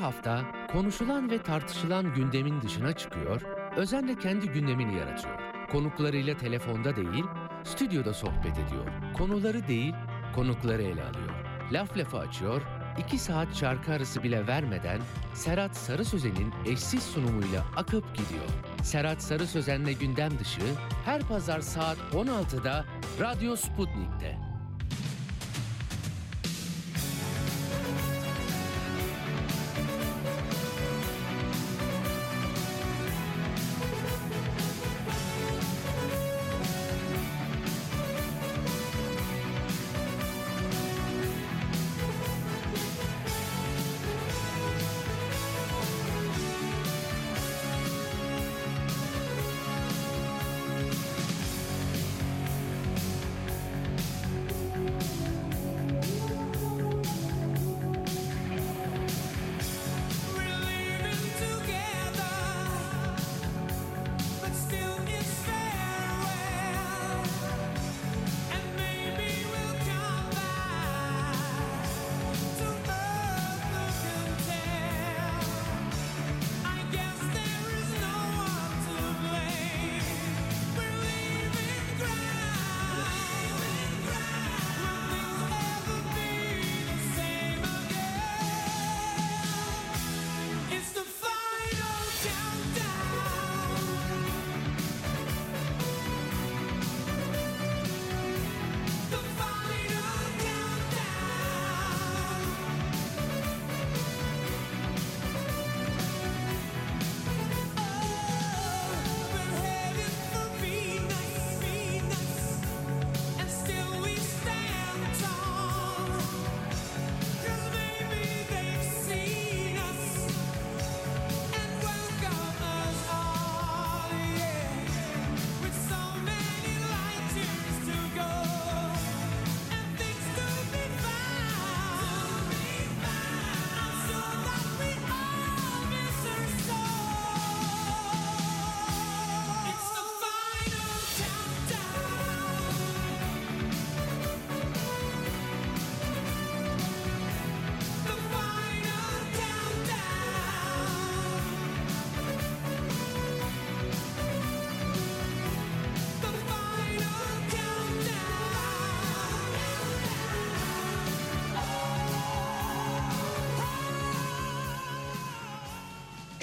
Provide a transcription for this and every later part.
hafta konuşulan ve tartışılan gündemin dışına çıkıyor, özenle kendi gündemini yaratıyor. Konuklarıyla telefonda değil, stüdyoda sohbet ediyor. Konuları değil, konukları ele alıyor. Laf lafı açıyor, iki saat şarkı arası bile vermeden Serhat Sarı Sözen'in eşsiz sunumuyla akıp gidiyor. Serhat Sarı Sözen'le gündem dışı her pazar saat 16'da Radyo Sputnik'te.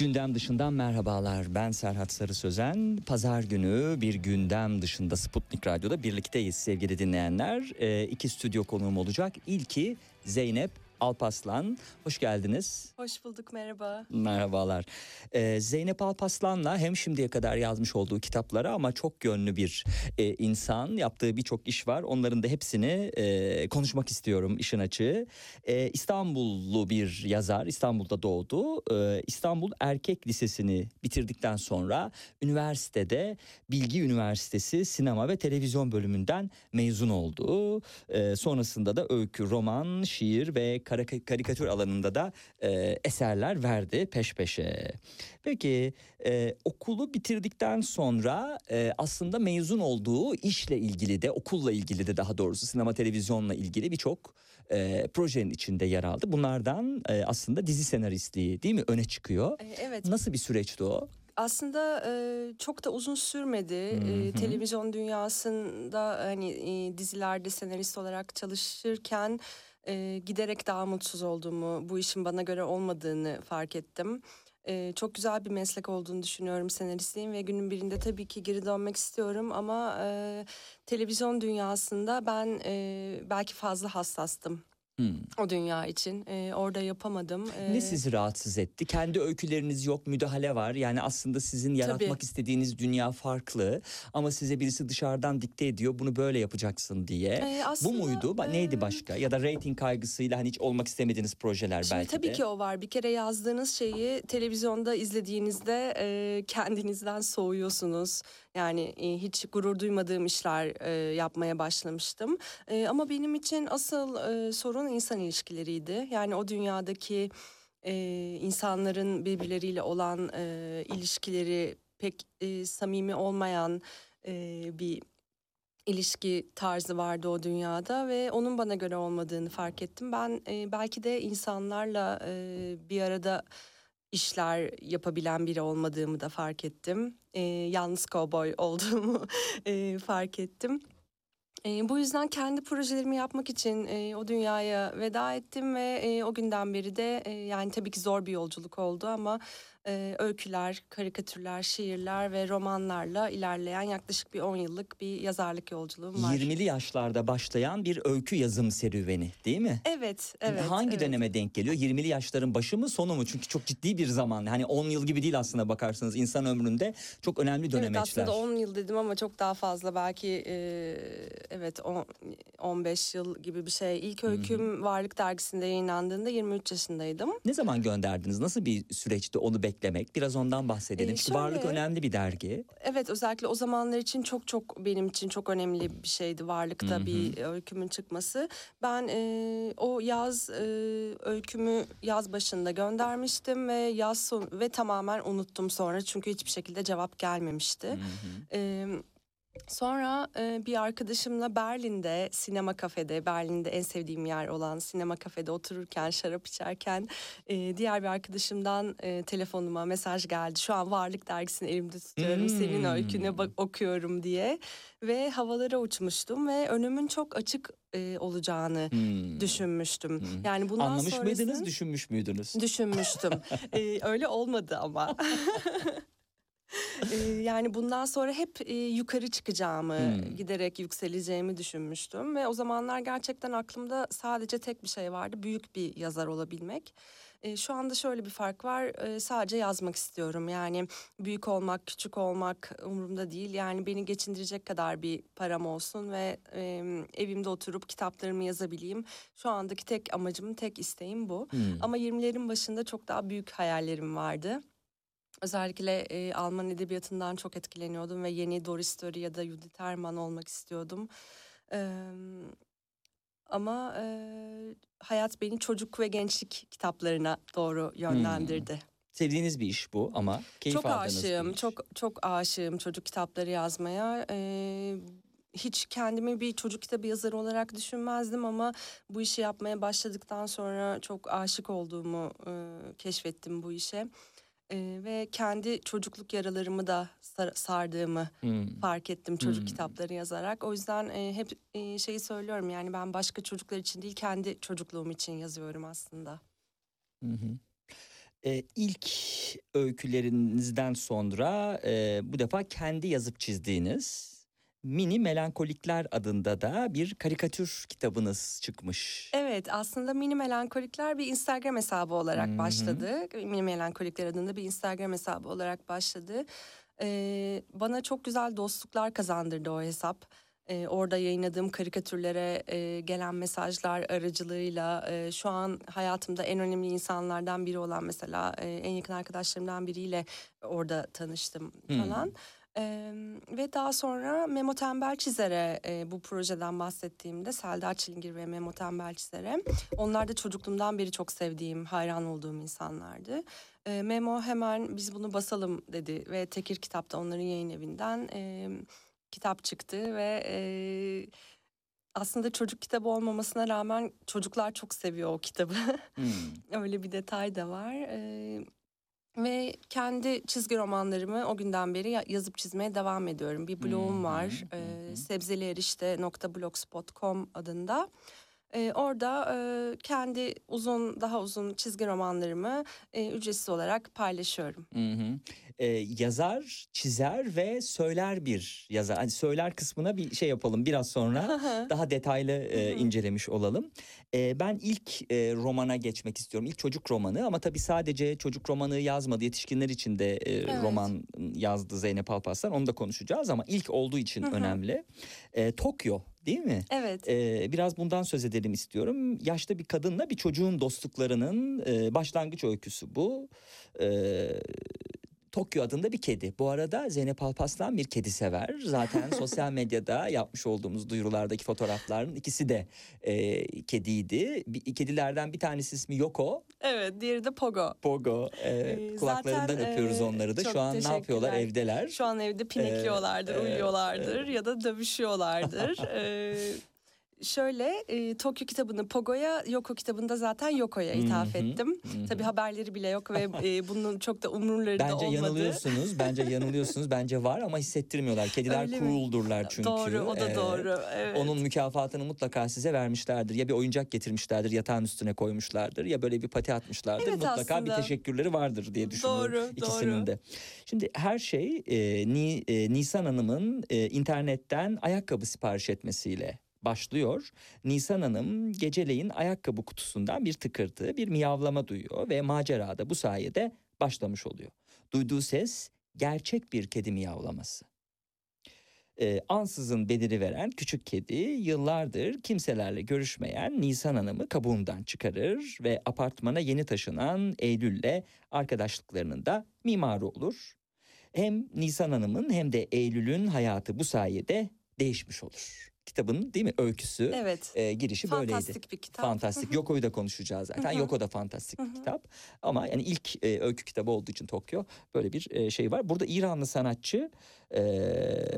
Gündem dışından merhabalar. Ben Serhat Sarı Sözen. Pazar günü bir gündem dışında Sputnik Radyo'da birlikteyiz sevgili dinleyenler. Ee, iki stüdyo konuğum olacak. İlki Zeynep Alpaslan. Hoş geldiniz. Hoş bulduk merhaba. Merhabalar. Ee, Zeynep Alpaslan'la hem şimdiye kadar yazmış olduğu kitapları ama çok yönlü bir e, insan. Yaptığı birçok iş var. Onların da hepsini e, konuşmak istiyorum işin açığı. E, İstanbullu bir yazar. İstanbul'da doğdu. E, İstanbul Erkek Lisesi'ni bitirdikten sonra üniversitede Bilgi Üniversitesi Sinema ve Televizyon bölümünden mezun oldu. E, sonrasında da öykü, roman, şiir ve karikatür alanında da e, eserler verdi peş peşe. Peki e, okulu bitirdikten sonra e, aslında mezun olduğu işle ilgili de okulla ilgili de daha doğrusu sinema televizyonla ilgili birçok e, projenin içinde yer aldı. Bunlardan e, aslında dizi senaristliği değil mi öne çıkıyor? E, evet. Nasıl bir süreçti o? Aslında e, çok da uzun sürmedi. E, televizyon dünyasında hani e, dizilerde senarist olarak çalışırken e, giderek daha mutsuz olduğumu, bu işin bana göre olmadığını fark ettim. E, çok güzel bir meslek olduğunu düşünüyorum senaristliğin ve günün birinde tabii ki geri dönmek istiyorum ama e, televizyon dünyasında ben e, belki fazla hassastım. Hmm. O dünya için ee, orada yapamadım. Ee, ne sizi rahatsız etti? Kendi öyküleriniz yok, müdahale var. Yani aslında sizin yaratmak tabii. istediğiniz dünya farklı ama size birisi dışarıdan dikte ediyor. Bunu böyle yapacaksın diye. Ee, aslında, Bu muydu? E... Neydi başka? Ya da reyting kaygısıyla hani hiç olmak istemediğiniz projeler Şimdi belki tabii de. ki o var. Bir kere yazdığınız şeyi televizyonda izlediğinizde e, kendinizden soğuyorsunuz. Yani e, hiç gurur duymadığım işler e, yapmaya başlamıştım. E, ama benim için asıl e, sorun insan ilişkileriydi. Yani o dünyadaki e, insanların birbirleriyle olan e, ilişkileri pek e, samimi olmayan e, bir ilişki tarzı vardı o dünyada ve onun bana göre olmadığını fark ettim. Ben e, belki de insanlarla e, bir arada işler yapabilen biri olmadığımı da fark ettim. E, yalnız kovboy olduğumu e, fark ettim. E, bu yüzden kendi projelerimi yapmak için e, o dünyaya veda ettim ve e, o günden beri de e, yani tabii ki zor bir yolculuk oldu ama e, öyküler, karikatürler, şiirler ve romanlarla ilerleyen yaklaşık bir 10 yıllık bir yazarlık yolculuğum var. 20'li yaşlarda başlayan bir öykü yazım serüveni değil mi? Evet, evet. Hangi evet. döneme denk geliyor? 20'li yaşların başı mı sonu mu? Çünkü çok ciddi bir zaman. Hani 10 yıl gibi değil aslında bakarsanız insan ömründe çok önemli dönemeçler. Evet aslında 10 yıl dedim ama çok daha fazla belki e, evet on- 15 yıl gibi bir şey. İlk öyküm Varlık Dergisi'nde yayınlandığında 23 yaşındaydım. Ne zaman gönderdiniz? Nasıl bir süreçti onu beklemek? Biraz ondan bahsedelim. Ee, Çünkü Varlık şöyle- önemli bir dergi. Evet özellikle o zamanlar için çok çok benim için çok önemli bir şeydi varlıkta Hı hı. bir öykümün çıkması. Ben e, o yaz e, öykümü yaz başında göndermiştim ve yaz son ve tamamen unuttum sonra çünkü hiçbir şekilde cevap gelmemişti. E, Sonra e, bir arkadaşımla Berlin'de sinema kafede, Berlin'de en sevdiğim yer olan sinema kafede otururken, şarap içerken e, diğer bir arkadaşımdan e, telefonuma mesaj geldi. Şu an Varlık Dergisi'ni elimde tutuyorum, senin Hmm. öyküne bak okuyorum diye. Ve havalara uçmuştum ve önümün çok açık e, olacağını Hmm. düşünmüştüm. Hmm. Yani bundan Anlamış mıydınız, düşünmüş müydünüz? Düşünmüştüm. Ee, öyle olmadı ama. Yani bundan sonra hep e, yukarı çıkacağımı, Hmm. giderek yükseleceğimi düşünmüştüm ve o zamanlar gerçekten aklımda sadece tek bir şey vardı, büyük bir yazar olabilmek. Ee, şu anda şöyle bir fark var, sadece yazmak istiyorum. Yani büyük olmak, küçük olmak umurumda değil. Yani beni geçindirecek kadar bir param olsun ve e, evimde oturup kitaplarımı yazabileyim. Şu andaki tek amacım, tek isteğim bu. Hmm. Ama 20'lerin başında çok daha büyük hayallerim vardı. Özellikle e, Alman edebiyatından çok etkileniyordum ve yeni Doris Story ya da Judith Herman olmak istiyordum. Eee, ama eee, hayat beni çocuk ve gençlik kitaplarına doğru yönlendirdi. Sevdiğiniz bir iş bu ama keyif çok aldığınız bir aşığım, iş. çok çok aşığım çocuk kitapları yazmaya. Eee, hiç kendimi bir çocuk kitabı yazarı olarak düşünmezdim ama bu işi yapmaya başladıktan sonra çok aşık olduğumu eee, keşfettim bu işe. Eee, ve kendi çocukluk yaralarımı da sar- sardığımı Hmm. fark ettim çocuk Hmm. kitapları yazarak. O yüzden e, hep e, şeyi söylüyorum yani ben başka çocuklar için değil kendi çocukluğum için yazıyorum aslında. Hı hı. Ee, ilk öykülerinizden sonra e, bu defa kendi yazıp çizdiğiniz Mini Melankolikler adında da bir karikatür kitabınız çıkmış. Evet aslında Mini Melankolikler bir Instagram hesabı olarak Hı hı. başladı. Mini Melankolikler adında bir Instagram hesabı olarak başladı. Ee, bana çok güzel dostluklar kazandırdı o hesap. Ee, orada yayınladığım karikatürlere e, gelen mesajlar aracılığıyla e, şu an hayatımda en önemli insanlardan biri olan mesela e, en yakın arkadaşlarımdan biriyle orada tanıştım Hmm. Ee, ve daha sonra Memo Tembel Çizer'e e, bu projeden bahsettiğimde Selda Çilingir ve Memo Tembel Çizer'e onlar da çocukluğumdan beri çok sevdiğim, hayran olduğum insanlardı. Ee, Memo hemen biz bunu basalım dedi ve Tekir Kitap'ta onların yayın evinden e, kitap çıktı ve e, aslında çocuk kitabı olmamasına rağmen çocuklar çok seviyor o kitabı. Hmm. Öyle bir detay da var. Ee, ve kendi çizgi romanlarımı o günden beri ya- yazıp çizmeye devam ediyorum. Bir blogum hı, var. hı Ee, hı. sebzelierişte.blogspot.com adında. Ee, orada e, kendi uzun, daha uzun çizgi romanlarımı e, ücretsiz olarak paylaşıyorum. Hı hı. Ee, yazar, çizer ve söyler bir yazar. Hani söyler kısmına bir şey yapalım biraz sonra. daha detaylı e, incelemiş olalım. E, ben ilk e, romana geçmek istiyorum. İlk çocuk romanı ama tabii sadece çocuk romanı yazmadı. Yetişkinler için de e, Evet. roman yazdı Zeynep Alparslan. Onu da konuşacağız ama ilk olduğu için önemli. E, Tokyo değil mi? evet. E, biraz bundan söz edelim istiyorum. Yaşlı bir kadınla bir çocuğun dostluklarının e, başlangıç öyküsü bu. E, Tokyo adında bir kedi. Bu arada Zeynep Alpaslan bir kedi sever. Zaten sosyal medyada yapmış olduğumuz duyurulardaki fotoğrafların ikisi de e, kediydi. Bir, kedilerden bir tanesi ismi Yoko. Evet, diğeri de Pogo. Pogo. E, Ee, kulaklarından zaten, öpüyoruz e, onları da. Şu an ne yapıyorlar? Evdeler. Şu an evde pinekliyorlardır, Ee, uyuyorlardır ya da dövüşüyorlardır. Ee, şöyle e, Tokyo kitabını Pogo'ya, Yoko kitabında zaten Yoko'ya ithaf ettim. hı. Tabii haberleri bile yok ve e, bunun çok da umurları da Bence olmadı. yanılıyorsunuz. Bence yanılıyorsunuz. Bence var ama hissettirmiyorlar. Kediler Öyle mi? crueldurlar çünkü. Doğru, o da Evet. doğru. Evet. Onun mükafatını mutlaka size vermişlerdir. Ya bir oyuncak getirmişlerdir, yatağın üstüne koymuşlardır ya böyle bir pati atmışlardır. Evet, mutlaka bir aslında. teşekkürleri vardır diye düşünüyorum Doğru, ikisinin doğru. de. Şimdi her şey e, Ni, e, Nisan Hanım'ın e, internetten ayakkabı sipariş etmesiyle başlıyor. Nisan Hanım geceleyin ayakkabı kutusundan bir tıkırtı, bir miyavlama duyuyor ve macerada bu sayede başlamış oluyor. Duyduğu ses gerçek bir kedi miyavlaması. Ee, ansızın beliri veren küçük kedi yıllardır kimselerle görüşmeyen Nisan Hanım'ı kabuğundan çıkarır ve apartmana yeni taşınan Eylül'le arkadaşlıklarının da mimarı olur. Hem Nisan Hanım'ın hem de Eylül'ün hayatı bu sayede değişmiş olur. Kitabın değil mi öyküsü Evet. e, girişi böyleydi. Fantastik bir kitap. Fantastik. Yoko'yu da konuşacağız zaten. Yoko da fantastik bir kitap. Ama yani ilk e, öykü kitabı olduğu için Tokyo böyle bir e, şey var. Burada İranlı sanatçı e,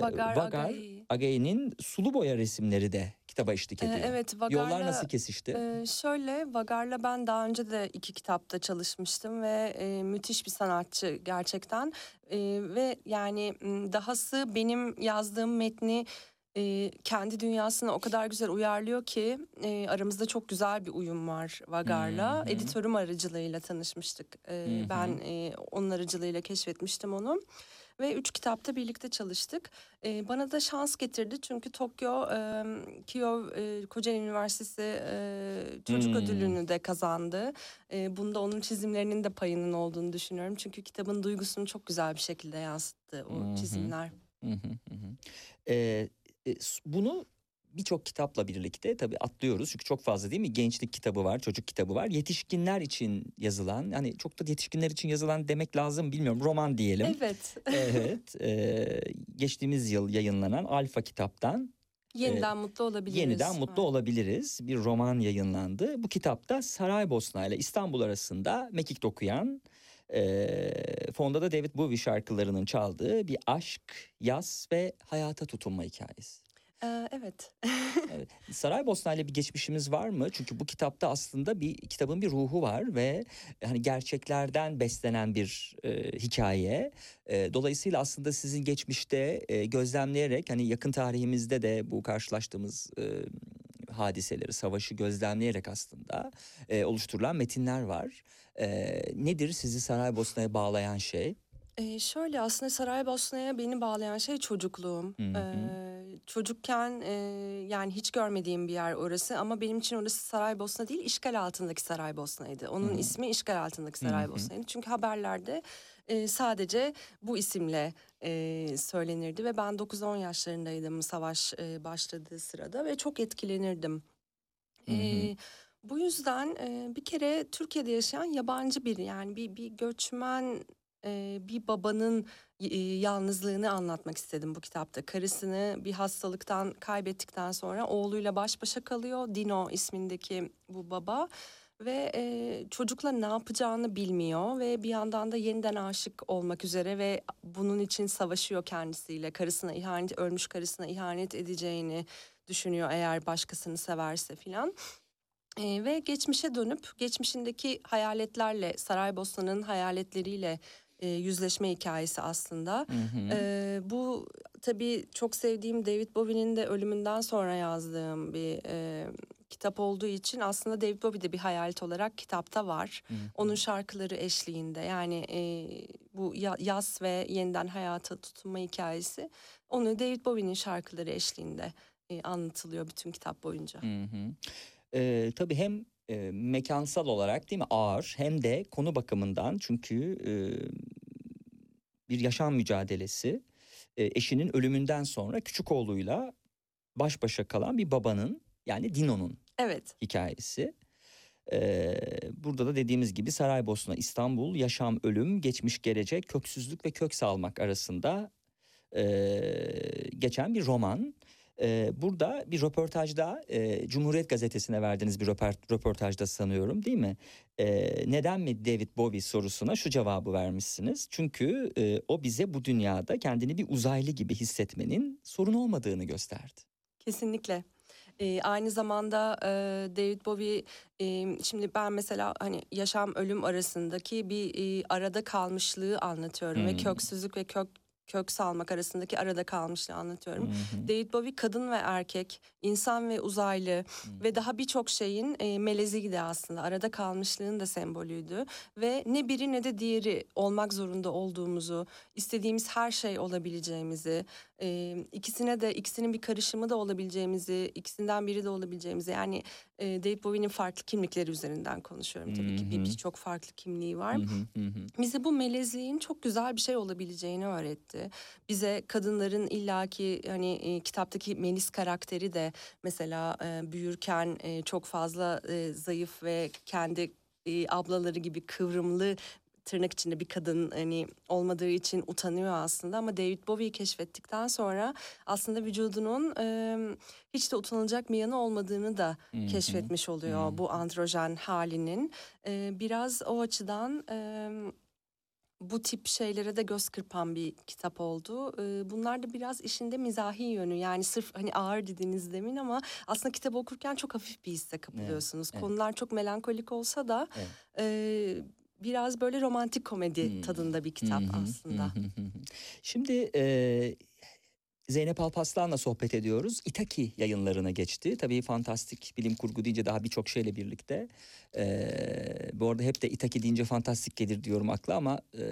Vagar, Vagar. Agai'nin sulu boya resimleri de kitaba eşlik Ee, ediyor. evet, Yollar Vagar'la nasıl kesişti? Ee, şöyle Vagar'la ben daha önce de iki kitapta çalışmıştım ve e, müthiş bir sanatçı gerçekten E, ve yani dahası benim yazdığım metni e, kendi dünyasına o kadar güzel uyarlıyor ki e, aramızda çok güzel bir uyum var Vagar'la. Hı hı. Editörüm aracılığıyla tanışmıştık. E, Hı hı. Ben e, onun aracılığıyla keşfetmiştim onu. Ve üç kitapta birlikte çalıştık. E, bana da şans getirdi çünkü Tokyo, e, Kiev e, Kocaeli Üniversitesi e, çocuk Hmm. ödülünü de kazandı. E, bunda onun çizimlerinin de payının olduğunu düşünüyorum. Çünkü kitabın duygusunu çok güzel bir şekilde yansıttı o Hı hı. çizimler. Hı hı hı. Ee, bunu birçok kitapla birlikte tabii atlıyoruz. Çünkü çok fazla değil mi? Gençlik kitabı var, çocuk kitabı var. Yetişkinler için yazılan, hani çok da yetişkinler için yazılan demek lazım bilmiyorum. Roman diyelim. Evet. Evet. e, geçtiğimiz yıl yayınlanan Alfa kitaptan Yeniden mutlu olabiliriz. Yeniden mutlu Evet. olabiliriz. Bir roman yayınlandı. Bu kitapta Saraybosna ile İstanbul arasında mekik dokuyan, e, fonda da David Bowie şarkılarının çaldığı bir aşk, yaz ve hayata tutunma hikayesi. Ee, evet. Evet. Saraybosna ile bir geçmişimiz var mı? Çünkü bu kitapta aslında bir kitabın bir ruhu var ve hani gerçeklerden beslenen bir e, hikaye. E, dolayısıyla aslında sizin geçmişte e, gözlemleyerek hani yakın tarihimizde de bu karşılaştığımız e, hadiseleri, savaşı gözlemleyerek aslında e, oluşturulan metinler var. E, nedir sizi Saraybosna'ya bağlayan şey? Ee, şöyle aslında Saraybosna'ya beni bağlayan şey çocukluğum. Hı hı. Ee, çocukken e, yani hiç görmediğim bir yer orası ama benim için orası Saraybosna değil işgal altındaki Saraybosna'ydı. Onun Hı. ismi işgal altındaki. Saraybosna'ydı. Çünkü haberlerde e, sadece bu isimle e, söylenirdi ve ben 9-10 yaşlarındaydım savaş e, başladığı sırada ve çok etkilenirdim. Hı hı. Ee, bu yüzden e, bir kere Türkiye'de yaşayan yabancı biri yani bir bir göçmen e, bir babanın e, yalnızlığını anlatmak istedim bu kitapta. Karısını bir hastalıktan kaybettikten sonra oğluyla baş başa kalıyor. Dino ismindeki bu baba ve e, çocukla ne yapacağını bilmiyor ve bir yandan da yeniden aşık olmak üzere ve bunun için savaşıyor kendisiyle. Karısına ihanet, ölmüş karısına ihanet edeceğini düşünüyor eğer başkasını severse filan. Ee, ve geçmişe dönüp geçmişindeki hayaletlerle Saraybosna'nın hayaletleriyle e, yüzleşme hikayesi aslında. Hı hı. Ee, bu tabii çok sevdiğim David Bowie'nin de ölümünden sonra yazdığım bir e, kitap olduğu için aslında David Bowie de bir hayalet olarak kitapta var. Hı. Onun şarkıları eşliğinde yani e, bu ya- yaz ve yeniden hayata tutunma hikayesi onu David Bowie'nin şarkıları eşliğinde e, anlatılıyor bütün kitap boyunca. Hı hı. Ee, tabii hem e, mekansal olarak değil mi ağır hem de konu bakımından çünkü e, bir yaşam mücadelesi e, eşinin ölümünden sonra küçük oğluyla baş başa kalan bir babanın yani Dino'nun Evet. hikayesi. Ee, burada da dediğimiz gibi Saraybosna, İstanbul, yaşam, ölüm, geçmiş, gelecek, köksüzlük ve kök salmak arasında e, geçen bir roman. E, burada bir röportajda e, Cumhuriyet Gazetesi'ne verdiğiniz bir röport, röportajda sanıyorum değil mi? E, neden mi David Bowie sorusuna şu cevabı vermişsiniz. Çünkü e, o bize bu dünyada kendini bir uzaylı gibi hissetmenin sorun olmadığını gösterdi. Kesinlikle. Ee, aynı zamanda e, David Bowie e, şimdi ben mesela hani yaşam ölüm arasındaki bir e, arada kalmışlığı anlatıyorum Hmm. ve köksüzlük ve kök kök salmak arasındaki arada kalmışlığı anlatıyorum. Hı hı. David Bowie kadın ve erkek, insan ve uzaylı Hmm. ve daha birçok şeyin e, meleziydi aslında. Arada kalmışlığın da sembolüydü ve ne biri ne de diğeri olmak zorunda olduğumuzu, istediğimiz her şey olabileceğimizi, e, ikisine de ikisinin bir karışımı da olabileceğimizi, ikisinden biri de olabileceğimizi yani e, David Bowie'nin farklı kimlikleri üzerinden konuşuyorum tabii ki. Hı hı. Bir birçok farklı kimliği var Hı hı, hı hı. bize bu melezliğin çok güzel bir şey olabileceğini öğretti. Bize kadınların illaki hani e, kitaptaki Melis karakteri de mesela e, büyürken e, çok fazla e, zayıf ve kendi e, ablaları gibi kıvrımlı tırnak içinde bir kadın hani olmadığı için utanıyor aslında ama David Bowie'yi keşfettikten sonra aslında vücudunun e, hiç de utanılacak bir yanı olmadığını da Hı hı. keşfetmiş oluyor Hı. bu androjen halinin. E, biraz o açıdan e, bu tip şeylere de göz kırpan bir kitap oldu. Bunlar da biraz işinde mizahi yönü yani sırf hani ağır dediniz demin ama aslında kitabı okurken çok hafif bir hisse kapılıyorsunuz. evet. Konular çok melankolik olsa da Evet. e, biraz böyle romantik komedi Hmm. tadında bir kitap hı, aslında. Şimdi e, Zeynep Alpaslan'la sohbet ediyoruz. İtaki yayınlarına geçti. Tabii fantastik bilim kurgu deyince daha birçok şeyle birlikte. E, bu arada hep de İtaki deyince fantastik gelir diyorum akla ama e,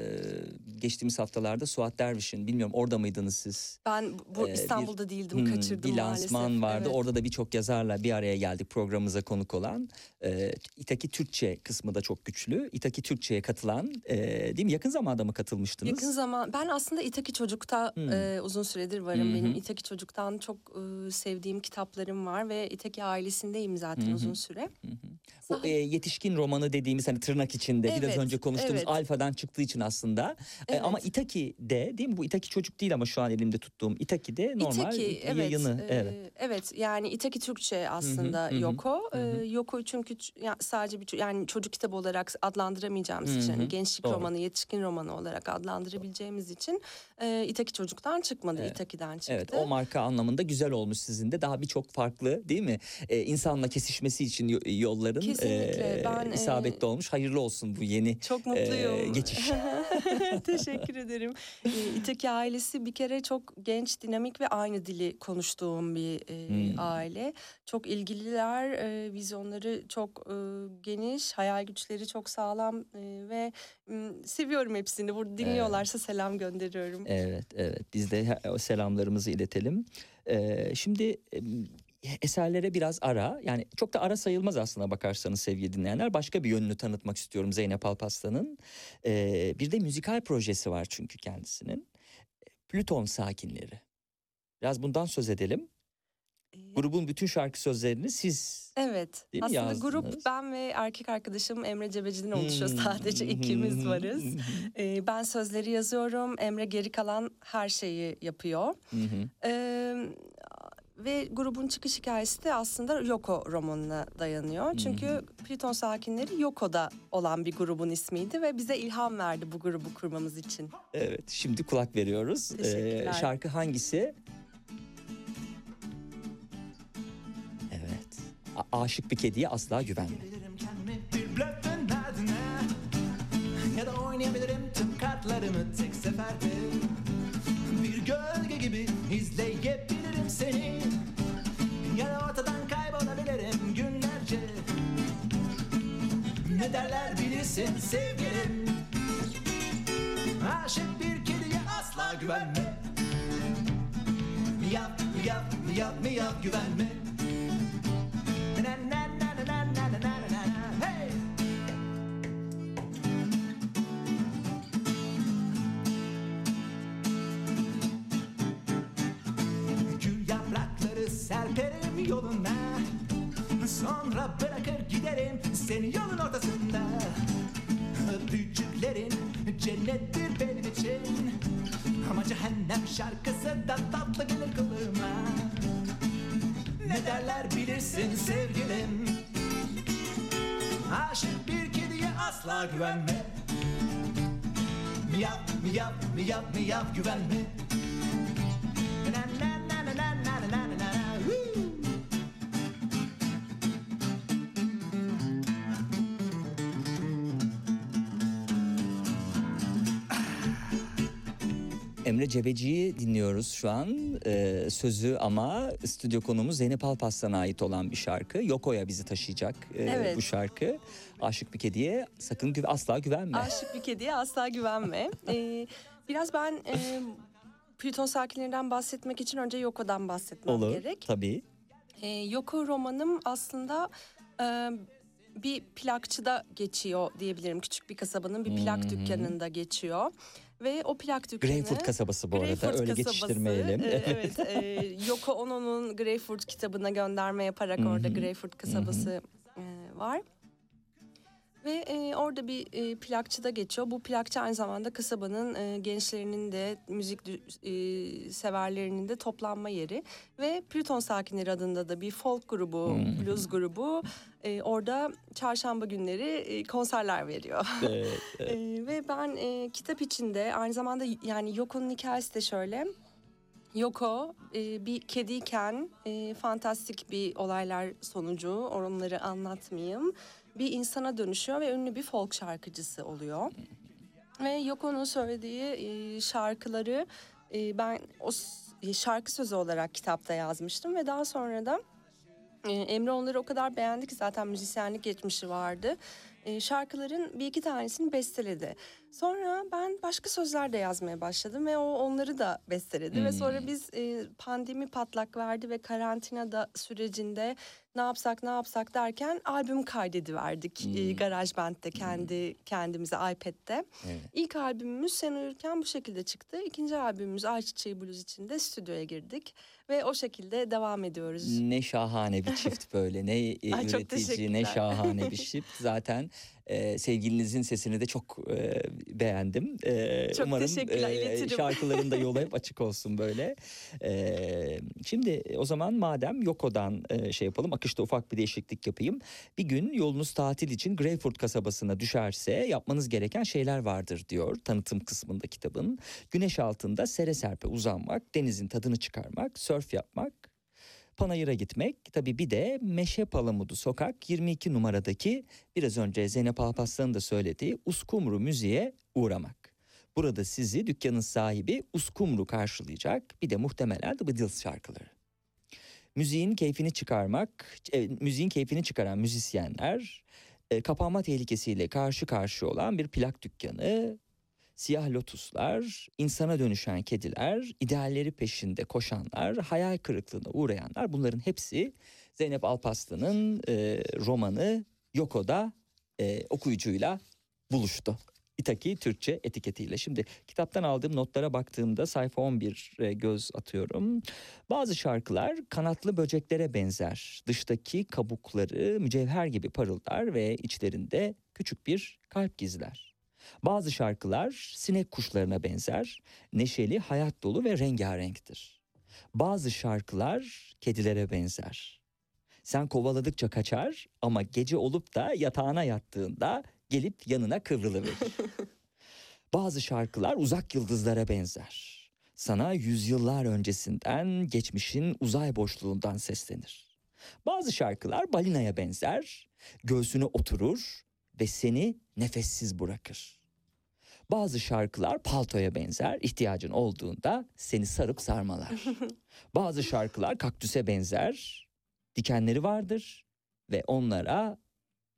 geçtiğimiz haftalarda Suat Derviş'in bilmiyorum orada mıydınız siz? Ben bu Ee, bir- İstanbul'da değildim, Hmm, kaçırdım bir lansman maalesef. vardı. Evet. Orada da birçok yazarla bir araya geldik programımıza konuk olan. Ee, İtaki Türkçe kısmı da çok güçlü. İtaki Türkçe'ye katılan e, değil mi? Yakın zamanda mı katılmıştınız? Yakın zaman ben aslında İtaki Çocuk'ta Hmm. e, uzun süredir varım Hı hı. benim. İtaki Çocuk'tan çok e, sevdiğim kitaplarım var ve İtaki ailesindeyim zaten Hı hı. uzun süre. Hı hı. Bu Sah- e, yetişkin romanı dediğimiz hani tırnak içinde biraz Evet, önce konuştuğumuz evet. alfadan çıktığı için aslında. E, ama Evet. Itaki'de değil mi? Bu Itaki çocuk değil ama şu an elimde tuttuğum Itaki'de normal İtaki, evet, yayını. e, evet. evet yani İtaki Türkçe aslında hı hı, Yoko. hı hı. E, Yoko çünkü ya, sadece bir yani çocuk kitabı olarak adlandıramayacağımız Hı için hani gençlik doğru. romanı, yetişkin romanı olarak adlandırabileceğimiz için e, İtaki Çocuk'tan çıkmadı, Evet. İtaki'den çıktı. Evet o marka anlamında güzel olmuş sizin de daha birçok farklı değil mi? Ee, insanla kesişmesi için yo- yolların Kesinlikle, e, ben, e, isabetli olmuş. Hayırlı olsun bu yeni Çok e, mutluyum. geçiş. Teşekkür ederim. Ee, İtaki ailesi bir kere çok genç, dinamik ve aynı dili konuştuğum bir e, Hmm. aile. Çok ilgililer, e, vizyonları çok e, geniş, hayal güçleri çok sağlam e, ve m, seviyorum hepsini. Burada dinliyorlarsa selam gönderiyorum. Evet evet biz de o selamlarımızı iletelim. Ee, şimdi eserlere biraz ara yani çok da ara sayılmaz aslına bakarsanız sevgili dinleyenler. Başka bir yönünü tanıtmak istiyorum Zeynep Alpaslan'ın. Ee, bir de müzikal projesi var çünkü kendisinin. Plüton Sakinleri. Biraz bundan söz edelim. Grubun bütün şarkı sözlerini siz Evet. Değil mi? Aslında Yazdınız. grup ben ve erkek arkadaşım Emre Cebeci'den oluşuyor. Hmm. Sadece ikimiz varız. Ee, ben sözleri yazıyorum. Emre geri kalan her şeyi yapıyor. Ee, ve grubun çıkış hikayesi de aslında Yoko romanına dayanıyor. Çünkü Plüton sakinleri Yoko'da olan bir grubun ismiydi ve bize ilham verdi bu grubu kurmamız için. Evet şimdi kulak veriyoruz. Ee, şarkı hangisi? A- aşık bir kediye asla güvenme. Ya da oynayabilirim tüm kartlarımı tek seferde. Bir gölge gibi izleyebilirim seni. Ya da ortadan kaybolabilirim günlerce. Ne derler bilirsin sevgilim. Aşık bir kediye asla güvenme. Yap yap yap yap güvenme serperim yoluna. Sonra bırakır giderim seni yolun ortasında. Öpücüklerin cennettir benim için. Ama cehennem şarkısı da tatlı gelir kılığıma Ne derler bilirsin sevgilim. Aşık bir kediye asla güvenme. Miyav miyav miyav miyav güvenme Emre Cebeci'yi dinliyoruz şu an. Ee, sözü ama stüdyo konumuz Zeynep Alpaslan'a ait olan bir şarkı. Yoko'ya bizi taşıyacak e, Evet. bu şarkı. Aşık bir kediye sakın güve, asla güvenme. Aşık bir kediye asla güvenme. Ee, biraz ben e, Plüton sakinlerinden bahsetmek için önce Yoko'dan bahsetmem Olur gerek. tabii. Ee, Yoko romanım aslında e, bir plakçıda geçiyor diyebilirim. Küçük bir kasabanın bir plak dükkanında geçiyor. Ve o plak dükkanı... Greyfurt kasabası bu arada Greyfurt öyle kasabası, geçiştirmeyelim. e, evet. e, Yoko Ono'nun Greyfurt kitabına gönderme yaparak orada Greyfurt kasabası e, var. Ve e, orada bir e, plakçıda geçiyor. Bu plakçı aynı zamanda kasabanın e, gençlerinin de müzik e, severlerinin de toplanma yeri. Ve Plüton Sakinleri adında da bir folk grubu, blues grubu e, orada çarşamba günleri e, konserler veriyor. Evet, E, ve ben e, kitap içinde aynı zamanda yani Yoko'nun hikayesi de şöyle. Yoko e, bir kediyken e, fantastik bir olaylar sonucu onları anlatmayayım. Bir insana dönüşüyor ve ünlü bir folk şarkıcısı oluyor. Ve Yoko'nun söylediği e, şarkıları e, ben o s- şarkı sözü olarak kitapta yazmıştım ve daha sonra da e, Emre onları o kadar beğendi ki zaten müzisyenlik geçmişi vardı. E, şarkıların bir iki tanesini besteledi. Sonra ben başka sözler de yazmaya başladım ve o onları da besteledi. Ve sonra biz e, pandemi patlak verdi ve karantinada sürecinde ne yapsak ne yapsak derken albüm kaydediverdik e, GarageBand'de kendi kendimize iPad'de. Evet. İlk albümümüz Sen Uyurken bu şekilde çıktı. İkinci albümümüz Ayçiçeği Blues için de stüdyoya girdik. Ve o şekilde devam ediyoruz. Ne şahane bir çift böyle ne e, Ay, üretici ne şahane bir çift zaten e, sevgilinizin sesini de çok e, beğendim. E, Çok umarım teşekkürler, e, iletirim. şarkıların da yolu hep açık olsun böyle. E, şimdi o zaman madem Yoko'dan e, şey yapalım akışta ufak bir değişiklik yapayım. Bir gün yolunuz tatil için Greyfurt kasabasına düşerse yapmanız gereken şeyler vardır diyor tanıtım kısmında kitabın. Güneş altında sere serpe uzanmak, denizin tadını çıkarmak, sörf yapmak, Panayır'a gitmek tabii bir de Meşe Palamudu Sokak 22 numaradaki biraz önce Zeynep Alpaslan'ın da söylediği Uskumru Müziğe uğramak. Burada sizi dükkanın sahibi Uskumru karşılayacak bir de muhtemelen The Beatles şarkıları. Müziğin keyfini çıkarmak, e, müziğin keyfini çıkaran müzisyenler e, kapanma tehlikesiyle karşı karşıya olan bir plak dükkanı, siyah lotuslar, insana dönüşen kediler, idealleri peşinde koşanlar, hayal kırıklığına uğrayanlar bunların hepsi Zeynep Alpaslan'ın e, romanı Yoko'da e, okuyucuyla buluştu. İtaki Türkçe etiketiyle. Şimdi kitaptan aldığım notlara baktığımda sayfa 11 göz atıyorum. Bazı şarkılar kanatlı böceklere benzer. Dıştaki kabukları mücevher gibi parıldar ve içlerinde küçük bir kalp gizler. Bazı şarkılar sinek kuşlarına benzer, neşeli, hayat dolu ve rengarenktir. Bazı şarkılar kedilere benzer. Sen kovaladıkça kaçar ama gece olup da yatağına yattığında gelip yanına kıvrılıverir. Bazı şarkılar uzak yıldızlara benzer. Sana yüzyıllar öncesinden geçmişin uzay boşluğundan seslenir. Bazı şarkılar balinaya benzer, göğsüne oturur ve seni nefessiz bırakır. Bazı şarkılar paltoya benzer, ihtiyacın olduğunda seni sarıp sarmalar. Bazı şarkılar kaktüse benzer, dikenleri vardır ve onlara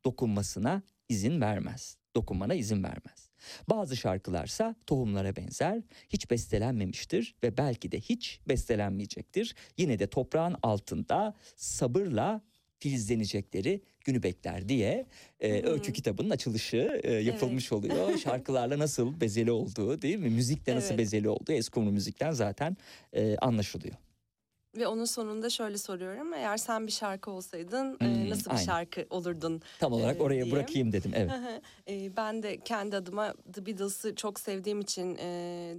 dokunmasına izin vermez. Dokunmana izin vermez. Bazı şarkılarsa tohumlara benzer, hiç bestelenmemiştir ve belki de hiç bestelenmeyecektir. Yine de toprağın altında sabırla filizlenecekleri günü bekler diye e, öykü kitabının açılışı e, yapılmış oluyor. Şarkılarla nasıl bezeli olduğu değil mi? Müzikle nasıl Evet. bezeli olduğu Eskumru müzikten zaten e, anlaşılıyor. Ve onun sonunda şöyle soruyorum. Eğer sen bir şarkı olsaydın e, Hmm, nasıl bir aynen. şarkı olurdun? Tam olarak Ee, oraya diye. bırakayım dedim. Evet. E, ben de kendi adıma The Beatles'ı çok sevdiğim için e,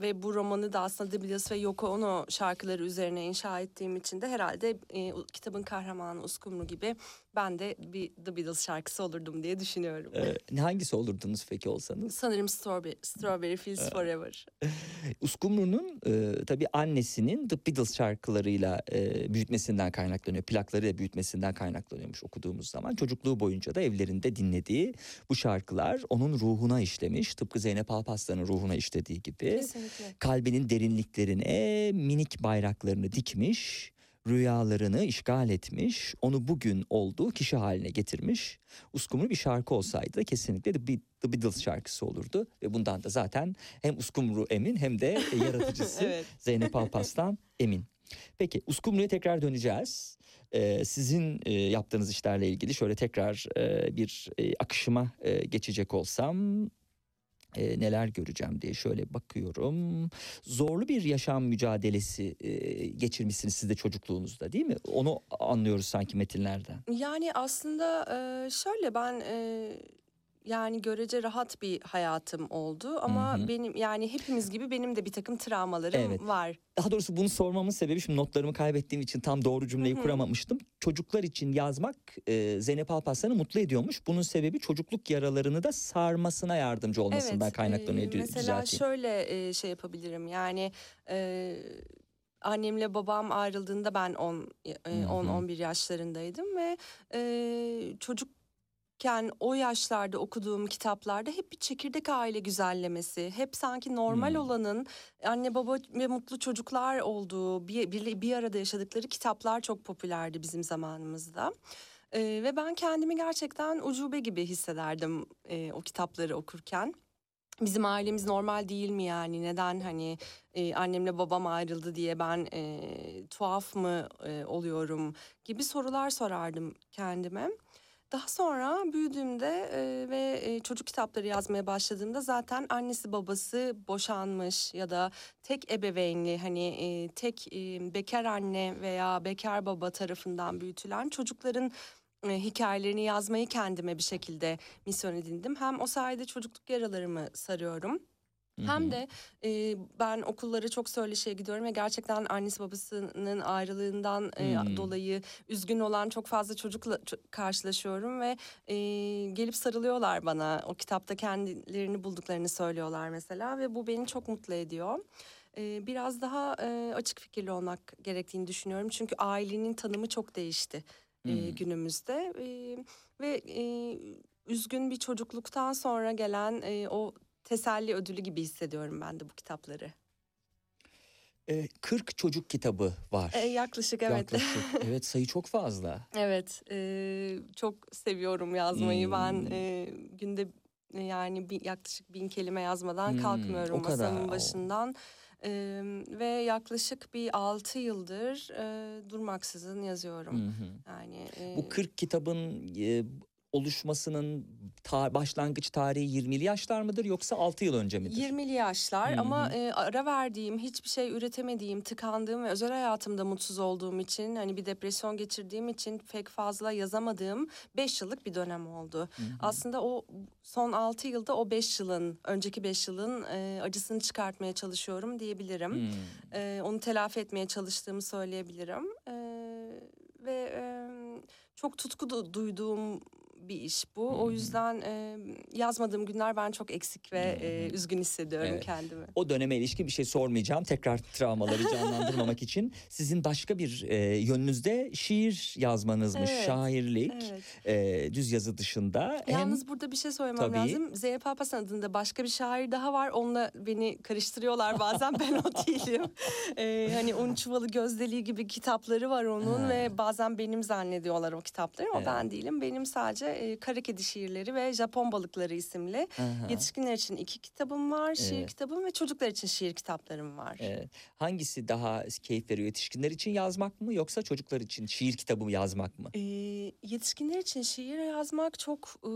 ve bu romanı da aslında Beatles ve Yoko Ono şarkıları üzerine inşa ettiğim için de herhalde e, kitabın kahramanı Uskumru gibi ben de bir The Beatles şarkısı olurdum diye düşünüyorum. Ee, hangisi olurdunuz peki olsanız? Sanırım Strawberry, Strawberry Fields Forever. Uskumru'nun e, tabii annesinin The Beatles şarkılarıyla e, büyütmesinden kaynaklanıyor. Plaklarıyla büyütmesinden kaynaklanıyormuş okuduğumuz zaman. Çocukluğu boyunca da evlerinde dinlediği bu şarkılar onun ruhuna işlemiş. Tıpkı Zeynep Alpaslan'ın ruhuna işlediği gibi. Kesinlikle. Kalbinin derinliklerine minik bayraklarını dikmiş. Rüyalarını işgal etmiş, onu bugün olduğu kişi haline getirmiş. Uskumru bir şarkı olsaydı kesinlikle The Be- The Beatles şarkısı olurdu. Ve bundan da zaten hem Uskumru emin hem de yaratıcısı Evet. Zeynep Alpaslan emin. Peki Uskumru'ya tekrar döneceğiz. Ee, sizin e, yaptığınız işlerle ilgili şöyle tekrar e, bir e, akışıma e, geçecek olsam e, neler göreceğim diye şöyle bakıyorum. Zorlu bir yaşam mücadelesi e, geçirmişsiniz siz de çocukluğunuzda değil mi? Onu anlıyoruz sanki metinlerden. Yani aslında e, şöyle ben e, yani görece rahat bir hayatım oldu ama Hı hı. benim yani hepimiz gibi benim de bir takım travmalarım Evet. var. Daha doğrusu bunu sormamın sebebi şimdi notlarımı kaybettiğim için tam doğru cümleyi Hı hı. kuramamıştım. Çocuklar için yazmak e, Zeynep Alparslan'ı mutlu ediyormuş. Bunun sebebi çocukluk yaralarını da sarmasına yardımcı olmasından e, kaynaklanıyor. dü- mesela düzelteyim. şöyle e, şey yapabilirim yani e, annemle babam ayrıldığında ben 10 e, Hı hı. 10-11 yaşlarındaydım ve e, çocukken o yaşlarda okuduğum kitaplarda hep bir çekirdek aile güzellemesi, hep sanki normal Hmm. olanın anne baba ve mutlu çocuklar olduğu bir, bir, bir arada yaşadıkları kitaplar çok popülerdi bizim zamanımızda. Ee, ve ben kendimi gerçekten ucube gibi hissederdim e, o kitapları okurken. Bizim ailemiz normal değil mi yani neden hani e, annemle babam ayrıldı diye ben e, tuhaf mı e, oluyorum gibi sorular sorardım kendime. Daha sonra büyüdüğümde e, ve e, çocuk kitapları yazmaya başladığımda zaten annesi babası boşanmış ya da tek ebeveynli hani e, tek e, bekar anne veya bekar baba tarafından büyütülen çocukların e, hikayelerini yazmayı kendime bir şekilde misyon edindim. Hem o sayede çocukluk yaralarımı sarıyorum. Hem de e, ben okullara çok söyleşiye gidiyorum ve gerçekten annesi babasının ayrılığından e, Hmm. dolayı üzgün olan çok fazla çocukla karşılaşıyorum ve e, gelip sarılıyorlar bana. O kitapta kendilerini bulduklarını söylüyorlar mesela ve bu beni çok mutlu ediyor. Biraz daha açık fikirli olmak gerektiğini düşünüyorum çünkü ailenin tanımı çok değişti Hmm. günümüzde ve üzgün bir çocukluktan sonra gelen o teselli ödülü gibi hissediyorum ben de bu kitapları. E, 40 çocuk kitabı var. E, yaklaşık evet. Yaklaşık. evet sayı çok fazla. evet. e, çok seviyorum yazmayı. Hmm. Ben e, günde e, yani bir, yaklaşık bin kelime yazmadan Hmm, kalkmıyorum o kadar, masamın başından. E, ve yaklaşık bir altı yıldır e, durmaksızın yazıyorum. Hı hı. Yani e, Bu 40 kitabın e, oluşmasının ta- başlangıç tarihi 20'li yaşlar mıdır yoksa 6 yıl önce midir? 20'li yaşlar Hı ama e, ara verdiğim, hiçbir şey üretemediğim, tıkandığım ve özel hayatımda mutsuz olduğum için, hani bir depresyon geçirdiğim için pek fazla yazamadığım 5 yıllık bir dönem oldu. Hı hı. Aslında o son 6 yılda o 5 yılın, önceki 5 yılın e, acısını çıkartmaya çalışıyorum diyebilirim. E, onu telafi etmeye çalıştığımı söyleyebilirim. E, ve e, çok tutku du- duyduğum bir iş bu. O Hı hı. yüzden e, yazmadığım günler ben çok eksik ve e, üzgün hissediyorum Evet. kendimi. O döneme ilişkin bir şey sormayacağım. Tekrar travmaları canlandırmamak için. Sizin başka bir e, yönünüzde şiir yazmanızmış, Evet, şairlik, Evet. e, düz yazı dışında. Hem- Yalnız burada bir şey söylemem Tabii. lazım. Zeynep Alparslan adında başka bir şair daha var. Onunla beni karıştırıyorlar bazen. ben o değilim. Ee, hani Un Çuvalı Gözdeliği gibi kitapları var onun Ha. ve bazen benim zannediyorlar o kitapları ama Evet. ben değilim. Benim sadece e, Kara Kedi şiirleri ve Japon Balıkları isimli Aha. yetişkinler için iki kitabım var. Şiir Evet. kitabım ve çocuklar için şiir kitaplarım var. Evet. Hangisi daha keyif veriyor? Yetişkinler için yazmak mı yoksa çocuklar için şiir kitabı yazmak mı? Ee, yetişkinler için şiir yazmak çok e,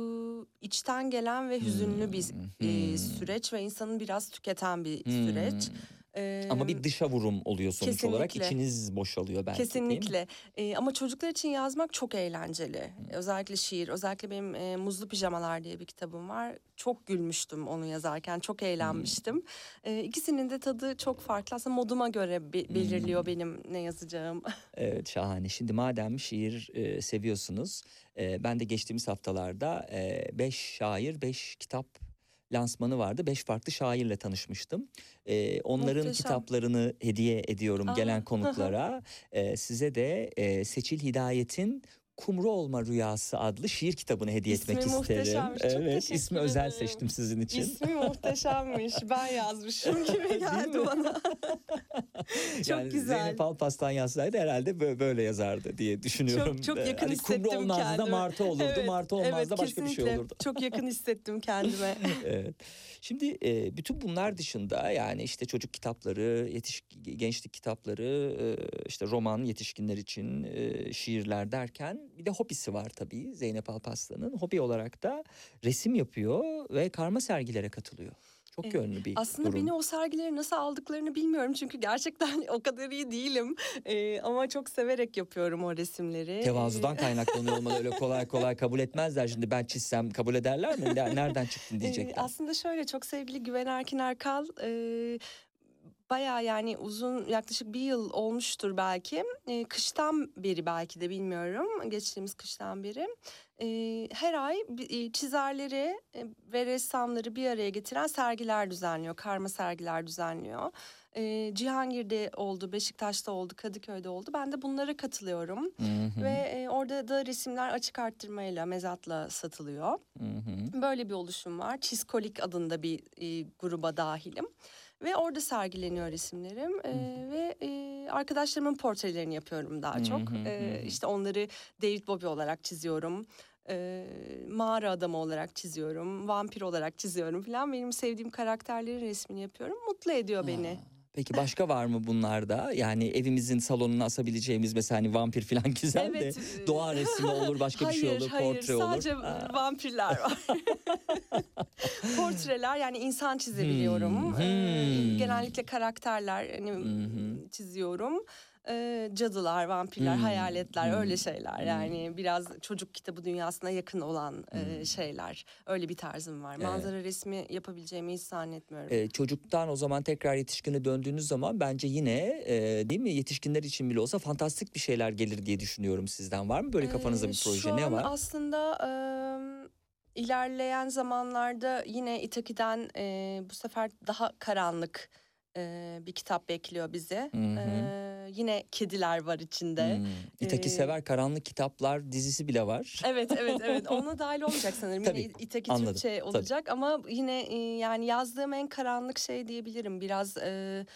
içten gelen ve hüzünlü bir Hmm, e, hmm. süreç ve insanı biraz tüketen bir Hmm. süreç. Ama bir dışa vurum oluyor sonuç olarak. Kesinlikle. İçiniz boşalıyor belki? Kesinlikle. Ee, ama çocuklar için yazmak çok eğlenceli. Özellikle şiir. Özellikle benim e, Muzlu Pijamalar diye bir kitabım var. Çok gülmüştüm onu yazarken. Çok eğlenmiştim. Ee, ikisinin de tadı çok farklı. Aslında moduma göre be- belirliyor benim ne yazacağım. Evet şahane. Şimdi madem şiir e, seviyorsunuz, e, ben de geçtiğimiz haftalarda e, beş şair, beş kitap lansmanı vardı. Beş farklı şairle tanışmıştım. E, onların Muhteşem. kitaplarını hediye ediyorum Aa, gelen konuklara. E, size de e, Seçil Hidayet'in Kumru Olma Rüyası adlı şiir kitabını hediye İsmi etmek isterim. muhteşemmiş. Çok Evet, ismi özel ederim. seçtim sizin için. İsmi muhteşemmiş. Ben yazmışım gibi geldi bana. Çok yani güzel. Zeynep Alpaslan yazsaydı herhalde bö- böyle yazardı diye düşünüyorum. Çok çok Ee, yakın hani hissettim kumru olmazdı da kendimi. martı olurdu, Evet, martı olmazdı evet, başka bir şey kesinlikle. olurdu. Çok yakın hissettim kendime. evet. Şimdi e, bütün bunlar dışında yani işte çocuk kitapları, yetiş gençlik kitapları, e, işte roman yetişkinler için e, şiirler derken bir de hobisi var tabii Zeynep Alpaslan'ın. Hobi olarak da resim yapıyor ve karma sergilere katılıyor. Çok Evet. yönlü bir Aslında durum. beni o sergileri nasıl aldıklarını bilmiyorum çünkü gerçekten o kadar iyi değilim. Ee, ama çok severek yapıyorum o resimleri. Tevazudan Ee, kaynaklanıyor olmalı öyle kolay kolay kabul etmezler. Şimdi ben çizsem kabul ederler mi? Ne- Nereden çıktın Ee, diyecekler. aslında şöyle çok sevgili Güven Erkin Erkal e, bayağı yani uzun yaklaşık bir yıl olmuştur belki. E, kıştan beri belki de bilmiyorum geçtiğimiz kıştan beri. E, her ay e, çizerleri e, ve ressamları bir araya getiren sergiler düzenliyor. Karma sergiler düzenliyor. E, Cihangir'de oldu, Beşiktaş'ta oldu, Kadıköy'de oldu. Ben de bunlara katılıyorum. Hı hı, Ve e, orada da resimler açık arttırmayla, mezatla satılıyor. hı hı. Böyle bir oluşum var. Çizkolik adında bir e, gruba dahilim. Ve orada sergileniyor resimlerim. E, ve e, arkadaşlarımın portrelerini yapıyorum daha çok. hı, E, hı hı. işte onları David Bowie olarak çiziyorum. E, mağara adamı olarak çiziyorum. Vampir olarak çiziyorum falan. Benim sevdiğim karakterlerin resmini yapıyorum. Mutlu ediyor beni. Ha, Peki başka var mı bunlarda? Yani evimizin salonuna asabileceğimiz mesela hani vampir falan güzel Evet, de doğa resmi olur, başka bir şey hayır, olur, hayır, portre olur. sadece Ha. vampirler var. Portreler yani insan çizebiliyorum. Hmm, Ee, hmm. genellikle karakterler hani hı. çiziyorum. Ee, cadılar, vampirler, Hmm, hayaletler hmm, öyle şeyler. hmm. Yani biraz çocuk kitabı dünyasına yakın olan e, Hmm. şeyler. Öyle bir tarzım var. Evet. Manzara resmi yapabileceğimi hiç zannetmiyorum. Ee, çocuktan o zaman tekrar yetişkine döndüğünüz zaman bence yine e, değil mi yetişkinler için bile olsa fantastik bir şeyler gelir diye düşünüyorum sizden. Var mı böyle kafanızda bir proje Şu ne an var? aslında e, ilerleyen zamanlarda yine Itaki'den e, bu sefer daha karanlık e, bir kitap bekliyor bizi. Hı hı. E, yine kediler var içinde. Hmm. İtaki Ee, Sever Karanlık Kitaplar dizisi bile var. Evet evet evet ona dahil olmayacak sanırım. Tabii, Yine İtaki anladım, Türkçe tabii. olacak ama yine e, yani yazdığım en karanlık şey diyebilirim. Biraz e,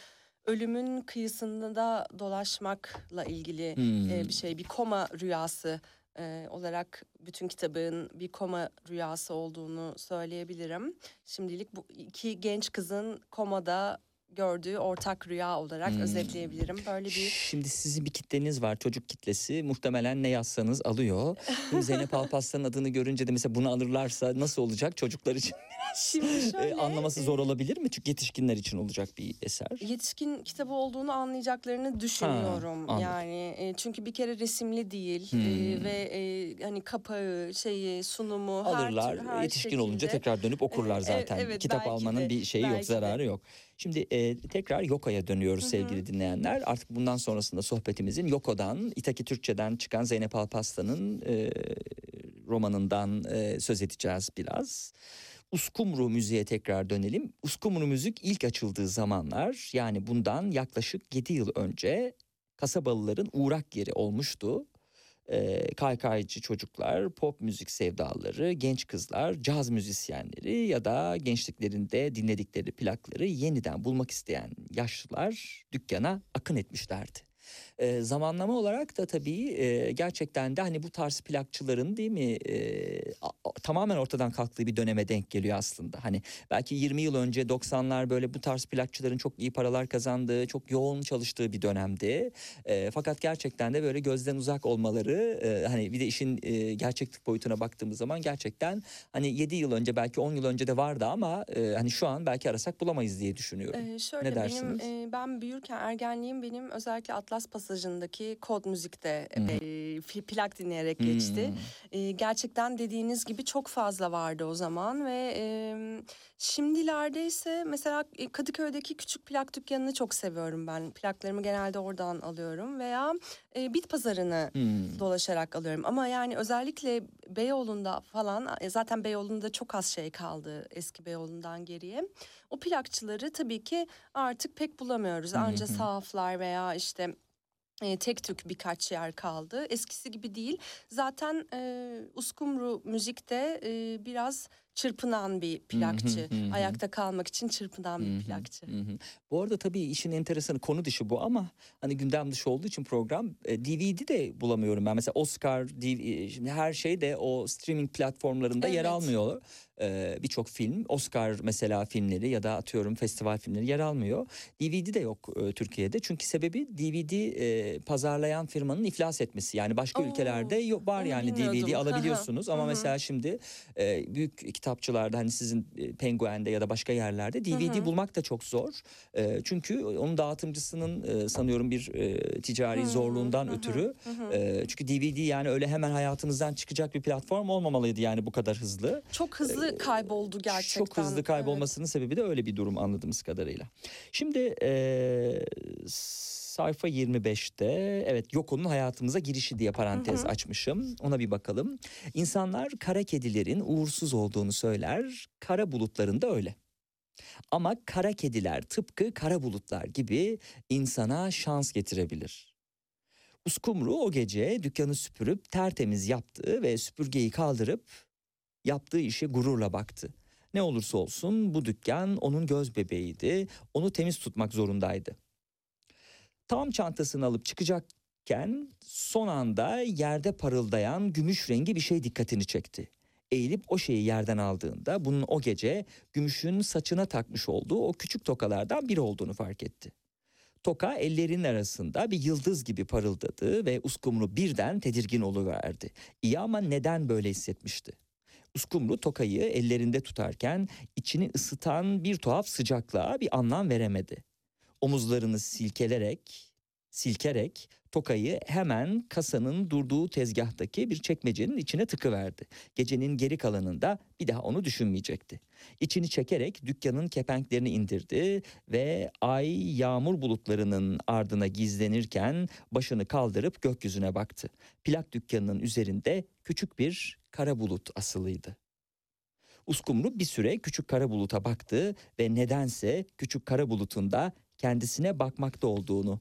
ölümün kıyısında da dolaşmakla ilgili Hmm. e, bir şey. Bir koma rüyası e, olarak bütün kitabın bir koma rüyası olduğunu söyleyebilirim. Şimdilik bu iki genç kızın komada gördüğü ortak rüya olarak Hmm. özetleyebilirim. Böyle bir Şimdi sizin bir kitleniz var çocuk kitlesi muhtemelen ne yazsanız alıyor. Zeynep Alpaslan'ın adını görünce de mesela bunu alırlarsa nasıl olacak çocuklar için Şimdi e, şöyle anlaması zor olabilir mi? Çünkü yetişkinler için olacak bir eser. yetişkin kitabı olduğunu anlayacaklarını düşünüyorum. anladım. yani e, çünkü bir kere resimli değil Hmm. e, ve e, hani kapağı, şeyi, sunumu her Alırlar tür- her yetişkin olunca şekilde. tekrar dönüp okurlar E, zaten. evet, Kitap almanın de, bir şeyi yok belki de. zararı yok. Şimdi e, tekrar Yoko'ya dönüyoruz Hı hı. sevgili dinleyenler. Artık bundan sonrasında sohbetimizin Yoko'dan, İtaki Türkçe'den çıkan Zeynep Alpaslan'ın e, romanından e, söz edeceğiz biraz. Uskumru müziğe tekrar dönelim. Uskumru müzik ilk açıldığı zamanlar yani bundan yaklaşık 7 yıl önce kasabalıların uğrak yeri olmuştu. Ee, kaykaycı çocuklar, pop müzik sevdaları, genç kızlar, caz müzisyenleri ya da gençliklerinde dinledikleri plakları yeniden bulmak isteyen yaşlılar dükkana akın etmişlerdi. E, zamanlama olarak da tabii e, gerçekten de hani bu tarz plakçıların değil mi e, a, tamamen ortadan kalktığı bir döneme denk geliyor aslında. Hani belki 20 yıl önce 90'lar böyle bu tarz plakçıların çok iyi paralar kazandığı, çok yoğun çalıştığı bir dönemdi. E, fakat gerçekten de böyle gözden uzak olmaları e, hani bir de işin e, gerçeklik boyutuna baktığımız zaman gerçekten hani 7 yıl önce belki 10 yıl önce de vardı ama e, hani şu an belki arasak bulamayız diye düşünüyorum. Ee, şöyle Ne benim dersiniz? e, ben büyürken ergenliğim benim özellikle Atlas Pasajı'ndaki kod müzikte hı. e, plak dinleyerek geçti. Hmm. E, gerçekten dediğiniz gibi çok fazla vardı o zaman ve e, şimdilerde ise mesela e, Kadıköy'deki küçük plak dükkanını çok seviyorum ben. Plaklarımı genelde oradan alıyorum veya e, bit pazarını Hmm. dolaşarak alıyorum. Ama yani özellikle Beyoğlu'nda falan e, zaten Beyoğlu'nda çok az şey kaldı eski Beyoğlu'ndan geriye. O plakçıları tabii ki artık pek bulamıyoruz. Anca sahaflar veya işte e, tek tük birkaç yer kaldı. Eskisi gibi değil. Zaten e, uskumru müzikte e, biraz çırpınan bir plakçı. Ayakta kalmak için çırpınan bir plakçı. Bu arada tabii işin enteresanı konu dışı bu ama hani gündem dışı olduğu için program e, DVD de bulamıyorum ben. Mesela Oscar, DV, e, şimdi her şey de o streaming platformlarında yer Evet. almıyor. E, Birçok film, Oscar mesela filmleri ya da atıyorum festival filmleri yer almıyor. DVD de yok e, Türkiye'de çünkü sebebi DVD e, pazarlayan firmanın iflas etmesi. Yani başka Oo, ülkelerde yok var yani DVD alabiliyorsunuz ama mesela şimdi e, büyük kitapçılarda hani sizin e, Penguen'de ya da başka yerlerde DVD bulmak da çok zor. E, çünkü onun dağıtımcısının e, sanıyorum bir e, ticari zorluğundan ötürü e, çünkü DVD yani öyle hemen hayatınızdan çıkacak bir platform olmamalıydı yani bu kadar hızlı. Çok hızlı kayboldu gerçekten. Çok hızlı Evet. kaybolmasının sebebi de öyle bir durum anladığımız kadarıyla. Şimdi e, sayfa 25'te evet Yoko'nun hayatımıza girişi diye parantez Hı hı. açmışım. Ona bir bakalım. İnsanlar kara kedilerin uğursuz olduğunu söyler. Kara bulutların da öyle. Ama kara kediler tıpkı kara bulutlar gibi insana şans getirebilir. Uskumru o gece dükkanı süpürüp tertemiz yaptı ve süpürgeyi kaldırıp yaptığı işe gururla baktı. Ne olursa olsun bu dükkan onun göz bebeğiydi. Onu temiz tutmak zorundaydı. Tam çantasını alıp çıkacakken son anda yerde parıldayan gümüş rengi bir şey dikkatini çekti. Eğilip o şeyi yerden aldığında bunun o gece gümüşün saçına takmış olduğu o küçük tokalardan biri olduğunu fark etti. Toka ellerinin arasında bir yıldız gibi parıldadı ve uskumru birden tedirgin oluverdi. İyi ama neden böyle hissetmişti? Uskumru tokayı ellerinde tutarken içini ısıtan bir tuhaf sıcaklığa bir anlam veremedi. Omuzlarını silkelerek, silkerek tokayı hemen kasanın durduğu tezgahtaki bir çekmecenin içine tıkıverdi. Gecenin geri kalanında bir daha onu düşünmeyecekti. İçini çekerek dükkanın kepenklerini indirdi ve ay yağmur bulutlarının ardına gizlenirken başını kaldırıp gökyüzüne baktı. Plak dükkanının üzerinde küçük bir kara bulut asılıydı. Uskumru bir süre küçük kara buluta baktı ve nedense küçük kara bulutun da kendisine bakmakta olduğunu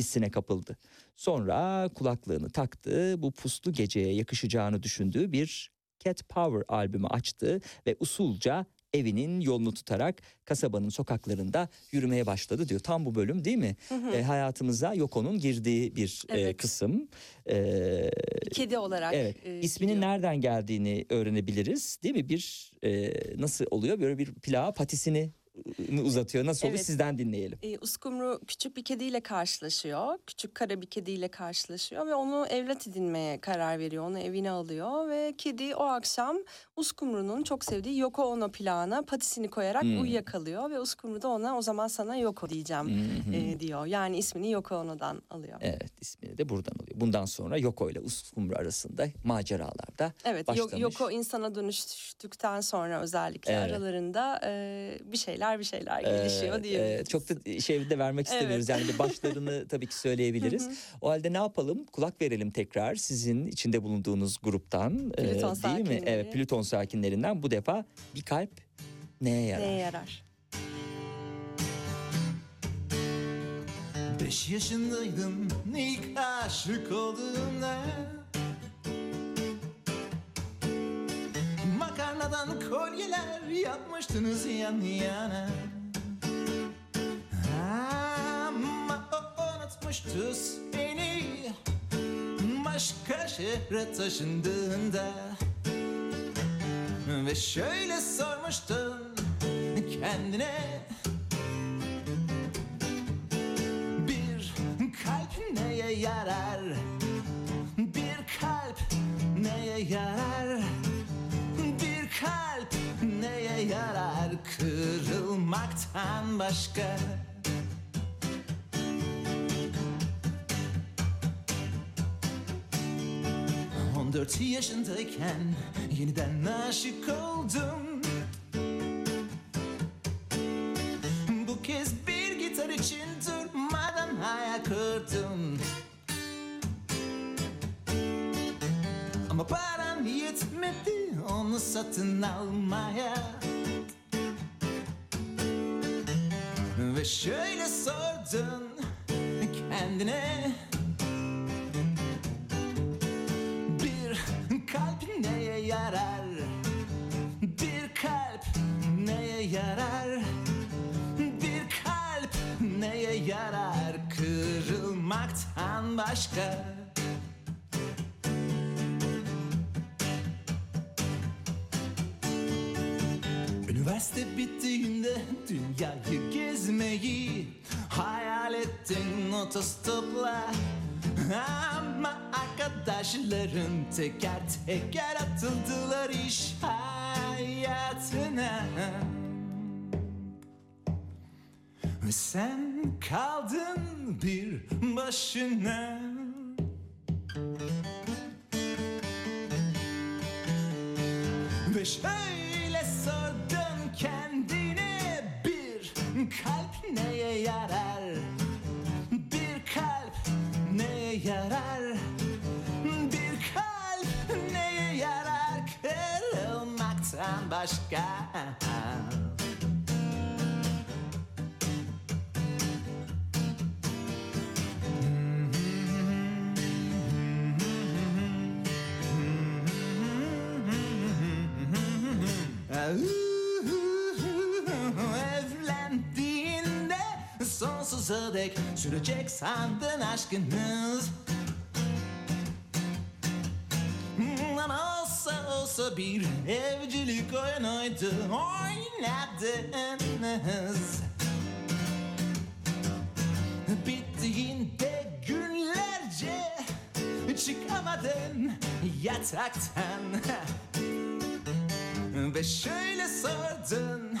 hissine kapıldı. Sonra kulaklığını taktı, bu puslu geceye yakışacağını düşündüğü bir Cat Power albümü açtı ve usulca evinin yolunu tutarak kasabanın sokaklarında yürümeye başladı diyor. Tam bu bölüm değil mi? Hı hı. E, hayatımıza Yoko'nun girdiği bir e, Evet. kısım. E, Kedi olarak. Evet. e, İsminin gidiyor. nereden geldiğini öğrenebiliriz. Değil mi? Bir e, nasıl oluyor? Böyle bir plağa patisini uzatıyor. Nasıl? Evet. Sizden dinleyelim. E, Uskumru küçük bir kediyle karşılaşıyor. Küçük kara bir kediyle karşılaşıyor ve onu evlat edinmeye karar veriyor. Onu evine alıyor ve kedi o akşam Uskumru'nun çok sevdiği Yoko Ono plağına patisini koyarak Hmm. uyuyakalıyor ve Uskumru da ona o zaman sana Yoko diyeceğim hı. e, diyor. Yani ismini Yoko Ono'dan alıyor. Evet ismini de buradan alıyor. Bundan sonra Yoko ile Uskumru arasında maceralarda Evet, başlamış. Yoko insana dönüştükten sonra özellikle Evet. aralarında e, bir şeyler bir şeyler Ee, gelişiyor diyebiliriz. e, çok da şey de vermek Evet. istemiyoruz. Yani bir başlarını tabii ki söyleyebiliriz. Hı hı. O halde ne yapalım? Kulak verelim tekrar sizin içinde bulunduğunuz gruptan. e, Plüton değil mi? Evet Plüton sakinlerinden bu defa bir kalp neye yarar? Neye yarar? Beş yaşındaydım ilk aşık olduğumda Makarnadan kolyeler yapmıştınız yan yana. Ama o unutmuştu tuz beni. Başka şehre taşındığında. Ve şöyle sormuştun kendine. Bir kalp neye yarar? Bir kalp neye yarar kalp neye yarar? Kırılmaktan başka. 14 yaşındayken yeniden aşık oldum. Bu kez bir gitar için durmadan hayal kurdum. Ama param yetmedi satın almaya Ve şöyle sordun kendine Bir kalp neye yarar? Bir kalp neye yarar? Bir kalp neye yarar? Kırılmaktan başka Üniversite bittiğinde dünyayı gezmeyi hayal ettin otostopla. Ama arkadaşların teker teker atıldılar iş hayatına. Ve sen kaldın bir başına. Ve şöyle kendine bir kalp neye yarar? Bir kalp neye yarar? Bir kalp neye yarar? Kırılmaktan başka. Evlendiğinde sonsuza dek sürecek sandın aşkınız. Ama olsa olsa bir evcilik oyunuydu oynadınız. Bittiğinde günlerce çıkamadın yataktan. Ve şöyle sordun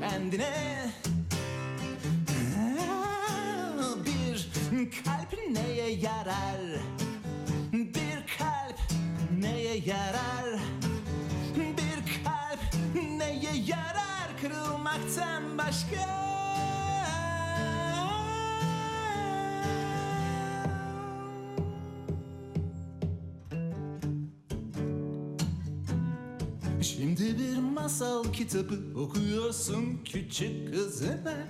kendine kalp neye yarar? Bir kalp neye yarar? Bir kalp neye yarar kırılmaktan başka? Şimdi bir masal kitabı okuyorsun küçük kızına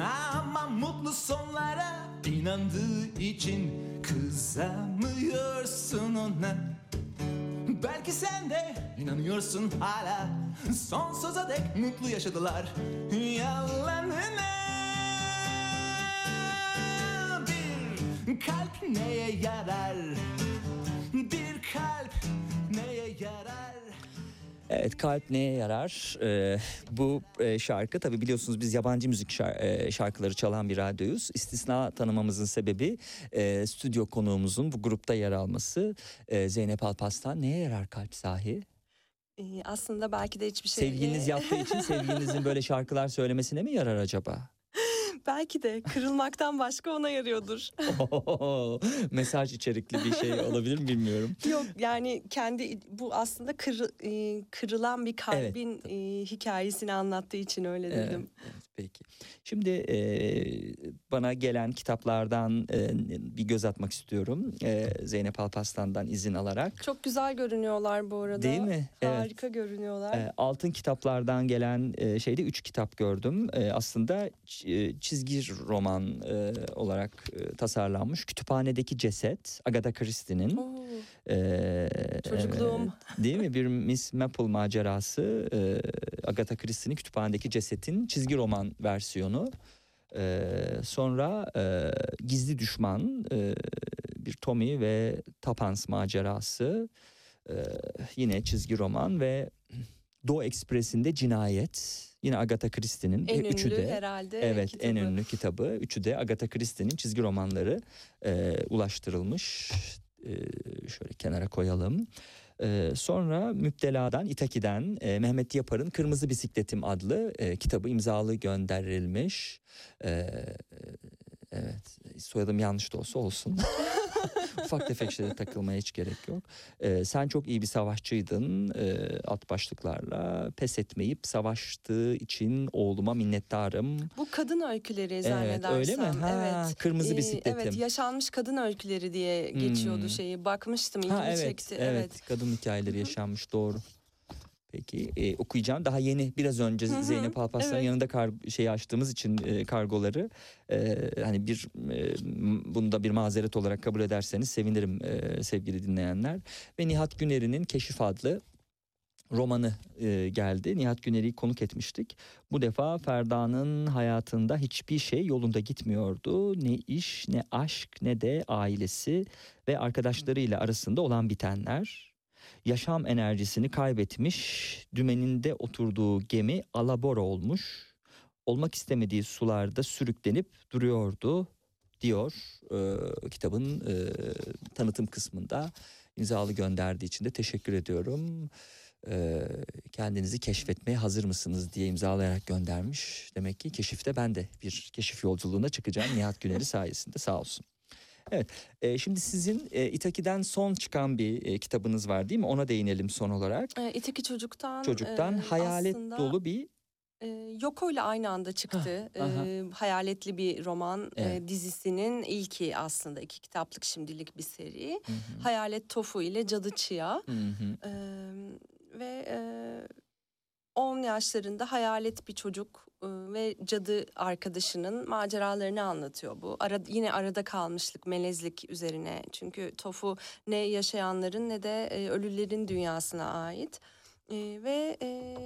Ama mutlu sonlara inandığı için kızamıyorsun ona Belki sen de inanıyorsun hala Sonsuza dek mutlu yaşadılar yalanına Bir kalp neye yarar? Bir kalp neye yarar? Evet kalp neye yarar? Ee, bu e, şarkı tabi biliyorsunuz biz yabancı müzik şar- e, şarkıları çalan bir radyoyuz. İstisna tanımamızın sebebi e, stüdyo konuğumuzun bu grupta yer alması. E, Zeynep Alpaslan neye yarar kalp sahi? Ee, aslında belki de hiçbir şey. Sevgiliniz yaptığı için sevgilinizin böyle şarkılar söylemesine mi yarar acaba? Belki de kırılmaktan başka ona yarıyordur. Mesaj içerikli bir şey olabilir mi bilmiyorum. Yok yani kendi bu aslında kırı- e, kırılan bir kalbin e, hikayesini anlattığı için öyle Evet, dedim. evet, peki. Şimdi e, bana gelen kitaplardan e, bir göz atmak istiyorum. E, Zeynep Alpaslan'dan izin alarak. Çok güzel görünüyorlar bu arada. Değil mi? Evet. Harika görünüyorlar. E, altın kitaplardan gelen e, şeyde üç kitap gördüm. E, aslında e, çizgi roman e, olarak e, tasarlanmış. Kütüphanedeki Ceset, Agatha Christie'nin. E, Çocukluğum. evet, değil mi? Bir Miss Maple macerası. E, Agatha Christie'nin Kütüphanedeki Ceset'in çizgi roman versiyonu. E, sonra e, Gizli Düşman, e, bir Tommy ve Tapans macerası, e, yine çizgi roman ve Doğu Ekspresi'nde Cinayet. Yine Agatha Christie'nin En üçü ünlü de herhalde Evet en kitabı. ünlü kitabı. Üçü de Agatha Christie'nin çizgi romanları e, ulaştırılmış. E, şöyle kenara koyalım. E, sonra Müptela'dan, İtaki'den e, Mehmet Yapar'ın Kırmızı Bisikletim adlı e, kitabı imzalı gönderilmiş. E, evet soyadım yanlış da olsa olsun. Ufak tefek şeylere takılmaya hiç gerek yok. E, sen çok iyi bir savaşçıydın e, alt başlıklarla. Pes etmeyip savaştığı için oğluma minnettarım. Bu kadın öyküleri Evet zannedersem. öyle mi? Ha, evet. kırmızı Ee, bisikletim. Evet yaşanmış kadın öyküleri diye geçiyordu Hmm. şeyi. Bakmıştım ilgimi Ha evet, çekti. evet kadın hikayeleri yaşanmış doğru. Peki e, okuyacağım. Daha yeni biraz önce Hı hı, Zeynep Alparslan'ın evet. yanında kar, şey açtığımız için e, kargoları e, hani bir e, bunu da bir mazeret olarak kabul ederseniz sevinirim e, sevgili dinleyenler. Ve Nihat Güner'in Keşif adlı romanı e, geldi. Nihat Güner'i konuk etmiştik. Bu defa Ferda'nın hayatında hiçbir şey yolunda gitmiyordu. Ne iş, ne aşk, ne de ailesi ve arkadaşlarıyla arasında olan bitenler. Yaşam enerjisini kaybetmiş, dümeninde oturduğu gemi alabora olmuş. Olmak istemediği sularda sürüklenip duruyordu diyor e, kitabın e, tanıtım kısmında imzalı gönderdiği için de teşekkür ediyorum. E, kendinizi keşfetmeye hazır mısınız diye imzalayarak göndermiş. Demek ki keşifte ben de bir keşif yolculuğuna çıkacağım Nihat Güner'i sayesinde sağ olsun. Evet e, şimdi sizin e, İtaki'den son çıkan bir e, kitabınız var değil mi? Ona değinelim son olarak. Ee, İtaki çocuktan. Çocuktan e, hayalet aslında, dolu bir E, Yoko ile aynı anda çıktı. E, hayaletli bir roman e, Evet. dizisinin ilki aslında iki kitaplık şimdilik bir seri. Hı hı. Hayalet Tofu ile Cadı Chia. Hı hı. E, ve e, 10 yaşlarında hayalet bir çocuk e, ve cadı arkadaşının maceralarını anlatıyor bu. Ara, yine arada kalmışlık, melezlik üzerine. Çünkü Tofu ne yaşayanların ne de e, ölülerin dünyasına ait. E, ve e,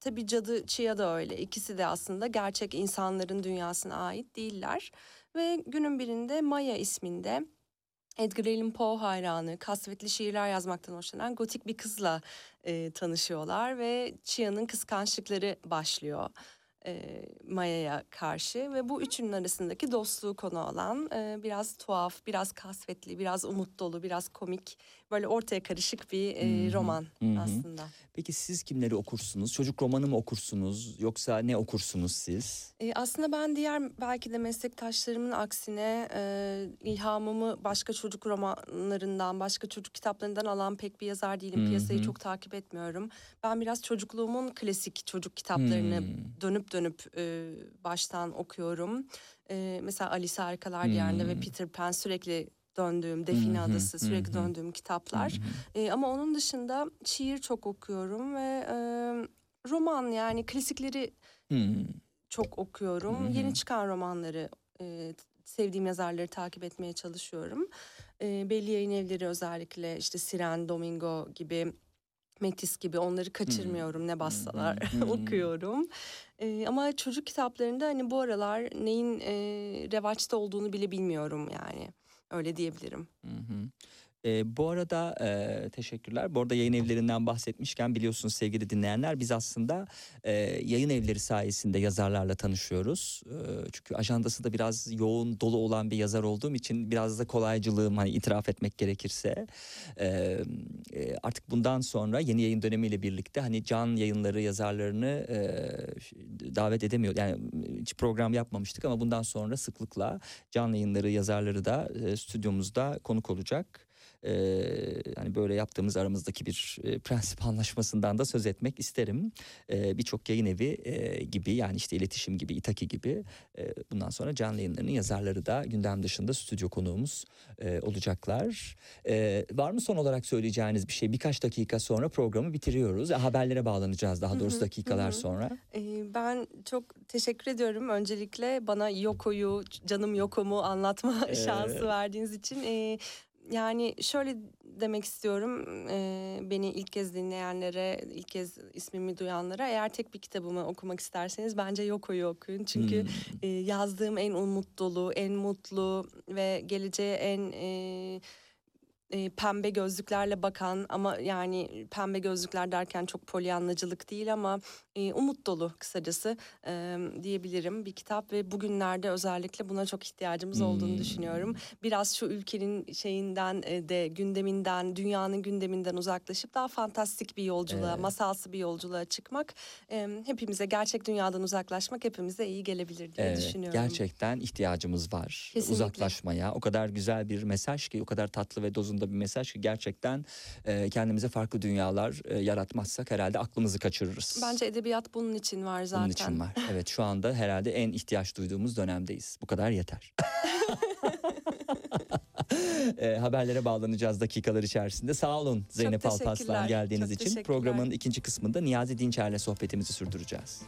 tabii cadı Chia da öyle. İkisi de aslında gerçek insanların dünyasına ait değiller. Ve günün birinde Maya isminde Edgar Allan Poe hayranı, kasvetli şiirler yazmaktan hoşlanan gotik bir kızla e, tanışıyorlar ve Chia'nın kıskançlıkları başlıyor e, Maya'ya karşı ve bu üçünün arasındaki dostluğu konu olan e, biraz tuhaf, biraz kasvetli, biraz umut dolu, biraz komik böyle ortaya karışık bir e, roman hı hı. aslında. Peki siz kimleri okursunuz? Çocuk romanı mı okursunuz yoksa ne okursunuz siz? E, aslında ben diğer belki de meslektaşlarımın aksine e, ilhamımı başka çocuk romanlarından, başka çocuk kitaplarından alan pek bir yazar değilim. Hı Piyasayı çok takip etmiyorum. Ben biraz çocukluğumun klasik çocuk kitaplarını Hmm. dönüp dönüp e, baştan okuyorum. E, mesela Alice Harikalar Diyarında ve Hmm. Peter Pan sürekli döndüğüm, Define Adası sürekli döndüğüm kitaplar. E, ama onun dışında şiir çok okuyorum ve e, roman yani klasikleri çok okuyorum. Yeni çıkan romanları e, sevdiğim yazarları takip etmeye çalışıyorum. E, belli yayın evleri özellikle işte Siren, Domingo gibi Metis gibi onları kaçırmıyorum ne bassalar okuyorum. E, ama çocuk kitaplarında hani bu aralar neyin e, revaçta olduğunu bile bilmiyorum yani. Öyle diyebilirim. Hı hı. Ee, bu arada e, teşekkürler. Bu arada yayın evlerinden bahsetmişken biliyorsunuz sevgili dinleyenler biz aslında e, yayın evleri sayesinde yazarlarla tanışıyoruz. E, çünkü ajandası da biraz yoğun dolu olan bir yazar olduğum için biraz da kolaycılığım hani itiraf etmek gerekirse. E, e, artık bundan sonra yeni yayın dönemiyle birlikte hani can yayınları yazarlarını e, davet edemiyor. Yani hiç program yapmamıştık ama bundan sonra sıklıkla canlı yayınları yazarları da e, stüdyomuzda konuk olacak. Ee, hani böyle yaptığımız aramızdaki bir e, prensip anlaşmasından da söz etmek isterim. Ee, Birçok yayın evi e, gibi yani işte iletişim gibi, İtaki gibi e, bundan sonra canlı yayınlarının yazarları da gündem dışında stüdyo konuğumuz e, olacaklar. Ee, var mı son olarak söyleyeceğiniz bir şey? Birkaç dakika sonra programı bitiriyoruz. E, haberlere bağlanacağız daha doğrusu hı, dakikalar hı sonra. Ee, Ben çok teşekkür ediyorum öncelikle bana Yoko'yu, canım Yoko'mu anlatma Ee, şansı verdiğiniz için. Ee, Yani şöyle demek istiyorum e, beni ilk kez dinleyenlere, ilk kez ismimi duyanlara eğer tek bir kitabımı okumak isterseniz bence Yoko'yu okuyun. Çünkü Hmm. e, yazdığım en umut dolu, en mutlu ve geleceğe en e, e, pembe gözlüklerle bakan ama yani pembe gözlükler derken çok polyanlacılık değil ama e, umut dolu kısacası e, diyebilirim bir kitap ve bugünlerde özellikle buna çok ihtiyacımız olduğunu Hmm. düşünüyorum. Biraz şu ülkenin şeyinden e, de gündeminden, dünyanın gündeminden uzaklaşıp daha fantastik bir yolculuğa, Evet. masalsı bir yolculuğa çıkmak e, hepimize gerçek dünyadan uzaklaşmak hepimize iyi gelebilir diye Evet, düşünüyorum. gerçekten ihtiyacımız var Kesinlikle. uzaklaşmaya. O kadar güzel bir mesaj ki, o kadar tatlı ve dozunda bir mesaj ki gerçekten e, kendimize farklı dünyalar e, yaratmazsak herhalde aklımızı kaçırırız. Bence edebiyat bunun için var zaten. Bunun için var. Evet şu anda herhalde en ihtiyaç duyduğumuz dönemdeyiz. Bu kadar yeter. e, haberlere bağlanacağız dakikalar içerisinde. Sağ olun Zeynep. Alparslan geldiğiniz Çok için. Programın ikinci kısmında Niyazi Dinçer'le sohbetimizi sürdüreceğiz.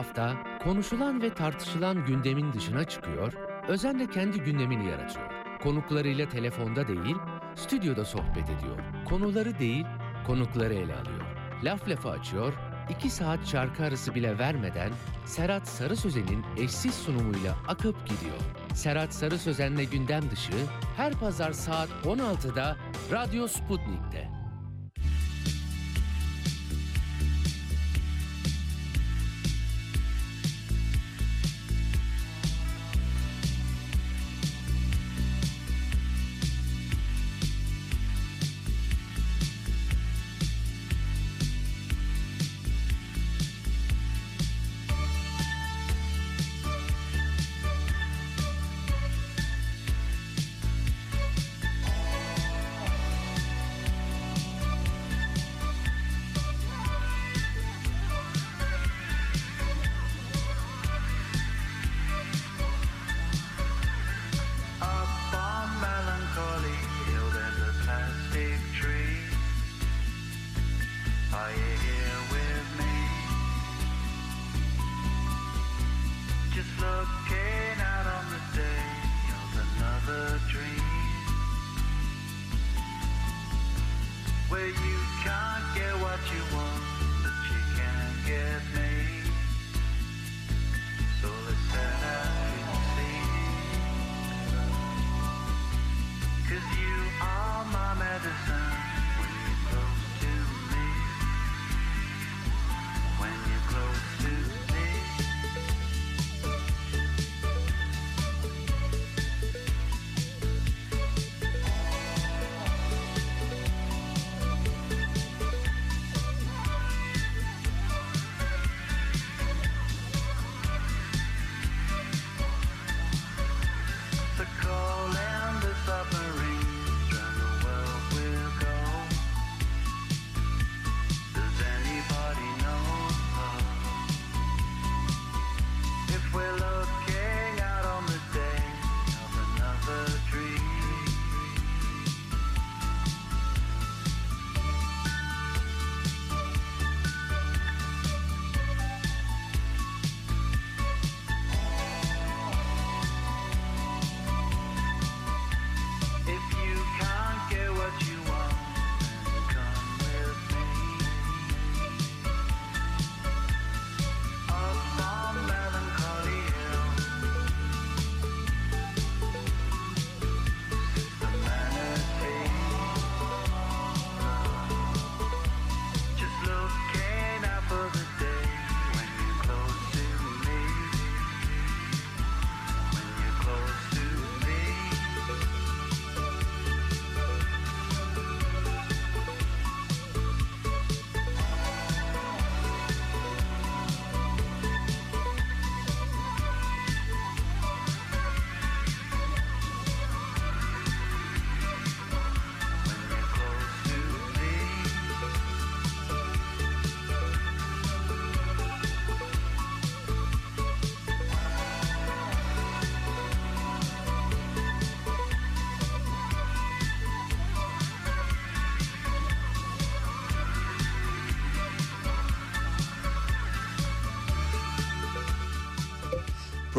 Hafta konuşulan ve tartışılan gündemin dışına çıkıyor, özenle kendi gündemini yaratıyor. Konuklarıyla telefonda değil, stüdyoda sohbet ediyor. Konuları değil, konukları ele alıyor. Laf lafı açıyor, iki saat şarkı arası bile vermeden Serhat Sarı Sözen'in eşsiz sunumuyla akıp gidiyor. Serhat Sarı Sözen'le gündem dışı her pazar saat 16'da Radyo Sputnik'te.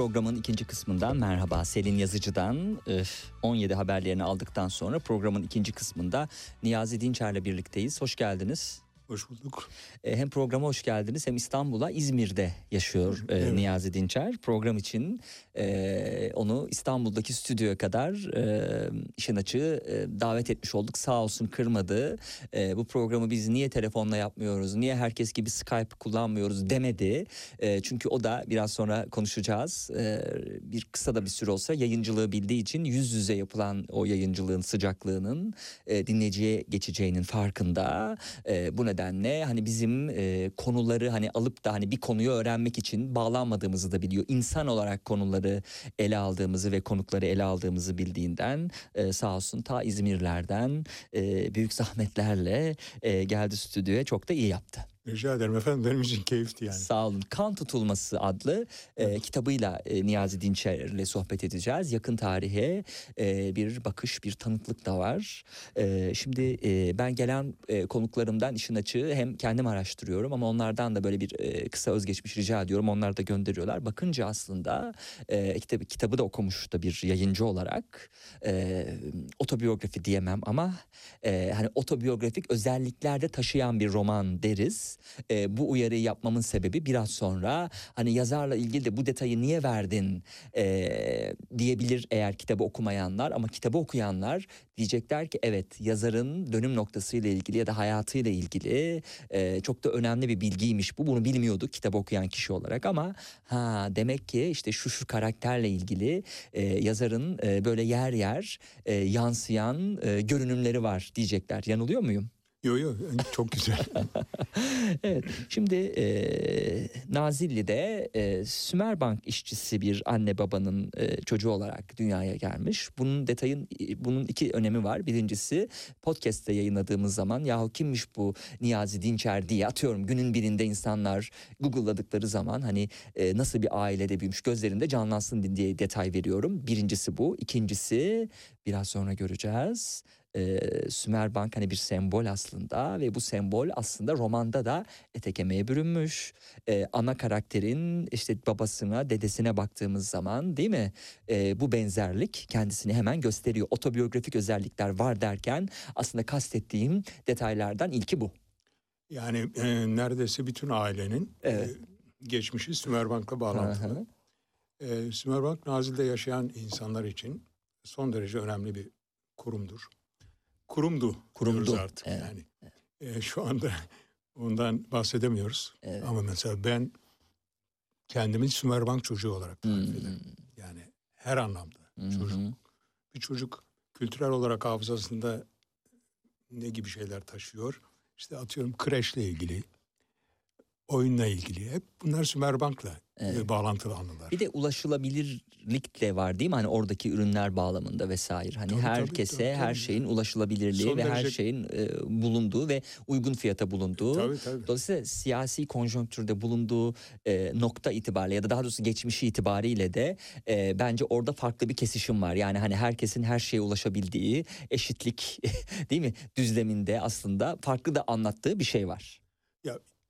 Programın ikinci kısmından merhaba Selin Yazıcı'dan öf, 17 haberlerini aldıktan sonra programın ikinci kısmında Niyazi Dinçer'le birlikteyiz. Hoş geldiniz. Hoş bulduk. E, Hem programa hoş geldiniz hem İstanbul'a İzmir'de yaşıyor e, Evet. Niyazi Dinçer. Program için e, onu İstanbul'daki stüdyoya kadar işin açığı davet etmiş olduk. Sağ olsun kırmadı. Bu programı biz niye telefonla yapmıyoruz, niye herkes gibi Skype kullanmıyoruz demedi. Çünkü o da biraz sonra konuşacağız. Bir kısa da bir süre olsa yayıncılığı bildiği için yüz yüze yapılan o yayıncılığın sıcaklığının dinleyiciye geçeceğinin farkında. Bu nedenle hani bizim e, konuları hani alıp da hani bir konuyu öğrenmek için bağlanmadığımızı da biliyor. İnsan olarak konuları ele aldığımızı ve konukları ele aldığımızı bildiğinden e, sağ olsun ta İzmirlerden e, büyük zahmetlerle e, geldi stüdyoya çok da iyi yaptı. Rica ederim efendim benim için keyifti yani. Sağ olun. Kan Tutulması adlı e, kitabıyla e, Niyazi Dinçer'le sohbet edeceğiz. Yakın tarihe e, bir bakış, bir tanıklık da var. E, şimdi e, ben gelen e, konuklarımdan işin açığı hem kendim araştırıyorum ama onlardan da böyle bir e, kısa özgeçmiş rica ediyorum. Onlar da gönderiyorlar. Bakınca aslında e, kitabı, kitabı da okumuş da bir yayıncı olarak e, otobiyografi diyemem ama e, hani otobiyografik özelliklerde taşıyan bir roman deriz. E, bu uyarıyı yapmamın sebebi biraz sonra hani yazarla ilgili de bu detayı niye verdin e, diyebilir eğer kitabı okumayanlar. Ama kitabı okuyanlar diyecekler ki evet yazarın dönüm noktasıyla ilgili ya da hayatıyla ilgili e, çok da önemli bir bilgiymiş bu. Bunu bilmiyorduk kitabı okuyan kişi olarak ama ha demek ki işte şu şu karakterle ilgili e, yazarın e, böyle yer yer e, yansıyan e, görünümleri var diyecekler. Yanılıyor muyum? Yo yo çok güzel. evet. Şimdi e, Nazilli'de e, Sümerbank işçisi bir anne babanın e, çocuğu olarak dünyaya gelmiş. Bunun detayın bunun iki önemi var. Birincisi podcast'te yayınladığımız zaman yahu kimmiş bu Niyazi Dinçer diye atıyorum günün birinde insanlar Google'ladıkları zaman hani e, nasıl bir ailede büyümüş gözlerinde canlansın diye detay veriyorum. Birincisi bu. İkincisi biraz sonra göreceğiz e, Sümerbank hani bir sembol aslında ve bu sembol aslında romanda da ete kemiğe bürünmüş. E, ana karakterin işte babasına dedesine baktığımız zaman değil mi e, bu benzerlik kendisini hemen gösteriyor. Otobiyografik özellikler var derken aslında kastettiğim detaylardan ilki bu. Yani e, neredeyse bütün ailenin Evet. e, geçmişi Sümerbank'la Hı bağlantılı. E, Sümerbank Nazilli'de yaşayan insanlar için son derece önemli bir kurumdur. Kurumdu. Kurumdu, diyoruz artık evet. yani. E, şu anda ondan bahsedemiyoruz. Evet. Ama mesela ben kendimi Sümerbank çocuğu olarak tarif Hmm. ederim. Yani her anlamda hı. çocuk. Bir çocuk kültürel olarak hafızasında ne gibi şeyler taşıyor? İşte atıyorum kreşle ilgili, oyunla ilgili. Hep bunlar Sümerbank'la Evet. bağlantılı anılar. Bir de ulaşılabilirlik de var değil mi? Hani oradaki ürünler bağlamında vesaire. Hani Tabii, herkese tabii, her tabii. şeyin ulaşılabilirliği Son ve her derece- şeyin e, bulunduğu ve uygun fiyata bulunduğu. Tabii tabii. Dolayısıyla siyasi konjonktürde bulunduğu e, nokta itibariyle ya da daha doğrusu geçmişi itibariyle de e, bence orada farklı bir kesişim var. Yani hani herkesin her şeye ulaşabildiği eşitlik değil mi düzleminde aslında farklı da anlattığı bir şey var.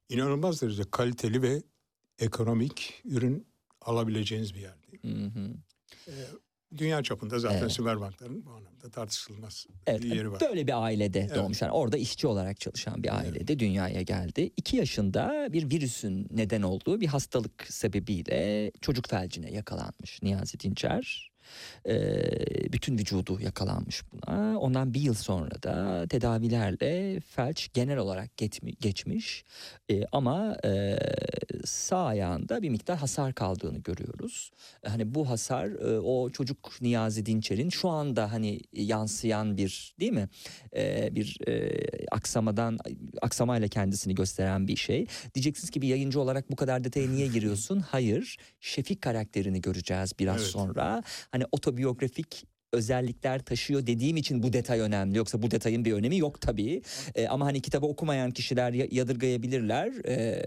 İnanılmaz derecede kaliteli ve ekonomik ürün alabileceğiniz bir yerde. Hı hı. Dünya çapında zaten Evet. Sümerbankların bu anlamda tartışılmaz Evet, bir yeri var. böyle bir ailede Evet. doğmuş. Yani orada işçi olarak çalışan bir ailede dünyaya geldi. İki yaşında bir virüsün neden olduğu bir hastalık sebebiyle çocuk felcine yakalanmış Niyazi Dinçer. Ee, bütün vücudu yakalanmış buna. Ondan bir yıl sonra da tedavilerle felç genel olarak getmi- geçmiş. Ee, ama e, sağ ayağında bir miktar hasar kaldığını görüyoruz. Hani bu hasar e, o çocuk Niyazi Dinçer'in şu anda hani yansıyan bir değil mi? E, bir e, aksamadan aksamayla kendisini gösteren bir şey. Diyeceksiniz ki bir yayıncı olarak bu kadar detaya niye giriyorsun? Hayır. Şefik karakterini göreceğiz biraz Evet. sonra. Hani otobiyografik özellikler taşıyor dediğim için bu detay önemli. Yoksa bu detayın bir önemi yok tabii. E, ama hani kitabı okumayan kişiler ya- yadırgayabilirler. E,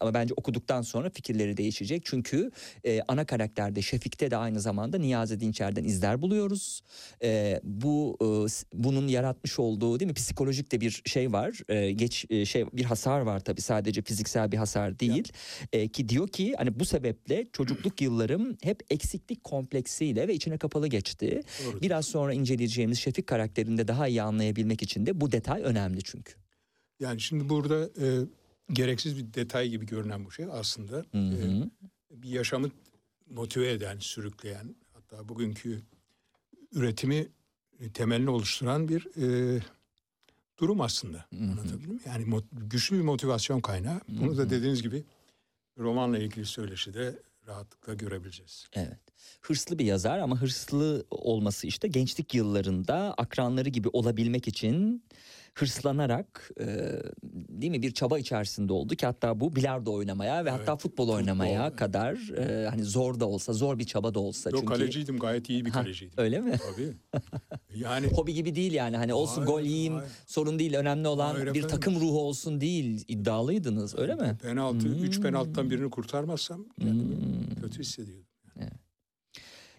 ama bence okuduktan sonra fikirleri değişecek. Çünkü e, ana karakterde Şefik'te de aynı zamanda Niyazi Dinçer'den izler buluyoruz. E, bu e, bunun yaratmış olduğu değil mi psikolojik de bir şey var. E, geç e, şey bir hasar var tabii sadece fiziksel bir hasar değil. E, ki diyor ki hani bu sebeple çocukluk yıllarım hep eksiklik kompleksiyle ve içine kapalı geçti. Doğru. Biraz sonra inceleyeceğimiz Şefik karakterinde daha iyi anlayabilmek için de bu detay önemli çünkü. Yani şimdi burada e, gereksiz bir detay gibi görünen bu şey aslında Hı e, hı. bir yaşamı motive eden, sürükleyen hatta bugünkü üretimi temelini oluşturan bir e, durum aslında. Hı hı. Anlatabildim mi? Yani güçlü bir motivasyon kaynağı. Bunu da dediğiniz gibi romanla ilgili söyleşide rahatlıkla görebileceğiz. Evet. Hırslı bir yazar ama hırslı olması işte gençlik yıllarında akranları gibi olabilmek için hırslanarak e, değil mi bir çaba içerisinde oldu ki hatta bu bilardo oynamaya ve hatta Evet, futbol oynamaya futbol. kadar e, hani zor da olsa zor bir çaba da olsa Yok çünkü kaleciydim gayet iyi bir Ha, kaleciydim. öyle mi? Tabii. Yani Hobi gibi değil yani hani olsun Hayır, gol yiyeyim hayır. sorun değil önemli olan Hayır bir takım ruhu olsun değil iddialıydınız öyle mi? penaltı, üç Hmm. penaltıdan birini kurtarmazsam kendimi kötü hissediyordum.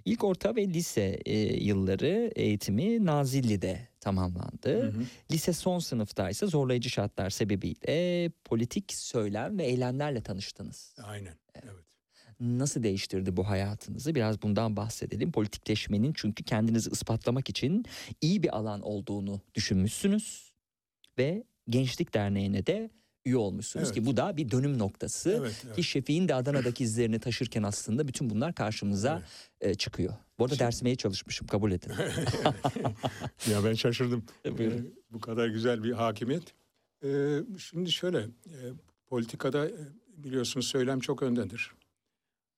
İlk orta ve lise e, yılları eğitimi Nazilli'de tamamlandı. Hı hı. Lise son sınıfta ise zorlayıcı şartlar sebebiyle politik söylem ve eylemlerle tanıştınız. Aynen. Evet. Nasıl değiştirdi bu hayatınızı? Biraz bundan bahsedelim. Politikleşmenin çünkü kendinizi ispatlamak için iyi bir alan olduğunu düşünmüşsünüz ve Gençlik Derneği'ne de üye olmuşsunuz Evet. ki bu da bir dönüm noktası. Evet, evet. Ki Şefik'in de Adana'daki izlerini taşırken aslında bütün bunlar karşımıza e, çıkıyor. Bu arada dersmeye çalışmışım kabul edin. Ya ben şaşırdım. Buyurun. Ee, bu kadar güzel bir hakimiyet. Ee, şimdi şöyle, e, politikada e, biliyorsunuz söylem çok öndedir.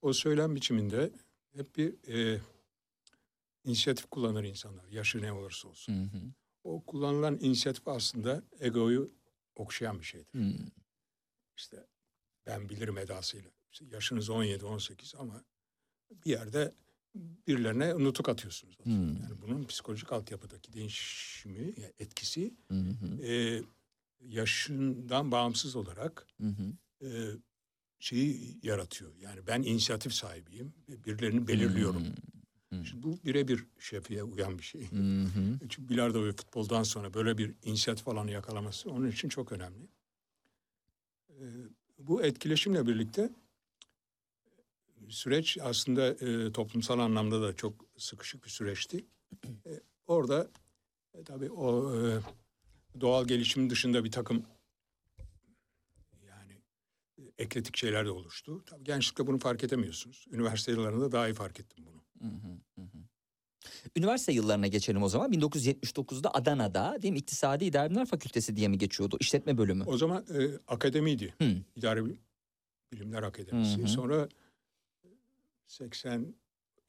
O söylem biçiminde hep bir e, inisiyatif kullanır insanlar, yaşı ne olursa olsun. Hı hı. O kullanılan inisiyatif aslında egoyu okşayan bir şeydir. Hı. İşte ben bilirim edasıyla. İşte yaşınız 17-18 ama bir yerde birilerine nutuk atıyorsunuz. Hmm. Yani bunun psikolojik altyapıdaki değişimi, etkisi hı. e, yaşından bağımsız olarak hı. e, şeyi yaratıyor. Yani ben inisiyatif sahibiyim. Birilerini belirliyorum. Hmm. Şimdi bu birebir şefiye uyan bir şey. Hı hı. Çünkü bilardo ve futboldan sonra böyle bir inisiyatif alanı yakalaması onun için çok önemli. Ee, bu etkileşimle birlikte süreç aslında e, toplumsal anlamda da çok sıkışık bir süreçti. E, orada e, tabii o e, doğal gelişimin dışında bir takım yani e, ekletik şeyler de oluştu. Tabii gençlikte bunu fark edemiyorsunuz. Üniversite yıllarında daha iyi fark ettim bunu. Hı hı. Üniversite yıllarına geçelim o zaman. 1979'da Adana'da değil mi? İktisadi İdari Bilimler Fakültesi diye mi geçiyordu? İşletme bölümü. O zaman e, akademiydi. Hı. İdari Bil- Bilimler Akademisi. Hı hı. Sonra 80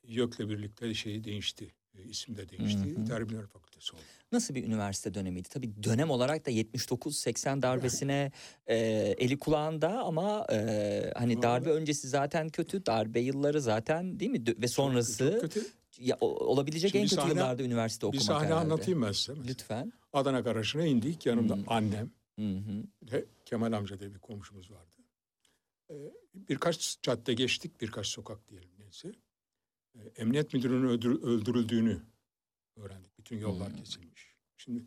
YÖK'le birlikte şeyi değişti. E, isim de değişti. Hı hı. İdari Bilimler Fakültesi oldu. Nasıl bir üniversite dönemiydi? Tabii dönem olarak da 79-80 darbesine e, eli kulağında ama e, hani Ama- darbe öncesi zaten kötü. Darbe yılları zaten değil mi? Ve sonrası Çok kötü. ya, olabilecek Şimdi en kötü sahne- yıllarda üniversite Bir okumak sahne herhalde. anlatayım ben size. mesela. Lütfen. Adana Garajı'na indik. Yanımda Hı. annem Hı hı. ve Kemal amca diye bir komşumuz vardı. E, birkaç cadde geçtik. Birkaç sokak diyelim neyse. E, emniyet müdürünün öldür- öldürüldüğünü öğrendik. Bütün yollar Hı. kesilmiş. Şimdi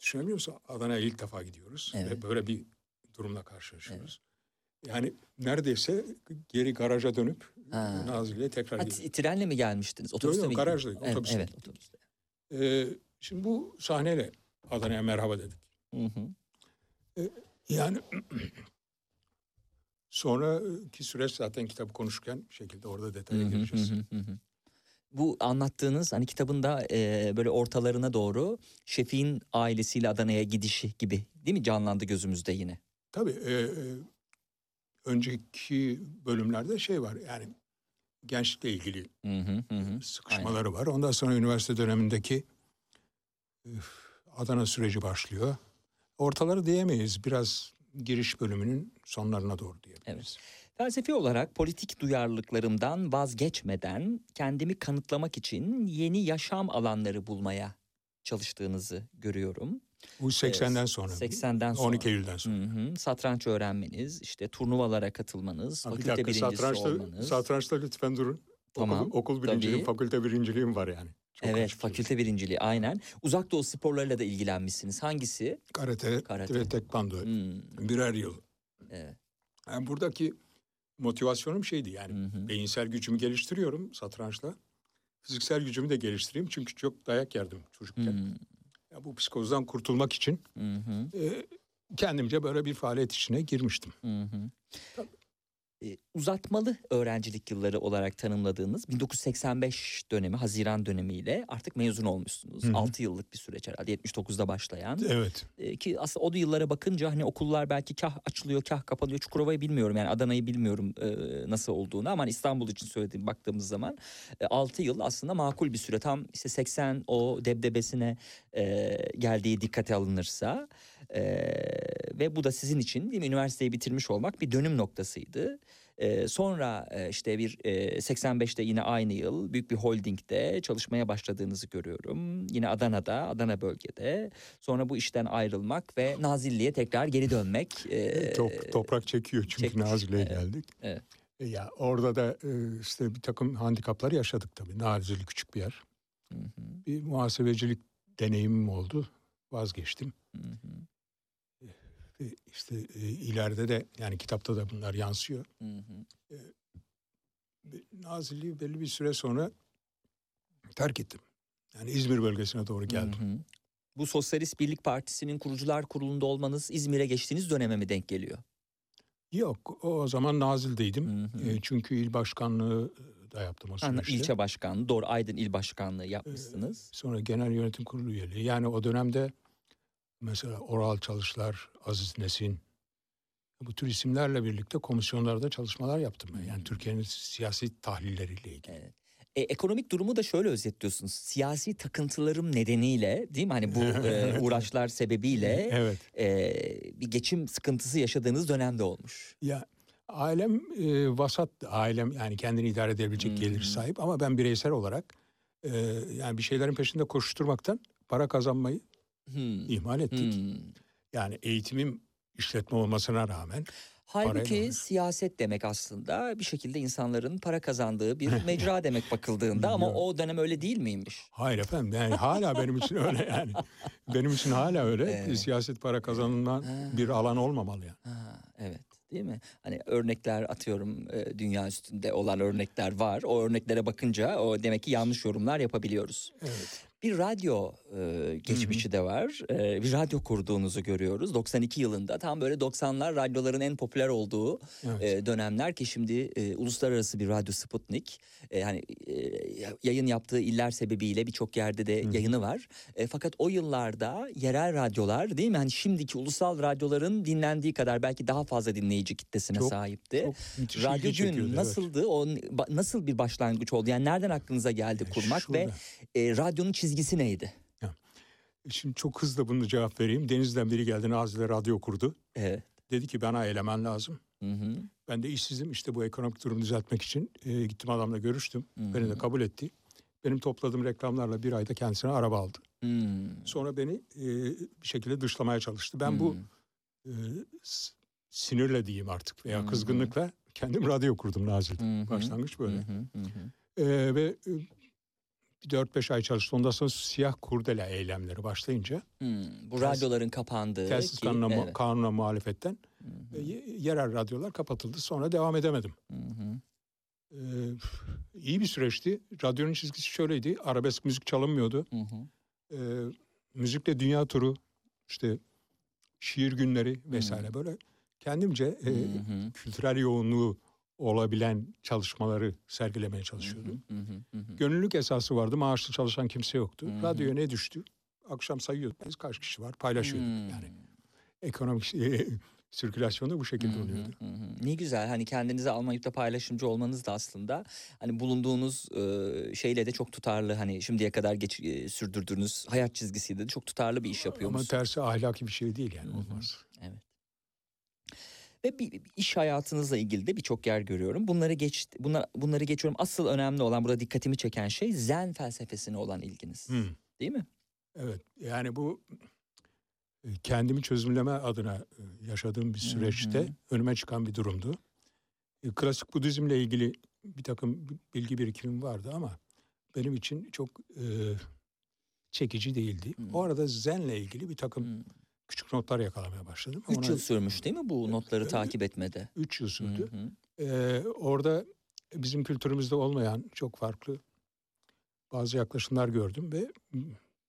düşünebiliyor musun? Adana'ya ilk defa gidiyoruz. Evet. Ve böyle bir durumla karşılaşıyoruz. Yani neredeyse geri garaja dönüp. Nazilli'ye tekrar gidiyoruz. trenle mi gelmiştiniz? Otobüste yok, mi garajda? Evet, otobüste evet, otobüste. Ee, şimdi bu sahneyle Adana'ya merhaba dedik. Hı hı. Yani sonraki süreç zaten kitabı konuşurken bir şekilde orada detaya gireceğiz. Bu anlattığınız hani kitabında e, böyle ortalarına doğru Şefik'in ailesiyle Adana'ya gidişi gibi değil mi canlandı gözümüzde yine? Tabii e, önceki bölümlerde şey var yani gençlikle ilgili Hı hı, hı sıkışmaları var. Ondan sonra üniversite dönemindeki Adana süreci başlıyor. Ortaları diyemeyiz. Biraz giriş bölümünün sonlarına doğru diyebiliriz. Felsefi olarak politik duyarlılıklarımdan vazgeçmeden kendimi kanıtlamak için yeni yaşam alanları bulmaya çalıştığınızı görüyorum. Bu 80'den sonra. 80'den sonra. 12 Eylül'den sonra. Hı hı. Satranç öğrenmeniz, işte turnuvalara katılmanız, Ha, bir fakülte dakika birincisi satrançta, olmanız. satrançta lütfen durun. Tamam, Okul, okul birinciliğim, tabii. fakülte birinciliğim var yani. Çok evet, açık fakülte birinciliği aynen. Uzak doğu sporlarıyla da ilgilenmişsiniz. Hangisi? Karate, Karate. ve tekvando Hmm, birer yıl. evet. Yani buradaki motivasyonum şeydi yani Hı hı. beyinsel gücümü geliştiriyorum satrançla. Fiziksel gücümü de geliştireyim çünkü çok dayak yerdim çocukken. Hmm, Ya bu psikozdan kurtulmak için hı hı, e, kendimce böyle bir faaliyet içine girmiştim. hı hı. Uzatmalı öğrencilik yılları olarak tanımladığınız 1985 dönemi Haziran dönemiyle artık mezun olmuşsunuz. Hı hı. 6 yıllık bir süreç herhalde 79'da başlayan. Evet. E, ki aslında o yıllara bakınca hani okullar belki kah açılıyor kah kapanıyor. Çukurova'yı bilmiyorum yani Adana'yı bilmiyorum e, nasıl olduğunu ama hani İstanbul için söylediğim baktığımız zaman 6 yıl aslında makul bir süre. Tam işte 80 o debdebesine e, geldiği dikkate alınırsa e, ve bu da sizin için değil mi üniversiteyi bitirmiş olmak bir dönüm noktasıydı. E, sonra e, işte bir e, 85'te yine aynı yıl büyük bir holdingde çalışmaya başladığınızı görüyorum. Yine Adana'da, Adana bölgede. Sonra bu işten ayrılmak ve Nazilli'ye tekrar geri dönmek. e, Çok toprak çekiyor çünkü çekmiş. Nazilli'ye Evet, geldik. evet. E Ya orada da e, işte bir takım handikaplar yaşadık tabii. Nazilli küçük bir yer. Hı hı, Bir muhasebecilik deneyimim oldu. Vazgeçtim. hı hı, işte e, ileride de yani kitapta da bunlar yansıyor. hı hı. Nazilli'yi belli bir süre sonra terk ettim. Yani İzmir bölgesine doğru geldim. Hı hı. Bu Sosyalist Birlik Partisi'nin kurucular kurulunda olmanız İzmir'e geçtiğiniz döneme mi denk geliyor? Yok o zaman Nazil'deydim. Hı hı. E, çünkü il başkanlığı da yaptım o süreçte. İlçe başkanlığı, doğru Aydın İl Başkanlığı yapmışsınız. Sonra genel yönetim kurulu üyeliği. Yani o dönemde mesela Oral Çalışlar, Aziz Nesin bu tür isimlerle birlikte komisyonlarda çalışmalar yaptım ben. Yani Türkiye'nin siyasi tahlilleriyle ilgili. Evet. E, ekonomik durumu da şöyle özetliyorsunuz. Siyasi takıntılarım nedeniyle değil mi? Hani bu e, uğraşlar sebebiyle Evet. e, bir geçim sıkıntısı yaşadığınız dönemde olmuş. Ya ailem e, vasat ailem yani kendini idare edebilecek Hı gelir sahip ama ben bireysel olarak e, yani bir şeylerin peşinde koşturmaktan para kazanmayı Hmm. ihmal ettik. Hmm. Yani eğitimim işletme olmasına rağmen Halbuki Parayla. siyaset demek aslında bir şekilde insanların para kazandığı bir mecra demek bakıldığında ama o dönem öyle değil miymiş? hayır efendim yani hala benim için öyle yani. Benim için hala öyle. Evet. Siyaset para kazanılan bir alan olmamalı yani. Ha, evet değil mi? Hani örnekler atıyorum e, dünya üstünde olan örnekler var. O örneklere bakınca o demek ki yanlış yorumlar yapabiliyoruz. Evet. Bir radyo e, geçmişi de var. E, bir radyo kurduğunuzu görüyoruz. 92 yılında tam böyle 90'lar radyoların en popüler olduğu Evet. e, dönemler ki şimdi e, uluslararası bir radyo Sputnik. E, hani e, yayın yaptığı iller sebebiyle birçok yerde de yayını var. E, fakat o yıllarda yerel radyolar değil mi? Hani şimdiki ulusal radyoların dinlendiği kadar belki daha fazla dinleyici kitlesine Çok- sahipti. çok Radyo gün evet. nasıldı? O ba- nasıl bir başlangıç oldu? Yani nereden aklınıza geldi Yani kurmak ve şurada. e, radyonun çizgisi neydi? Şimdi çok hızlı bunu cevap vereyim. Deniz'den biri geldi Nazilli'de radyo kurdu. Evet. Dedi ki bana eleman lazım. Hı hı. Ben de işsizim işte bu ekonomik durumu düzeltmek için e, gittim adamla görüştüm. Hı Beni de hı. kabul etti. Benim topladığım reklamlarla bir ayda kendisine araba aldı. Hmm. Sonra beni e, bir şekilde dışlamaya çalıştı. Ben bu Hmm. e, sinirle diyeyim artık veya Hı hı. kızgınlıkla kendim radyo kurdum Nazil'de. Hı hı. Başlangıç böyle. Hı hı, hı hı. E, ve e, 4-5 ay çalıştı. Ondan sonra siyah kurdele eylemleri başlayınca Hmm, bu Ters- radyoların kapandığı telsiz ki- kanuna, evet. kanuna muhalefetten Hı e, hı, ye- yerel radyolar kapatıldı. Sonra devam edemedim. hı hı. E, iyi bir süreçti. Radyonun çizgisi şöyleydi. Arabesk müzik çalınmıyordu. Hı hı. E, müzikle dünya turu, işte şiir günleri vesaire böyle kendimce e, Hı hı. kültürel yoğunluğu olabilen çalışmaları sergilemeye çalışıyordum. Hı hı, hı hı. Gönüllülük esası vardı. Maaşlı çalışan kimse yoktu. Hı hı. Radyoya ne düştü? Akşam sayıyorduk. Biz kaç kişi var? Paylaşıyorduk. Hmm. Yani ekonomik e, sirkülasyon da bu şekilde Hı hı, oluyordu. hı hı. Ne güzel hani kendinize almayıp da paylaşımcı olmanız da aslında hani bulunduğunuz e, şeyle de çok tutarlı hani şimdiye kadar geç, e, sürdürdüğünüz hayat çizgisiyle de çok tutarlı bir iş Ama yapıyorsunuz. tersi ahlaki bir şey değil yani Hı hı. olmaz. Evet. Ve bir, bir iş hayatınızla ilgili de birçok yer görüyorum. Bunları geç bunlar bunları geçiyorum. Asıl önemli olan burada dikkatimi çeken şey Zen felsefesine olan ilginiz. Hı. Değil mi? Evet yani bu e, kendimi çözümleme adına e, yaşadığım bir süreçte hı. önüme çıkan bir durumdu. E, Klasik Budizmle ilgili bir takım bilgi birikimim vardı ama benim için çok e, çekici değildi. Hı. O arada Zen'le ilgili bir takım Hı. Küçük notlar yakalamaya başladım. Üç Ona yıl sürmüş değil mi bu notları e, takip etmede? üç yıl Hı sürdü. hı. Ee, orada bizim kültürümüzde olmayan çok farklı bazı yaklaşımlar gördüm ve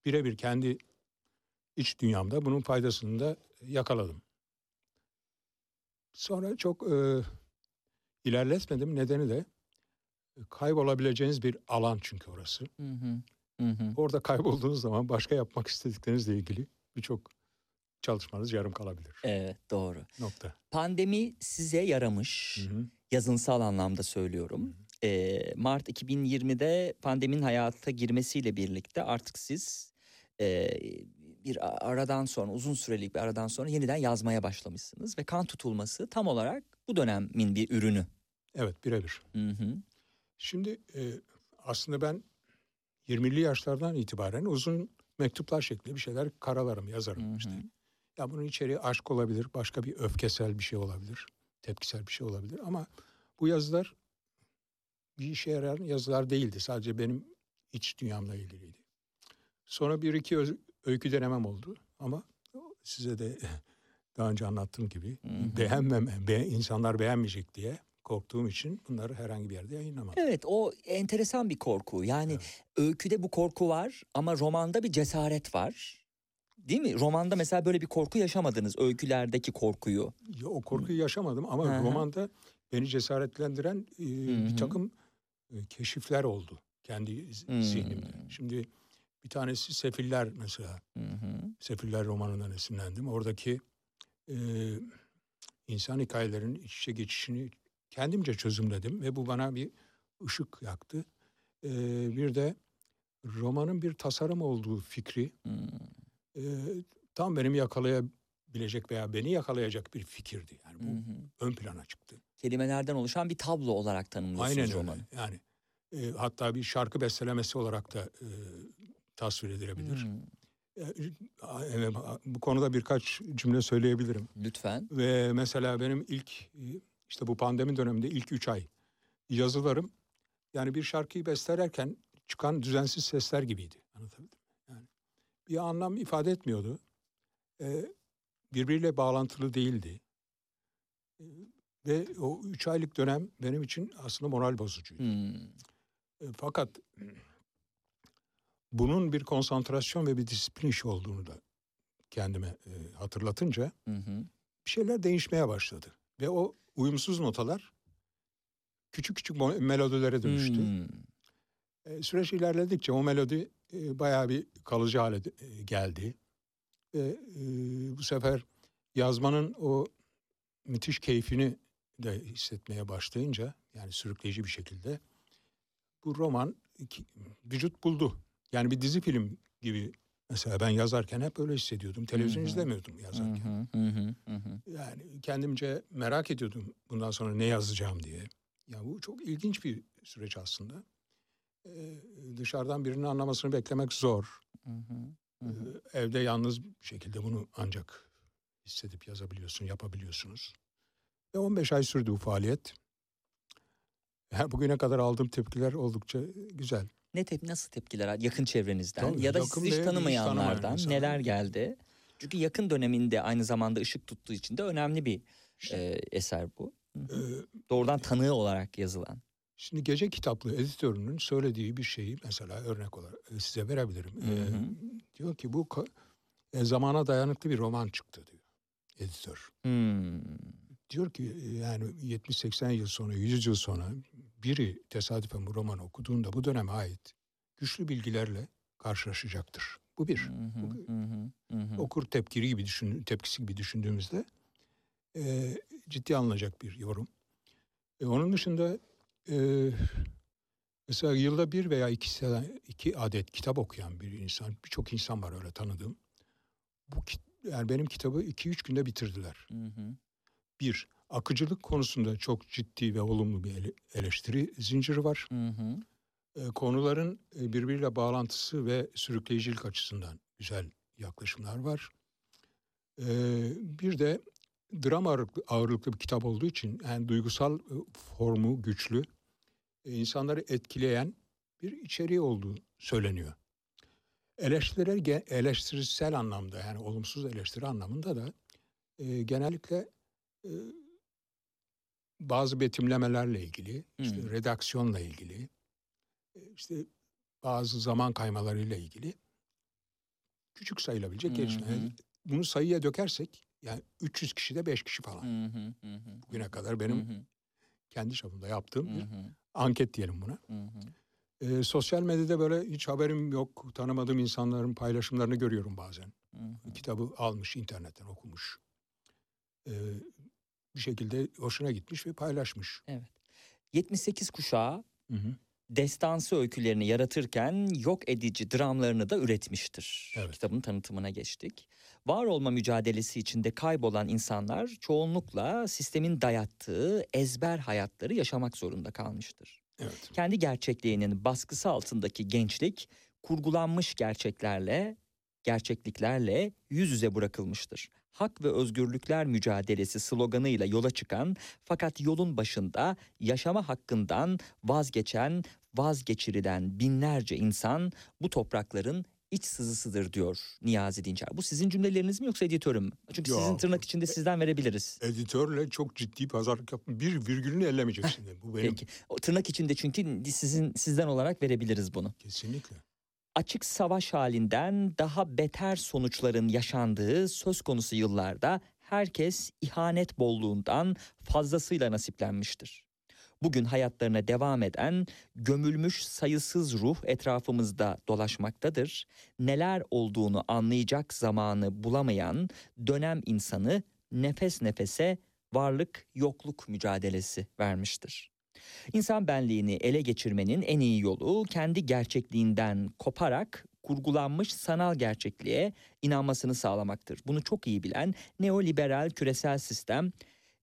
birebir kendi iç dünyamda bunun faydasını da yakaladım. Sonra çok e, ilerletmedim. Nedeni de e, kaybolabileceğiniz bir alan çünkü orası. Hı hı. Hı hı. Orada kaybolduğunuz zaman başka yapmak istediklerinizle ilgili birçok çalışmanız yarım kalabilir. Evet doğru. Nokta. Pandemi size yaramış. Hı hı. Yazınsal anlamda söylüyorum. Ee, Mart 2020'de pandeminin hayata girmesiyle birlikte artık siz e, bir aradan sonra uzun süreli bir aradan sonra yeniden yazmaya başlamışsınız ve kan tutulması tam olarak bu dönemin bir ürünü. Evet birebir. Hı hı. Şimdi e, aslında ben 20'li yaşlardan itibaren uzun mektuplar şeklinde bir şeyler karalarım, yazarım Hı işte. Ya bunun içeriği aşk olabilir, başka bir öfkesel bir şey olabilir, tepkisel bir şey olabilir ama bu yazılar bir işe yarayan yazılar değildi. Sadece benim iç dünyamla ilgiliydi. Sonra bir iki öykü denemem oldu ama size de daha önce anlattığım gibi Hı hı. beğenmem, be, insanlar beğenmeyecek diye korktuğum için bunları herhangi bir yerde yayınlamadım. Evet o enteresan bir korku. Yani öyküde bu korku var ama romanda bir cesaret var. Değil mi? Romanda mesela böyle bir korku yaşamadınız. Öykülerdeki korkuyu. Ya, o korkuyu yaşamadım ama Hı hı. romanda beni cesaretlendiren e, bir takım e, keşifler oldu kendi zihnimde. Şimdi bir tanesi Sefiller mesela. Hı hı. Sefiller romanından esinlendim. Oradaki e, insan hikayelerinin iç içe geçişini kendimce çözümledim ve bu bana bir ışık yaktı. E, bir de romanın bir tasarım olduğu fikri Hı. E, tam benim yakalayabilecek veya beni yakalayacak bir fikirdi. Yani Hı bu hı. ön plana çıktı. Kelimelerden oluşan bir tablo olarak tanımlıyorsunuz Aynen öyle. Yani e, hatta bir şarkı bestelemesi olarak da e, tasvir edilebilir. Hı. E, evet, a- bu konuda birkaç cümle söyleyebilirim. Lütfen. Ve mesela benim ilk e, işte bu pandemi döneminde ilk üç ay yazılarım yani bir şarkıyı bestelerken çıkan düzensiz sesler gibiydi. Anlatabildim bir anlam ifade etmiyordu. E, birbiriyle bağlantılı değildi. E, ve o üç aylık dönem benim için aslında moral bozucuydu. Hı. E, Fakat bunun bir konsantrasyon ve bir disiplin işi olduğunu da kendime e, hatırlatınca Hı hı. bir şeyler değişmeye başladı. Ve o uyumsuz notalar küçük küçük melodilere dönüştü. Hı. E, süreç ilerledikçe o melodi e, bayağı bir kalıcı hale de- e, geldi. Ve e, bu sefer yazmanın o müthiş keyfini de hissetmeye başlayınca yani sürükleyici bir şekilde bu roman iki- vücut buldu. Yani bir dizi film gibi mesela ben yazarken hep öyle hissediyordum. Televizyon Hı hı. izlemiyordum yazarken. hı. Hı hı. Hı hı. Yani kendimce merak ediyordum bundan sonra ne yazacağım diye. Ya bu çok ilginç bir süreç aslında. Ee, dışarıdan birinin anlamasını beklemek zor. Hı hı. Hı evde yalnız bir şekilde bunu ancak hissedip yazabiliyorsun, yapabiliyorsunuz. Ve 15 ay sürdü bu faaliyet. Her bugüne kadar aldığım tepkiler oldukça güzel. Ne tep nasıl tepkiler yakın çevrenizden Tabii, ya da sizi hiç hiç tanımayanlardan tanımayan insanlar. neler geldi? Çünkü yakın döneminde aynı zamanda ışık tuttuğu için de önemli bir İşte, e, eser bu. Hı hı. e, Doğrudan tanığı olarak yazılan. Şimdi gece kitaplı editörünün söylediği bir şeyi mesela örnek olarak e, size verebilirim. Hı hı. diyor ki bu e, zamana dayanıklı bir roman çıktı diyor editör. Hmm. Diyor ki e, yani 70-80 yıl sonra 100 yıl sonra biri tesadüfen bu romanı okuduğunda bu döneme ait güçlü bilgilerle karşılaşacaktır. Bu bir. Hı hı, hı hı. Okur tepkiri gibi düşün, tepkisi gibi düşündüğümüzde e, ciddi alınacak bir yorum. E, onun dışında e, mesela yılda bir veya iki, sene- iki adet kitap okuyan bir insan, birçok insan var öyle tanıdığım. Bu yani benim kitabı iki üç günde bitirdiler. Hı hı. Bir, akıcılık konusunda çok ciddi ve olumlu bir ele- eleştiri zinciri var. Hı hı. E, konuların birbiriyle bağlantısı ve sürükleyicilik açısından güzel yaklaşımlar var. E, bir de dram ağırlıklı, ağırlıklı bir kitap olduğu için yani duygusal e, formu güçlü, insanları etkileyen bir içeriği olduğu söyleniyor. Eleştiriler eleştirisel anlamda yani olumsuz eleştiri anlamında da e, genellikle e, bazı betimlemelerle ilgili, işte Hmm. redaksiyonla ilgili, e, işte bazı zaman kaymalarıyla ilgili küçük sayılabilecek Hı gelişmeler. hı. Bunu sayıya dökersek yani 300 kişi de 5 kişi falan. Hı. Bugüne kadar benim hı. Kendi çapımda yaptığım bir anket diyelim buna. hı hı. Ee, sosyal medyada böyle hiç haberim yok, tanımadığım insanların paylaşımlarını görüyorum bazen. Hı hı. Kitabı almış, internetten okumuş. Ee, bir şekilde hoşuna gitmiş ve paylaşmış. 78 kuşağı Hı hı. destansı öykülerini yaratırken yok edici dramlarını da üretmiştir. Evet. Kitabın tanıtımına geçtik. Var olma mücadelesi içinde kaybolan insanlar çoğunlukla sistemin dayattığı ezber hayatları yaşamak zorunda kalmıştır. Evet. Kendi gerçekliğinin baskısı altındaki gençlik kurgulanmış gerçeklerle, gerçekliklerle yüz yüze bırakılmıştır. Hak ve özgürlükler mücadelesi sloganıyla yola çıkan fakat yolun başında yaşama hakkından vazgeçen, vazgeçirilen binlerce insan bu toprakların iç sızısıdır diyor Niyazi Dinçer. Bu sizin cümleleriniz mi yoksa editörüm mü? Çünkü sizin Yok. tırnak içinde sizden verebiliriz. Editörle çok ciddi pazarlık yaptım. Bir virgülünü ellemeyeceksin. dedi. Bu benim Peki. O tırnak içinde çünkü sizin sizden olarak verebiliriz bunu. kesinlikle. açık savaş halinden daha beter sonuçların yaşandığı söz konusu yıllarda herkes ihanet bolluğundan fazlasıyla nasiplenmiştir. Bugün hayatlarına devam eden gömülmüş sayısız ruh etrafımızda dolaşmaktadır. Neler olduğunu anlayacak zamanı bulamayan dönem insanı nefes nefese varlık yokluk mücadelesi vermiştir. İnsan benliğini ele geçirmenin en iyi yolu kendi gerçekliğinden koparak kurgulanmış sanal gerçekliğe inanmasını sağlamaktır. Bunu çok iyi bilen neoliberal küresel sistem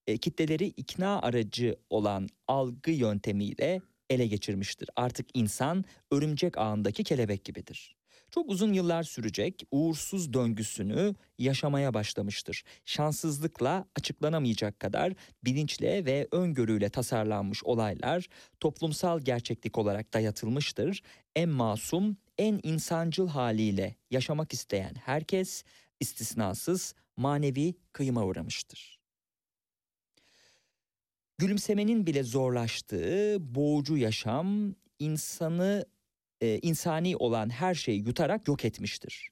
e, kitleleri ikna aracı olan algı yöntemiyle ele geçirmiştir. Artık insan örümcek ağındaki kelebek gibidir. Çok uzun yıllar sürecek uğursuz döngüsünü yaşamaya başlamıştır. Şanssızlıkla açıklanamayacak kadar bilinçle ve öngörüyle tasarlanmış olaylar toplumsal gerçeklik olarak dayatılmıştır. En masum, en insancıl haliyle yaşamak isteyen herkes istisnasız manevi kıyıma uğramıştır. Gülümsemenin bile zorlaştığı boğucu yaşam insanı e, insani olan her şeyi yutarak yok etmiştir.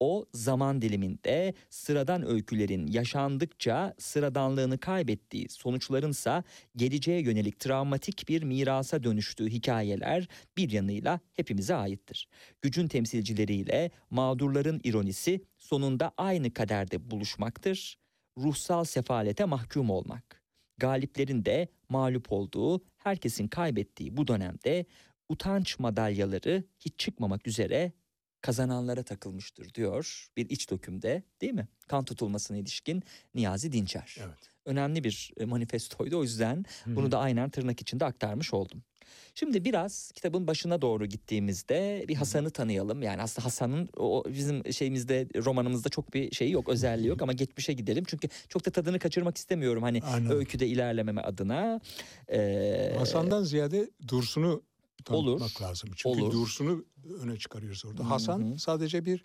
O zaman diliminde sıradan öykülerin yaşandıkça sıradanlığını kaybettiği sonuçlarınsa geleceğe yönelik travmatik bir mirasa dönüştüğü hikayeler bir yanıyla hepimize aittir. Gücün temsilcileriyle mağdurların ironisi sonunda aynı kaderde buluşmaktır. Ruhsal sefalete mahkum olmak. Galiplerin de mağlup olduğu, herkesin kaybettiği bu dönemde utanç madalyaları hiç çıkmamak üzere kazananlara takılmıştır diyor bir iç dökümde değil mi? Kan tutulmasına ilişkin Niyazi Dinçer. Evet. Önemli bir e, manifestoydu o yüzden bunu da aynen tırnak içinde aktarmış oldum. Şimdi biraz kitabın başına doğru gittiğimizde bir Hasan'ı tanıyalım. Yani aslında Hasan'ın o bizim şeyimizde romanımızda çok bir şeyi yok, özelliği yok ama geçmişe gidelim. Çünkü çok da tadını kaçırmak istemiyorum hani Aynen. öyküde ilerlememe adına. Ee, Hasan'dan ziyade Dursun'u tanıtmak Olur, lazım. Çünkü olur. Dursun'u öne çıkarıyoruz orada. Hı Hasan sadece bir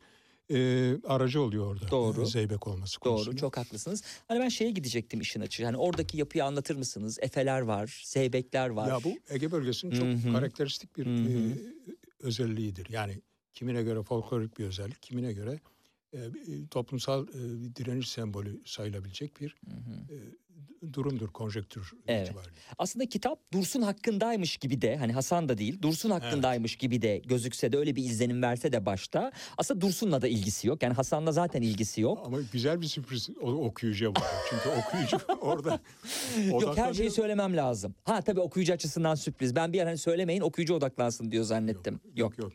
e, aracı oluyor orada. Doğru. Zeybek olması Doğru konusunda. çok haklısınız. Hani ben şeye gidecektim işin açığı. Hani oradaki yapıyı anlatır mısınız? Efeler var, zeybekler var. Ya bu Ege bölgesinin çok Hı hı. karakteristik bir e, özelliğidir. Yani kimine göre folklorik bir özellik, kimine göre e, e, toplumsal e, direniş sembolü sayılabilecek bir Hı hı. e, durumdur konjektür Evet. itibariyle. Aslında kitap Dursun hakkındaymış gibi de hani Hasan da değil Dursun hakkındaymış gibi de gözükse de öyle bir izlenim verse de başta aslında Dursun'la da ilgisi yok. Yani Hasan'la zaten ilgisi yok. Ama güzel bir sürpriz o, okuyucuya bu. Çünkü okuyucu orada Yok her şeyi söylemem lazım. Ha tabii okuyucu açısından sürpriz. Ben bir an hani söylemeyin okuyucu odaklansın diyor zannettim. Yok. Yok yok.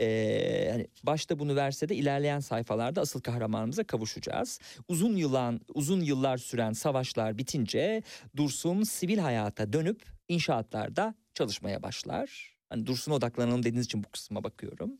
Ee, hani başta bunu verse de ilerleyen sayfalarda asıl kahramanımıza kavuşacağız. Uzun yılan uzun yıllar süren savaşlar bitince Dursun sivil hayata dönüp inşaatlarda çalışmaya başlar. Hani Dursun'a odaklanalım dediğiniz için bu kısma bakıyorum.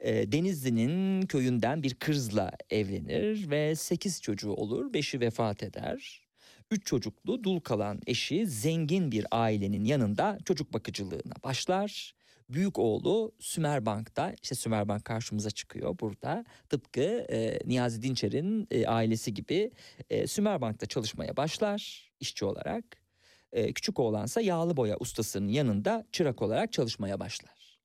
Ee, Denizli'nin köyünden bir kızla evlenir ve sekiz çocuğu olur. Beşi vefat eder. Üç çocuklu dul kalan eşi zengin bir ailenin yanında çocuk bakıcılığına başlar. Büyük oğlu Sümerbank'ta işte Sümerbank karşımıza çıkıyor burada. Tıpkı e, Niyazi Dinçer'in e, ailesi gibi e, Sümerbank'ta çalışmaya başlar işçi olarak. E, küçük oğlansa yağlı boya ustasının yanında çırak olarak çalışmaya başlar.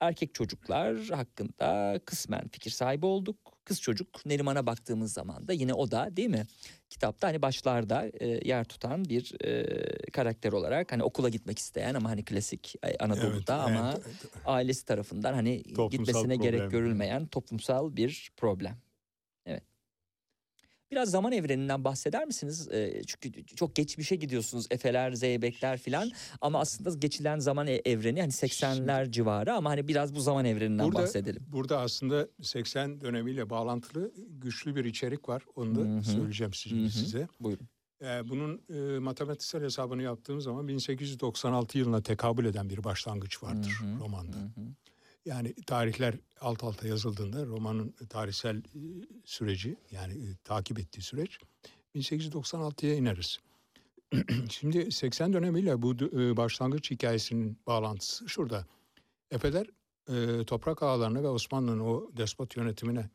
Erkek çocuklar hakkında kısmen fikir sahibi olduk. Kız çocuk Neriman'a baktığımız zaman da yine o da değil mi? Kitapta hani başlarda e, yer tutan bir e, karakter olarak hani okula gitmek isteyen ama hani klasik e, Anadolu'da Evet, ama evet, evet. ailesi tarafından hani Toplumsal gitmesine gerek problem. görülmeyen toplumsal bir problem. Biraz zaman evreninden bahseder misiniz? Ee, çünkü çok geçmişe gidiyorsunuz. Efeler, Zeybekler filan ama aslında geçilen zaman e- evreni hani 80'ler civarı ama hani biraz bu zaman evreninden Burada, bahsedelim. burada aslında 80 dönemiyle bağlantılı güçlü bir içerik var. Onu da Hı hı. söyleyeceğim size. Hı hı. size. Buyurun. Ee, bunun e, matematiksel hesabını yaptığım zaman 1896 yılına tekabül eden bir başlangıç vardır Hı hı. romanda. Hı hı. Yani tarihler alt alta yazıldığında romanın tarihsel e, süreci yani e, takip ettiği süreç 1896'ya ineriz. Şimdi 80 dönemiyle bu e, başlangıç hikayesinin bağlantısı şurada. Efeler e, toprak ağalarına ve Osmanlı'nın o despot yönetimine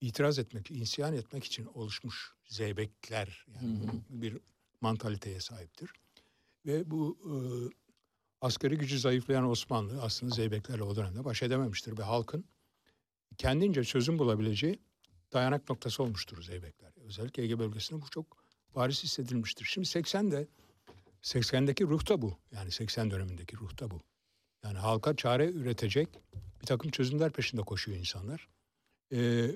itiraz etmek, isyan etmek için oluşmuş zeybekler yani Hı hı. bunun bir mantaliteye sahiptir. Ve bu e, askeri gücü zayıflayan Osmanlı aslında zeybeklerle o dönemde baş edememiştir ve halkın kendince çözüm bulabileceği dayanak noktası olmuştur zeybekler. Özellikle Ege bölgesinde bu çok bariz hissedilmiştir. Şimdi 80'de 80'deki ruh da bu. Yani 80 dönemindeki ruh da bu. Yani halka çare üretecek bir takım çözümler peşinde koşuyor insanlar. Ee,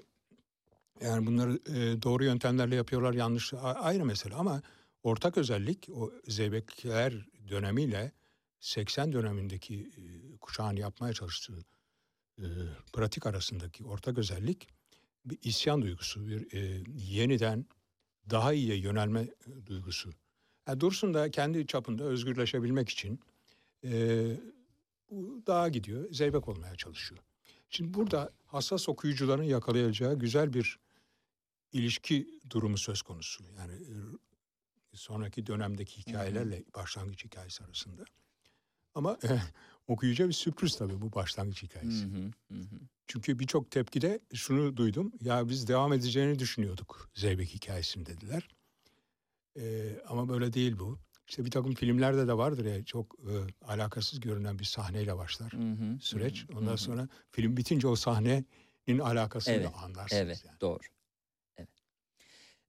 yani bunları e, doğru yöntemlerle yapıyorlar yanlış ayrı mesele ama ortak özellik o zeybekler dönemiyle 80 dönemindeki e, kuşağın yapmaya çalıştığı e, pratik arasındaki ortak özellik bir isyan duygusu, bir e, yeniden daha iyiye yönelme e, duygusu. Yani Dursun da kendi çapında özgürleşebilmek için e, bu dağa gidiyor, zeybek olmaya çalışıyor. Şimdi burada hassas okuyucuların yakalayacağı güzel bir ilişki durumu söz konusu. Yani e, sonraki dönemdeki hikayelerle başlangıç hikayesi arasında. Ama e, okuyucuya bir sürpriz tabii bu başlangıç hikayesi. hı, hı hı. Çünkü birçok tepkide şunu duydum. Ya biz devam edeceğini düşünüyorduk Zeybek hikayesini dediler. Ee, ama böyle değil bu. İşte bir takım filmlerde de vardır ya çok e, alakasız görünen bir sahneyle başlar Hı hı, süreç. hı Ondan hı hı. sonra film bitince o sahnenin alakasını Evet, da anlarsınız. Evet, yani. doğru. Evet.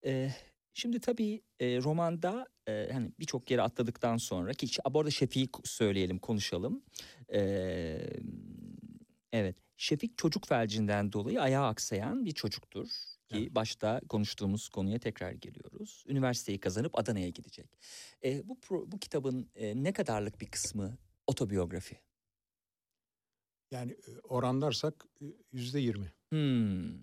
Ee, şimdi tabii e, romanda e, hani birçok yere atladıktan sonra ki bu arada Şefik'i söyleyelim, konuşalım. Ee, evet, Şefik çocuk felcinden dolayı ayağı aksayan bir çocuktur. Ki Evet. başta konuştuğumuz konuya tekrar geliyoruz. Üniversiteyi kazanıp Adana'ya gidecek. Ee, bu pro- bu kitabın e, ne kadarlık bir kısmı otobiyografi? Yani e, oranlarsak e, yüzde yirmi. Hmm.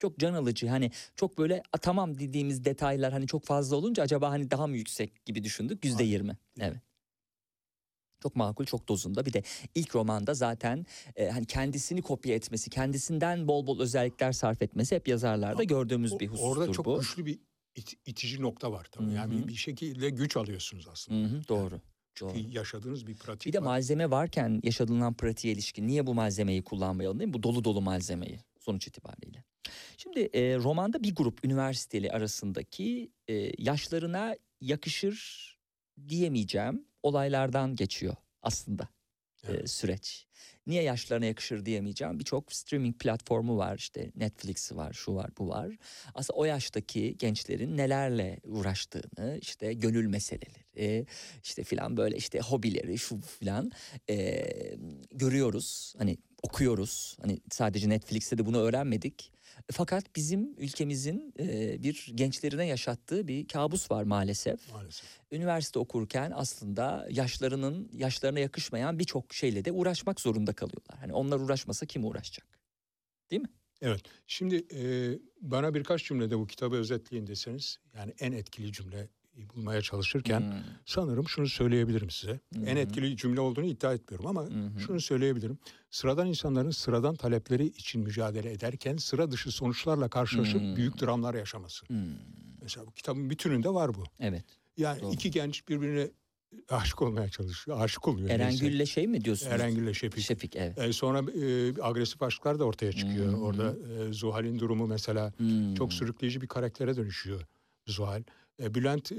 Çok can alıcı hani çok böyle "A, tamam dediğimiz detaylar hani çok fazla olunca acaba hani daha mı yüksek gibi düşündük yüzde yirmi evet. Çok makul çok dozunda bir de ilk romanda zaten e, hani kendisini kopya etmesi kendisinden bol bol özellikler sarf etmesi hep yazarlarda Ama gördüğümüz O- bir husustur Orada çok bu. güçlü bir it- itici nokta var tabii. Yani bir, şekilde güç alıyorsunuz aslında. Hı hı, doğru. Çünkü doğru. yaşadığınız bir pratik Bir de var. malzeme varken yaşanılan pratiğe ilişkin niye bu malzemeyi kullanmayalım değil mi? Bu dolu dolu malzemeyi sonuç itibariyle. Şimdi e, romanda bir grup üniversiteli arasındaki e, yaşlarına yakışır diyemeyeceğim olaylardan geçiyor aslında e, Evet. süreç. Niye yaşlarına yakışır diyemeyeceğim. Birçok streaming platformu var işte Netflix'i var şu var bu var. Aslında o yaştaki gençlerin nelerle uğraştığını işte gönül meseleleri işte filan böyle işte hobileri şu filan e, görüyoruz. Hani okuyoruz. Hani sadece Netflix'te de bunu öğrenmedik. Fakat bizim ülkemizin e, bir gençlerine yaşattığı bir kabus var maalesef. Maalesef. Üniversite okurken aslında yaşlarının yaşlarına yakışmayan birçok şeyle de uğraşmak zorunda kalıyorlar. Hani onlar uğraşmasa kim uğraşacak? Evet. Şimdi e, bana birkaç cümlede bu kitabı özetleyin deseniz yani en etkili cümle bulmaya çalışırken Hmm. sanırım şunu söyleyebilirim size. Hı En etkili cümle olduğunu iddia etmiyorum ama hı. şunu söyleyebilirim. Sıradan insanların sıradan talepleri için mücadele ederken sıra dışı sonuçlarla karşılaşıp Hmm. büyük dramlar yaşaması. Hmm. Mesela bu kitabın bütününde var bu. Evet. Yani Doğru. iki genç birbirine aşık olmaya çalışıyor. Aşık oluyor. neyse. Erengül'le şey mi diyorsunuz? Erengül'le Şefik. Şefik evet. E, sonra e, agresif aşklar da ortaya çıkıyor. Hı. Orada e, Zuhal'in durumu mesela Hmm. çok sürükleyici bir karaktere dönüşüyor Zuhal. E, Bülent e,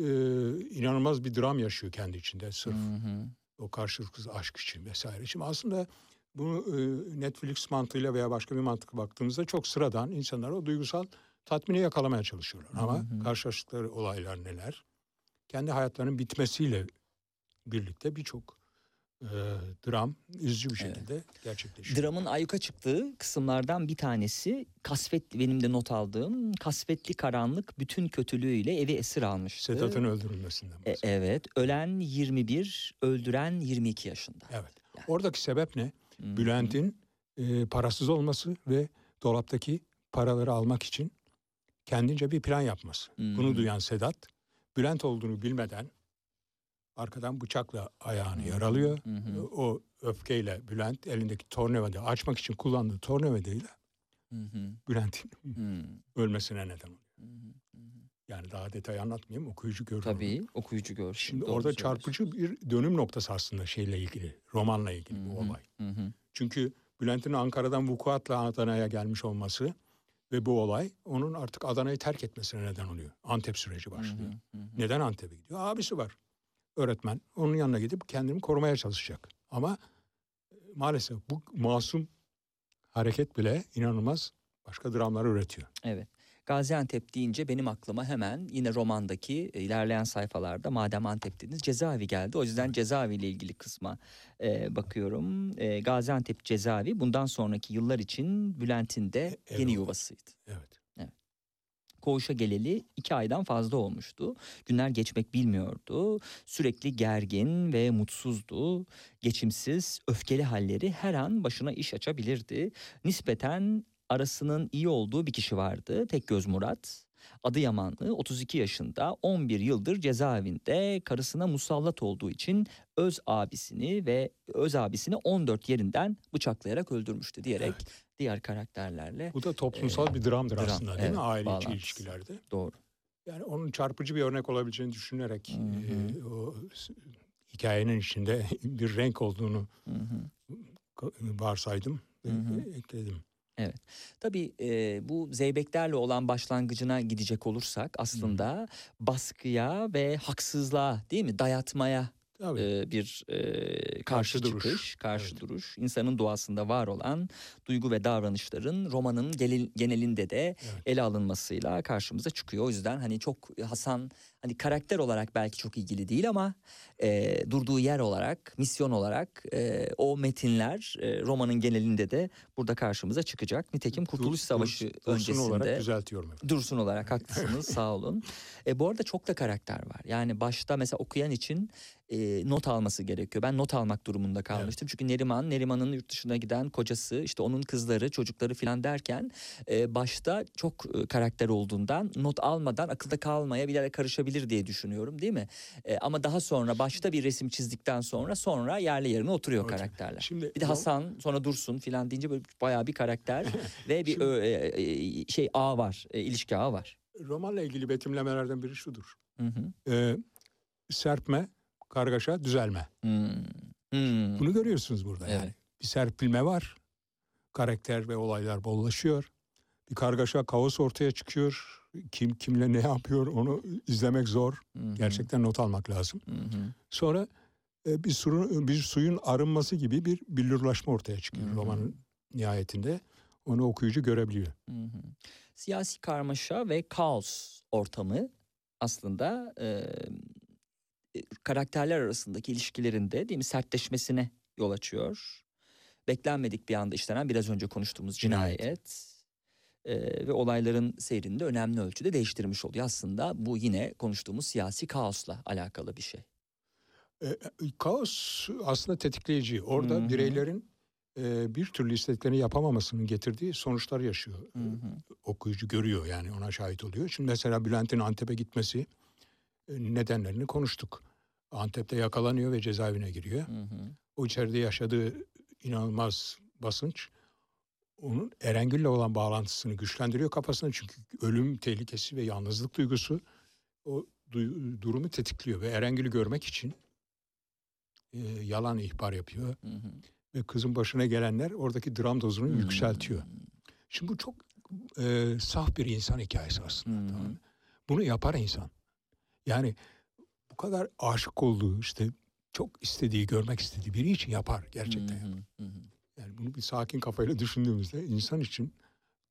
inanılmaz bir dram yaşıyor kendi içinde sırf Hı hı. o karşılıksız aşk için vesaire. Şimdi aslında bunu e, Netflix mantığıyla veya başka bir mantıkla baktığımızda çok sıradan insanlar o duygusal tatmini yakalamaya çalışıyorlar. Ama karşılaştıkları olaylar neler? Kendi hayatlarının bitmesiyle birlikte birçok e, dram üzücü bir Evet. şekilde gerçekleşiyor. Dramın ayyuka çıktığı kısımlardan bir tanesi kasvet benim de not aldığım kasvetli karanlık bütün kötülüğüyle evi esir almıştı. Sedat'ın öldürülmesinden E, bahsediyor. evet ölen 21 öldüren 22 yaşında. Evet. Oradaki sebep ne? Hı. Bülent'in e, parasız olması ve dolaptaki paraları almak için kendince bir plan yapması. Hı. Bunu duyan Sedat, Bülent olduğunu bilmeden arkadan bıçakla ayağını yaralıyor. Hı hı. O öfkeyle Bülent elindeki tornavida açmak için kullandığı tornavidayla. Bülent'in ölmesine neden oluyor. Hı hı. Yani daha detay anlatmayayım okuyucu görür. Tabii okuyucu görsün. Şimdi Doğru orada çarpıcı bir dönüm noktası aslında şeyle ilgili, romanla ilgili bu Hı hı. olay. Hı hı. Çünkü Bülent'in Ankara'dan vukuatla Adana'ya gelmiş olması ve bu olay onun artık Adana'yı terk etmesine neden oluyor. Antep süreci başlıyor. Hı hı. Neden Antep'e gidiyor? Abisi var. Öğretmen. Onun yanına gidip kendini korumaya çalışacak. Ama e, maalesef bu masum hareket bile inanılmaz başka dramlar üretiyor. Evet. Gaziantep deyince benim aklıma hemen yine romandaki e, ilerleyen sayfalarda madem Antep dediniz cezaevi geldi. O yüzden cezaevi ile ilgili kısma e, bakıyorum. E, Gaziantep cezaevi bundan sonraki yıllar için Bülent'in de E, yeni yuvasıydı. Evet. Koğuşa geleli iki aydan fazla olmuştu. Günler geçmek bilmiyordu. Sürekli gergin ve mutsuzdu. Geçimsiz, öfkeli halleri her an başına iş açabilirdi. Nispeten arasının iyi olduğu bir kişi vardı. Tekgöz Murat. Adıyamanlı 32 yaşında 11 yıldır cezaevinde karısına musallat olduğu için öz abisini ve öz abisini 14 yerinden bıçaklayarak öldürmüştü diyerek diğer karakterlerle Bu da toplumsal bir dramdır dram, aslında değil evet, mi? Aile içi bağlantısı. ilişkilerde. doğru. Yani onun çarpıcı bir örnek olabileceğini düşünerek e, o hikayenin içinde bir renk olduğunu Hı hı. ka- varsaydım ve hı. Ekledim. Tabii e, bu zeybeklerle olan başlangıcına gidecek olursak aslında baskıya ve haksızlığa değil mi dayatmaya Tabii. e, bir e, karşı, Karşı duruş. çıkış, karşı Evet. duruş, insanın doğasında var olan duygu ve davranışların romanın genelinde de Evet. ele alınmasıyla karşımıza çıkıyor. O yüzden hani çok Hasan hani karakter olarak belki çok ilgili değil ama e, durduğu yer olarak, misyon olarak e, o metinler e, romanın genelinde de burada karşımıza çıkacak. Nitekim Kurtuluş Dur- Savaşı Dur- Dursun öncesinde olarak düzeltiyorum efendim. Dursun olarak haklısınız sağ olun. E, bu arada çok da karakter var. Yani başta mesela okuyan için e, not alması gerekiyor. Ben not almak durumunda kalmıştım. Çünkü Neriman, Neriman'ın yurt dışına giden kocası, işte onun kızları, çocukları filan derken e, başta çok e, karakter olduğundan not almadan akılda kalmaya bir karışabilir diye düşünüyorum değil mi? E, ama daha sonra başta bir resim çizdikten sonra sonra yerli yerine oturuyor Evet. karakterler. Şimdi Bir de Hasan sonra Dursun filan deyince böyle bayağı bir karakter ve bir Şimdi- ö- e, e, şey ağ var, e, ilişki ağı var. romanla ilgili betimlemelerden biri şudur. Hı hı. Ee, serpme, kargaşa, düzelme. Hmm. Hmm. Bunu görüyorsunuz burada yani. Evet. Bir serpilme var. Karakter ve olaylar bollaşıyor. Bir kargaşa, kaos ortaya çıkıyor. Kim kimle ne yapıyor onu izlemek zor. Hı. Gerçekten not almak lazım. Hı. Sonra e, bir suyun bir suyun arınması gibi bir billurlaşma ortaya çıkıyor hı. romanın nihayetinde. Onu okuyucu görebiliyor. Hı. Siyasi karmaşa ve kaos ortamı aslında e, karakterler arasındaki ilişkilerinde değil mi sertleşmesine yol açıyor. Beklenmedik bir anda işlenen biraz önce konuştuğumuz Cinayet. cinayet. e, ve olayların seyrini de önemli ölçüde değiştirmiş oluyor. Aslında bu yine konuştuğumuz siyasi kaosla alakalı bir şey. E, e, kaos aslında tetikleyici. Orada Hı hı. bireylerin e, bir türlü istediklerini yapamamasının getirdiği sonuçlar yaşıyor. Hı hı. Okuyucu görüyor yani ona şahit oluyor. Şimdi mesela Bülent'in Antep'e gitmesi e, nedenlerini konuştuk. Antep'te yakalanıyor ve cezaevine giriyor. Hı hı. O içeride yaşadığı inanılmaz basınç onun Erengül'le olan bağlantısını güçlendiriyor kafasında. Çünkü ölüm tehlikesi ve yalnızlık duygusu o duy- durumu tetikliyor. Ve Erengül'ü görmek için e, yalan ihbar yapıyor. Hı hı. Ve kızın başına gelenler oradaki dram dozunu Hmm. yükseltiyor. Şimdi bu çok e, saf bir insan hikayesi aslında. Hı hı. tamam? Bunu yapar insan. Yani bu kadar aşık olduğu işte çok istediği, görmek istediği biri için yapar gerçekten. Hı hı. Hı hı. Yani bunu bir sakin kafayla düşündüğümüzde insan için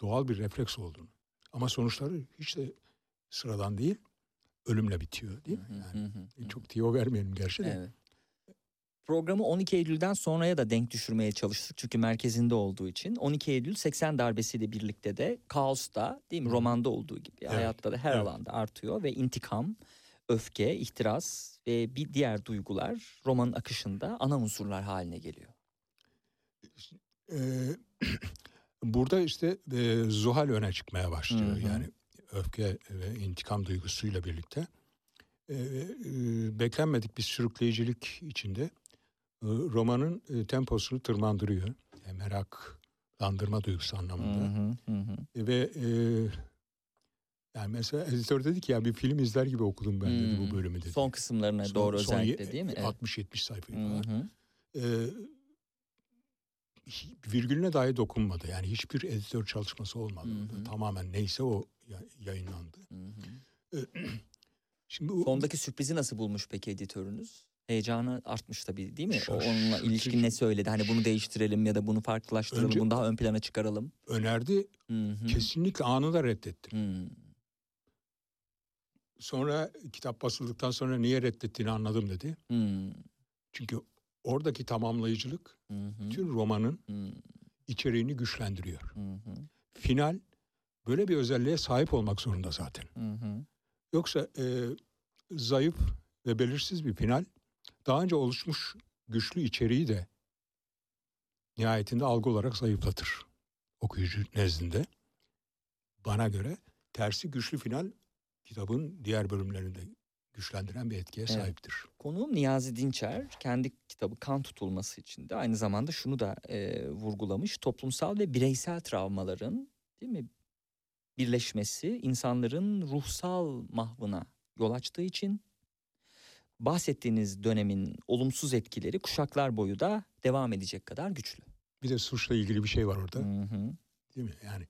doğal bir refleks olduğunu. Ama sonuçları hiç de sıradan değil. Ölümle bitiyor değil mi? Yani Hı hı, hı. çok tiyo vermeyelim gerçi de. Evet. Programı 12 Eylül'den sonraya da denk düşürmeye çalıştık çünkü merkezinde olduğu için. 12 Eylül 80 darbesiyle birlikte de kaosta değil mi romanda olduğu gibi Evet, hayatta da her evet. alanda artıyor ve intikam, öfke, ihtiras ve bir diğer duygular romanın akışında ana unsurlar haline geliyor. Ee, burada işte e, Zuhal öne çıkmaya başlıyor. Hı hı. Yani öfke ve intikam duygusuyla birlikte. E, beklenmedik bir sürükleyicilik içinde e, romanın e, temposunu tırmandırıyor. Yani meraklandırma duygusu anlamında. Hı hı, hı. Ve e, yani mesela editör dedi ki ya bir film izler gibi okudum ben dedi Hmm. bu bölümü dedi. Son kısımlarına Son- doğru son özellikle değil mi? Evet. 60-70 sayfayı Hı falan. hı. Ee, hi- virgülüne dahi dokunmadı. Yani hiçbir editör çalışması olmadı. Hı hı. Tamamen neyse o ya- yayınlandı. Hı hı. Ee, Şimdi bu, Sondaki sürprizi nasıl bulmuş peki editörünüz? Heyecanı artmış tabii değil mi? O Şaş- onunla ilişkin ne söyledi? Hani bunu değiştirelim ya da bunu farklılaştıralım, Önce- bunu daha ön plana çıkaralım. önerdi Hı hı. kesinlikle anında reddettim. Hı. Sonra kitap basıldıktan sonra niye reddettiğini anladım dedi. Hı. Çünkü oradaki tamamlayıcılık hı. bütün romanın Hı. içeriğini güçlendiriyor. Hı. Final böyle bir özelliğe sahip olmak zorunda zaten. Hı. Yoksa e, zayıf ve belirsiz bir final daha önce oluşmuş güçlü içeriği de nihayetinde algı olarak zayıflatır okuyucu nezdinde. Bana göre tersi güçlü final kitabın diğer bölümlerinde güçlendiren bir etkiye Evet. sahiptir. Konuğum Niyazi Dinçer kendi kitabı Kan Tutulması için de aynı zamanda şunu da e, vurgulamış. Toplumsal ve bireysel travmaların değil mi birleşmesi insanların ruhsal mahvına yol açtığı için bahsettiğiniz dönemin olumsuz etkileri kuşaklar boyu da devam edecek kadar güçlü. Bir de suçla ilgili bir şey var orada Hı hı. değil mi? Yani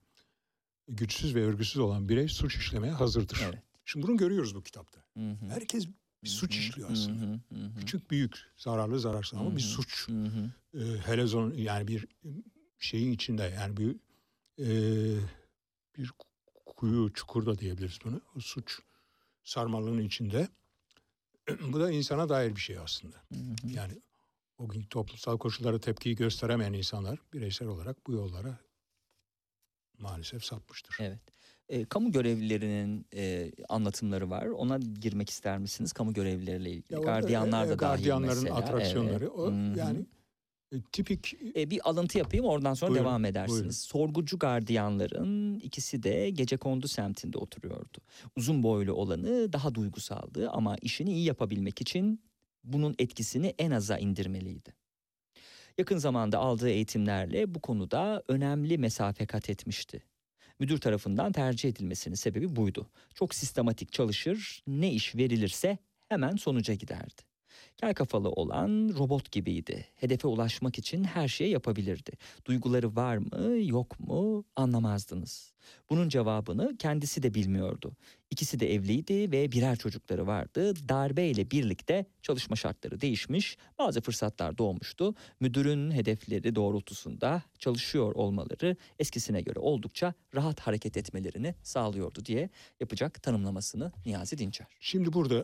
güçsüz ve örgüsüz olan birey suç işlemeye hazırdır. Evet. Şimdi bunu görüyoruz bu kitapta. Hı hı. Herkes bir suç işliyor aslında. hı. Hı hı. Küçük büyük, zararlı zararsız ama bir hı. suç. Hı hı. e, helezon yani bir şeyin içinde yani bir e, bir kuyu çukurda diyebiliriz bunu. O suç sarmalının içinde. Bu da insana dair bir şey aslında. Hı hı. Yani o gün toplumsal koşullara tepkiyi gösteremeyen insanlar bireysel olarak bu yollara maalesef sapmıştır. Evet. E, kamu görevlilerinin e, anlatımları var. Ona girmek ister misiniz? Kamu görevlileriyle ilgili. Ya Gardiyanlar e, da dahil gardiyanların mesela. atraksiyonları Evet. o Hı hı. yani e, tipik E, bir alıntı yapayım oradan sonra Buyurun, devam edersiniz. buyurun. Sorgucu gardiyanların ikisi de Gecekondu semtinde oturuyordu. Uzun boylu olanı daha duygusaldı ama işini iyi yapabilmek için bunun etkisini en aza indirmeliydi. Yakın zamanda aldığı eğitimlerle bu konuda önemli mesafe kat etmişti. Müdür tarafından tercih edilmesinin sebebi buydu. Çok sistematik çalışır, ne iş verilirse hemen sonuca giderdi. Kel kafalı olan robot gibiydi. Hedefe ulaşmak için her şeyi yapabilirdi. Duyguları var mı, yok mu anlamazdınız. Bunun cevabını kendisi de bilmiyordu. İkisi de evliydi ve birer çocukları vardı. Darbe ile birlikte çalışma şartları değişmiş, bazı fırsatlar doğmuştu. Müdürün hedefleri doğrultusunda çalışıyor olmaları eskisine göre oldukça rahat hareket etmelerini sağlıyordu diye yapacak tanımlamasını Niyazi Dinçer. şimdi burada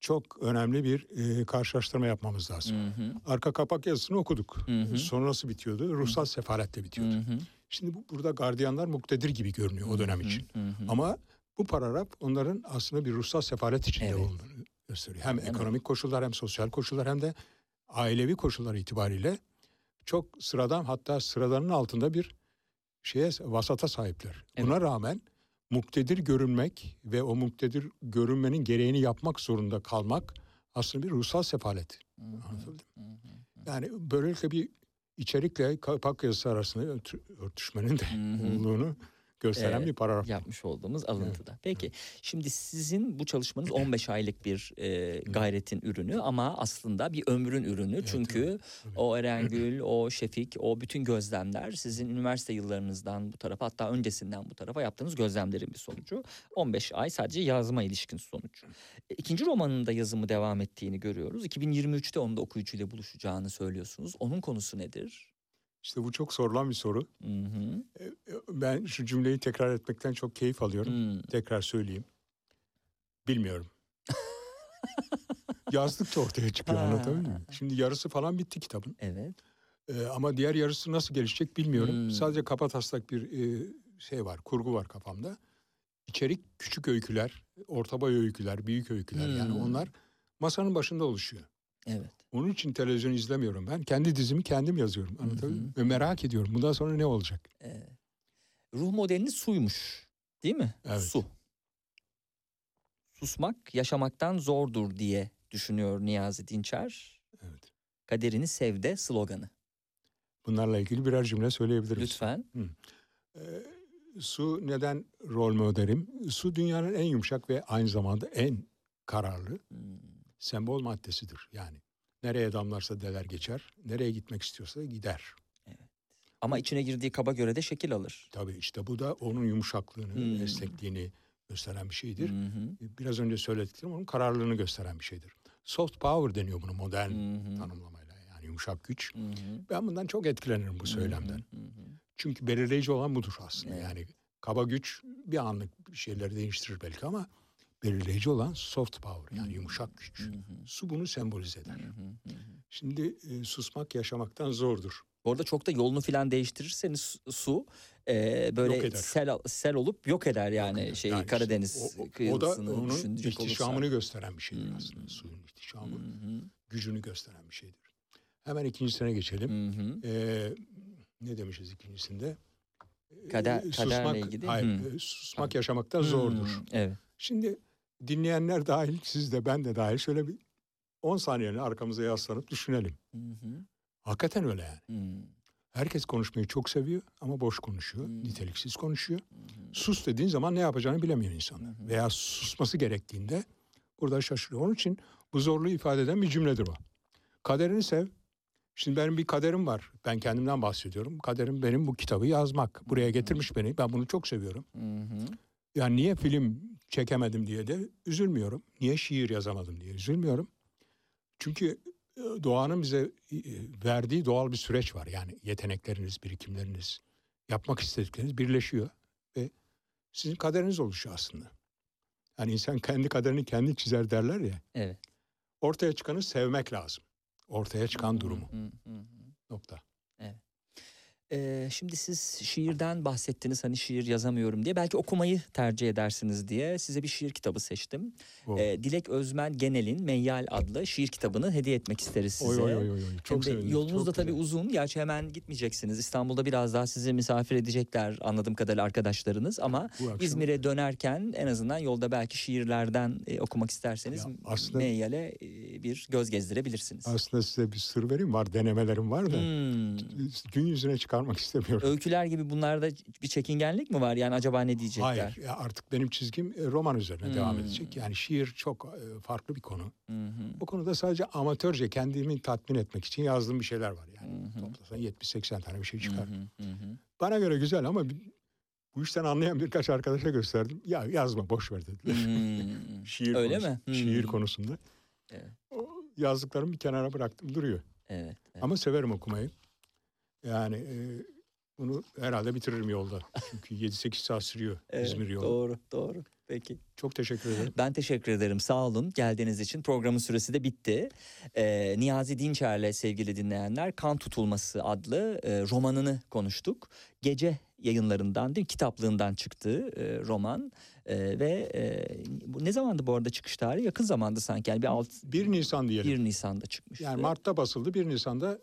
çok önemli bir e, karşılaştırma yapmamız lazım. Hı hı, Arka kapak yazısını okuduk. Hı hı. Sonu nasıl bitiyordu? Ruhsal sefaletle bitiyordu. hı hı, Şimdi bu, burada gardiyanlar muktedir gibi görünüyor o dönem hı için. hı, hı. Ama bu paragraf onların aslında bir ruhsal sefalet içinde Evet. olduğunu gösteriyor. Hem mi? ekonomik koşullar hem sosyal koşullar hem de ailevi koşullar itibariyle çok sıradan hatta sıradanın altında bir şeye vasata sahipler. Buna rağmen muktedir görünmek ve o muktedir görünmenin gereğini yapmak zorunda kalmak aslında bir ruhsal sefalet. Anlatabildim. Yani böylelikle bir içerikle kapak yazısı arasında örtü- örtüşmenin de olduğunu gösteren Evet, bir paragraf. yapmış olduğumuz alıntıda. Peki şimdi sizin bu çalışmanız 15 aylık bir e, gayretin ürünü ama aslında bir ömrün ürünü. Çünkü tabii. o Erengül, o Şefik, o bütün gözlemler sizin üniversite yıllarınızdan bu tarafa hatta öncesinden bu tarafa yaptığınız gözlemlerin bir sonucu. 15 ay sadece yazma ilişkin sonuç. E, İkinci romanın da yazımı devam ettiğini görüyoruz. 2023'te onun da okuyucuyla buluşacağını söylüyorsunuz. Onun konusu nedir? İşte bu çok sorulan bir soru. Hı hı. Ben şu cümleyi tekrar etmekten çok keyif alıyorum. Hmm. Tekrar söyleyeyim. Bilmiyorum. Yazdıkça ortaya çıkıyor anlatabiliyor muyum? Şimdi yarısı falan bitti kitabın. Evet. Ee, ama diğer yarısı nasıl gelişecek bilmiyorum. Hmm. Sadece kapataslak bir e, şey var, kurgu var kafamda. İçerik küçük öyküler, orta boy öyküler, büyük öyküler yani Hmm. onlar masanın başında oluşuyor. Evet. Onun için televizyon izlemiyorum ben. Kendi dizimi kendim yazıyorum. Anlatabiliyor muyum? Ve merak ediyorum. Bundan sonra ne olacak? Evet. Ruh modeliniz suymuş. Değil mi? Evet. Su. Susmak yaşamaktan zordur diye düşünüyor Niyazi Dinçer. Evet. Kaderini sevde sloganı. Bunlarla ilgili birer cümle söyleyebiliriz. Lütfen. Ee, su neden rol modelim? Su dünyanın en yumuşak ve aynı zamanda en kararlı Hmm. sembol maddesidir. Yani nereye damlarsa deler geçer, nereye gitmek istiyorsa gider. Ama içine girdiği kaba göre de şekil alır. Tabii işte bu da onun yumuşaklığını, Hmm. esnekliğini gösteren bir şeydir. Hı. Biraz önce söylediklerim onun kararlılığını gösteren bir şeydir. Soft power deniyor bunu modern hı. tanımlamayla. Yani yumuşak güç. Hı. Ben bundan çok etkilenirim bu söylemden. Hı. Çünkü belirleyici olan budur aslında. Evet. Yani kaba güç bir anlık bir şeyleri değiştirir belki ama belirleyici olan soft power yani yumuşak güç. Hı hı. Su bunu sembolize eder. Hı hı. Hı. Şimdi e, susmak yaşamaktan zordur. Bu arada çok da yolunu filan değiştirirseniz su- e, böyle sel sel olup yok eder yani Yok eder. şey Yani işte Karadeniz o- o, o da kıyısını onun ihtişamını olursak. gösteren bir şeydir Hmm. aslında. Suyun ihtişamı, hı. gücünü gösteren bir şeydir. Hemen ikincisine geçelim. Hı. Ee, ne demişiz ikincisinde? Kader- kaderle ilgili. Hayır, e, susmak yaşamaktan zordur. Hmm, Evet. Şimdi dinleyenler dahil, siz de ben de dahil şöyle bir 10 saniyeni arkamıza yaslanıp düşünelim. Hı hı. Hakikaten öyle yani. Hmm. Herkes konuşmayı çok seviyor ama boş konuşuyor, Hmm. niteliksiz konuşuyor. Hı hı. Sus dediğin zaman ne yapacağını bilemiyor insanlar. Hı hı. Veya susması gerektiğinde burada şaşırıyor. Onun için bu zorluğu ifade eden bir cümledir o. Kaderini sev. Şimdi benim bir kaderim var. Ben kendimden bahsediyorum. Kaderim benim bu kitabı yazmak. Buraya getirmiş beni. Ben bunu çok seviyorum. Hı hı. Yani niye film çekemedim diye de üzülmüyorum. Niye şiir yazamadım diye üzülmüyorum. Çünkü e, doğanın bize e, verdiği doğal bir süreç var. Yani yetenekleriniz, birikimleriniz, yapmak istedikleriniz birleşiyor ve sizin kaderiniz oluşuyor aslında. Yani insan kendi kaderini kendi çizer derler ya. Evet. Ortaya çıkanı sevmek lazım. Ortaya çıkan durumu. Nokta. Ee, şimdi siz şiirden bahsettiniz hani şiir yazamıyorum diye. Belki okumayı tercih edersiniz diye size bir şiir kitabı seçtim. Ee, Dilek Özmen Genel'in Meyyal adlı şiir kitabını hediye etmek isteriz size. Oy oy oy oy. Çok sevindim. yolunuz da tabii güzel. uzun. Gerçi hemen gitmeyeceksiniz. İstanbul'da biraz daha sizi misafir edecekler anladığım kadarıyla arkadaşlarınız. Ama İzmir'e dönerken en azından yolda belki şiirlerden e, okumak isterseniz Ya aslında- Meyyal'e e, bir göz gezdirebilirsiniz. Aslında size bir sır vereyim var. Denemelerim var da. Hmm. Gün yüzüne çıkarmak istemiyorum. Öyküler gibi bunlarda bir çekingenlik mi var? Yani acaba ne diyecekler? Hayır ya artık benim çizgim e, roman üzerine Hmm. devam edecek. Yani şiir çok e, farklı bir konu. Hı. Bu konuda sadece amatörce kendimi tatmin etmek için yazdığım bir şeyler var. Yani hı. toplasan 70-80 tane bir şey çıkar. hı. Bana göre güzel ama bu işten anlayan birkaç arkadaşa gösterdim. Ya yazma boş ver dediler. Hmm. şiir Öyle konusu- mi? Hmm. Şiir konusunda. Evet. O yazdıklarımı bir kenara bıraktım duruyor. Evet. evet. Ama severim okumayı. Yani e, bunu herhalde bitiririm yolda. Çünkü 7-8 saat sürüyor Evet, İzmir yolu. Doğru, doğru. Peki. Çok teşekkür ederim. Ben teşekkür ederim. Sağ olun geldiğiniz için. Programın süresi de bitti. Ee, Niyazi Dinçer'le sevgili dinleyenler Kan Tutulması adlı e, romanını konuştuk. Gece yayınlarından değil mi? kitaplığından çıktığı e, roman E, ve e, ne zamandı bu arada çıkış tarihi? Yakın zamandı sanki. Yani bir alt 1 Nisan diyelim. 1 Nisan'da çıkmıştı. Yani Mart'ta basıldı 1 Nisan'da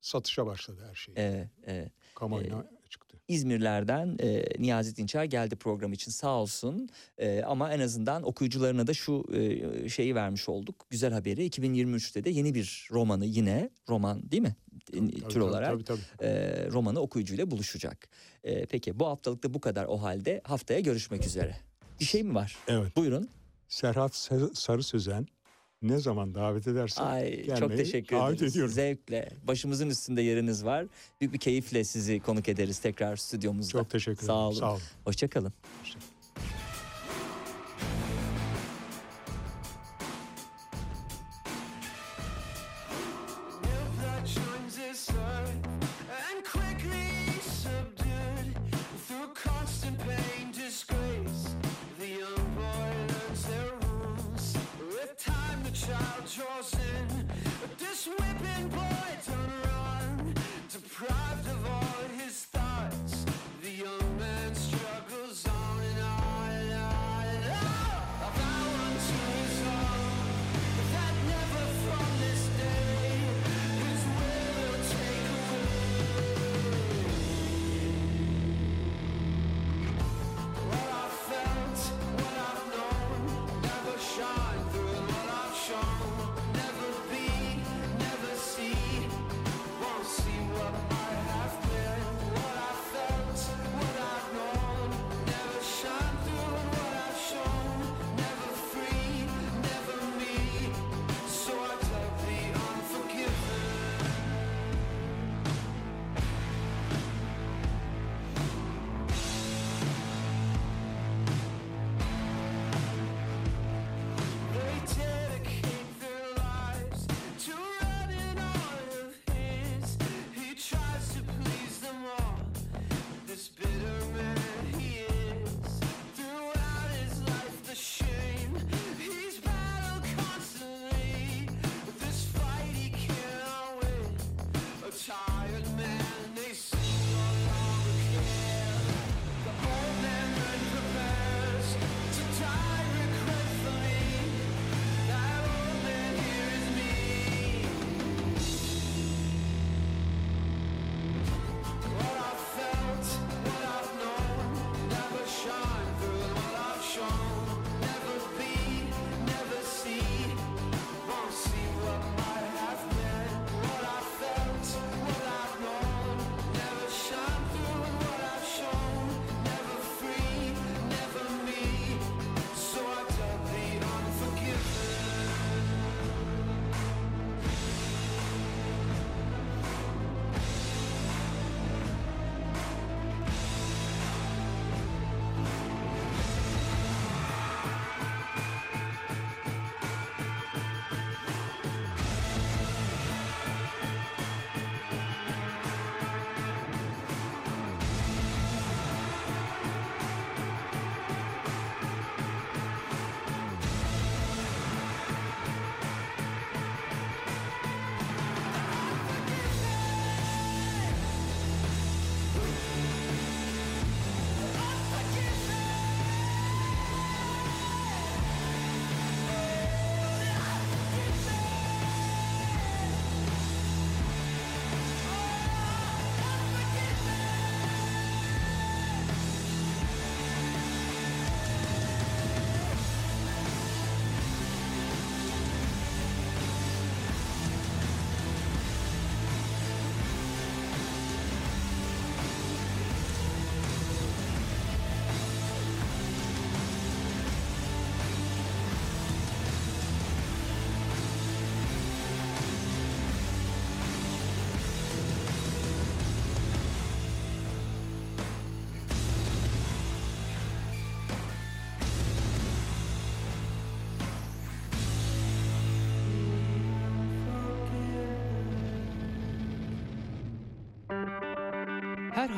satışa başladı her şey. Evet, evet. Kamuoyuna çıktı. İzmirlerden e, Niyazi Dinçer geldi program için sağ olsun. E, ama en azından okuyucularına da şu e, şeyi vermiş olduk. Güzel haberi 2023'te de yeni bir romanı yine roman değil mi? Tabii, Tür tabii, olarak Tabii tabii. e, romanı okuyucuyla buluşacak. E, peki bu haftalık da bu kadar o halde haftaya görüşmek üzere. Bir şey mi var? Evet. Buyurun. Serhat Sa- Sarı Sözen ne zaman davet edersen Ay çok gelmeyi teşekkür davet ederiz. ediyorum. Zevkle. Başımızın üstünde yeriniz var. Büyük bir keyifle sizi konuk ederiz tekrar stüdyomuzda. Çok teşekkür Sağ ederim. olun. Sağ olun. Hoşçakalın. If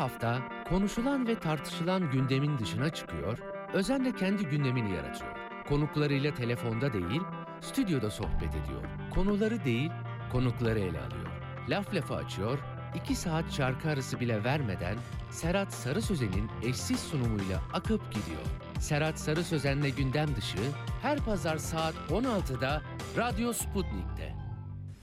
hafta konuşulan ve tartışılan gündemin dışına çıkıyor, özenle kendi gündemini yaratıyor. Konuklarıyla telefonda değil, stüdyoda sohbet ediyor. Konuları değil, konukları ele alıyor. Laf lafa açıyor, iki saat şarkı arası bile vermeden Serhat Sarı Sözen'in eşsiz sunumuyla akıp gidiyor. Serhat Sarı Sözen'le gündem dışı her pazar saat 16'da Radyo Sputnik'te.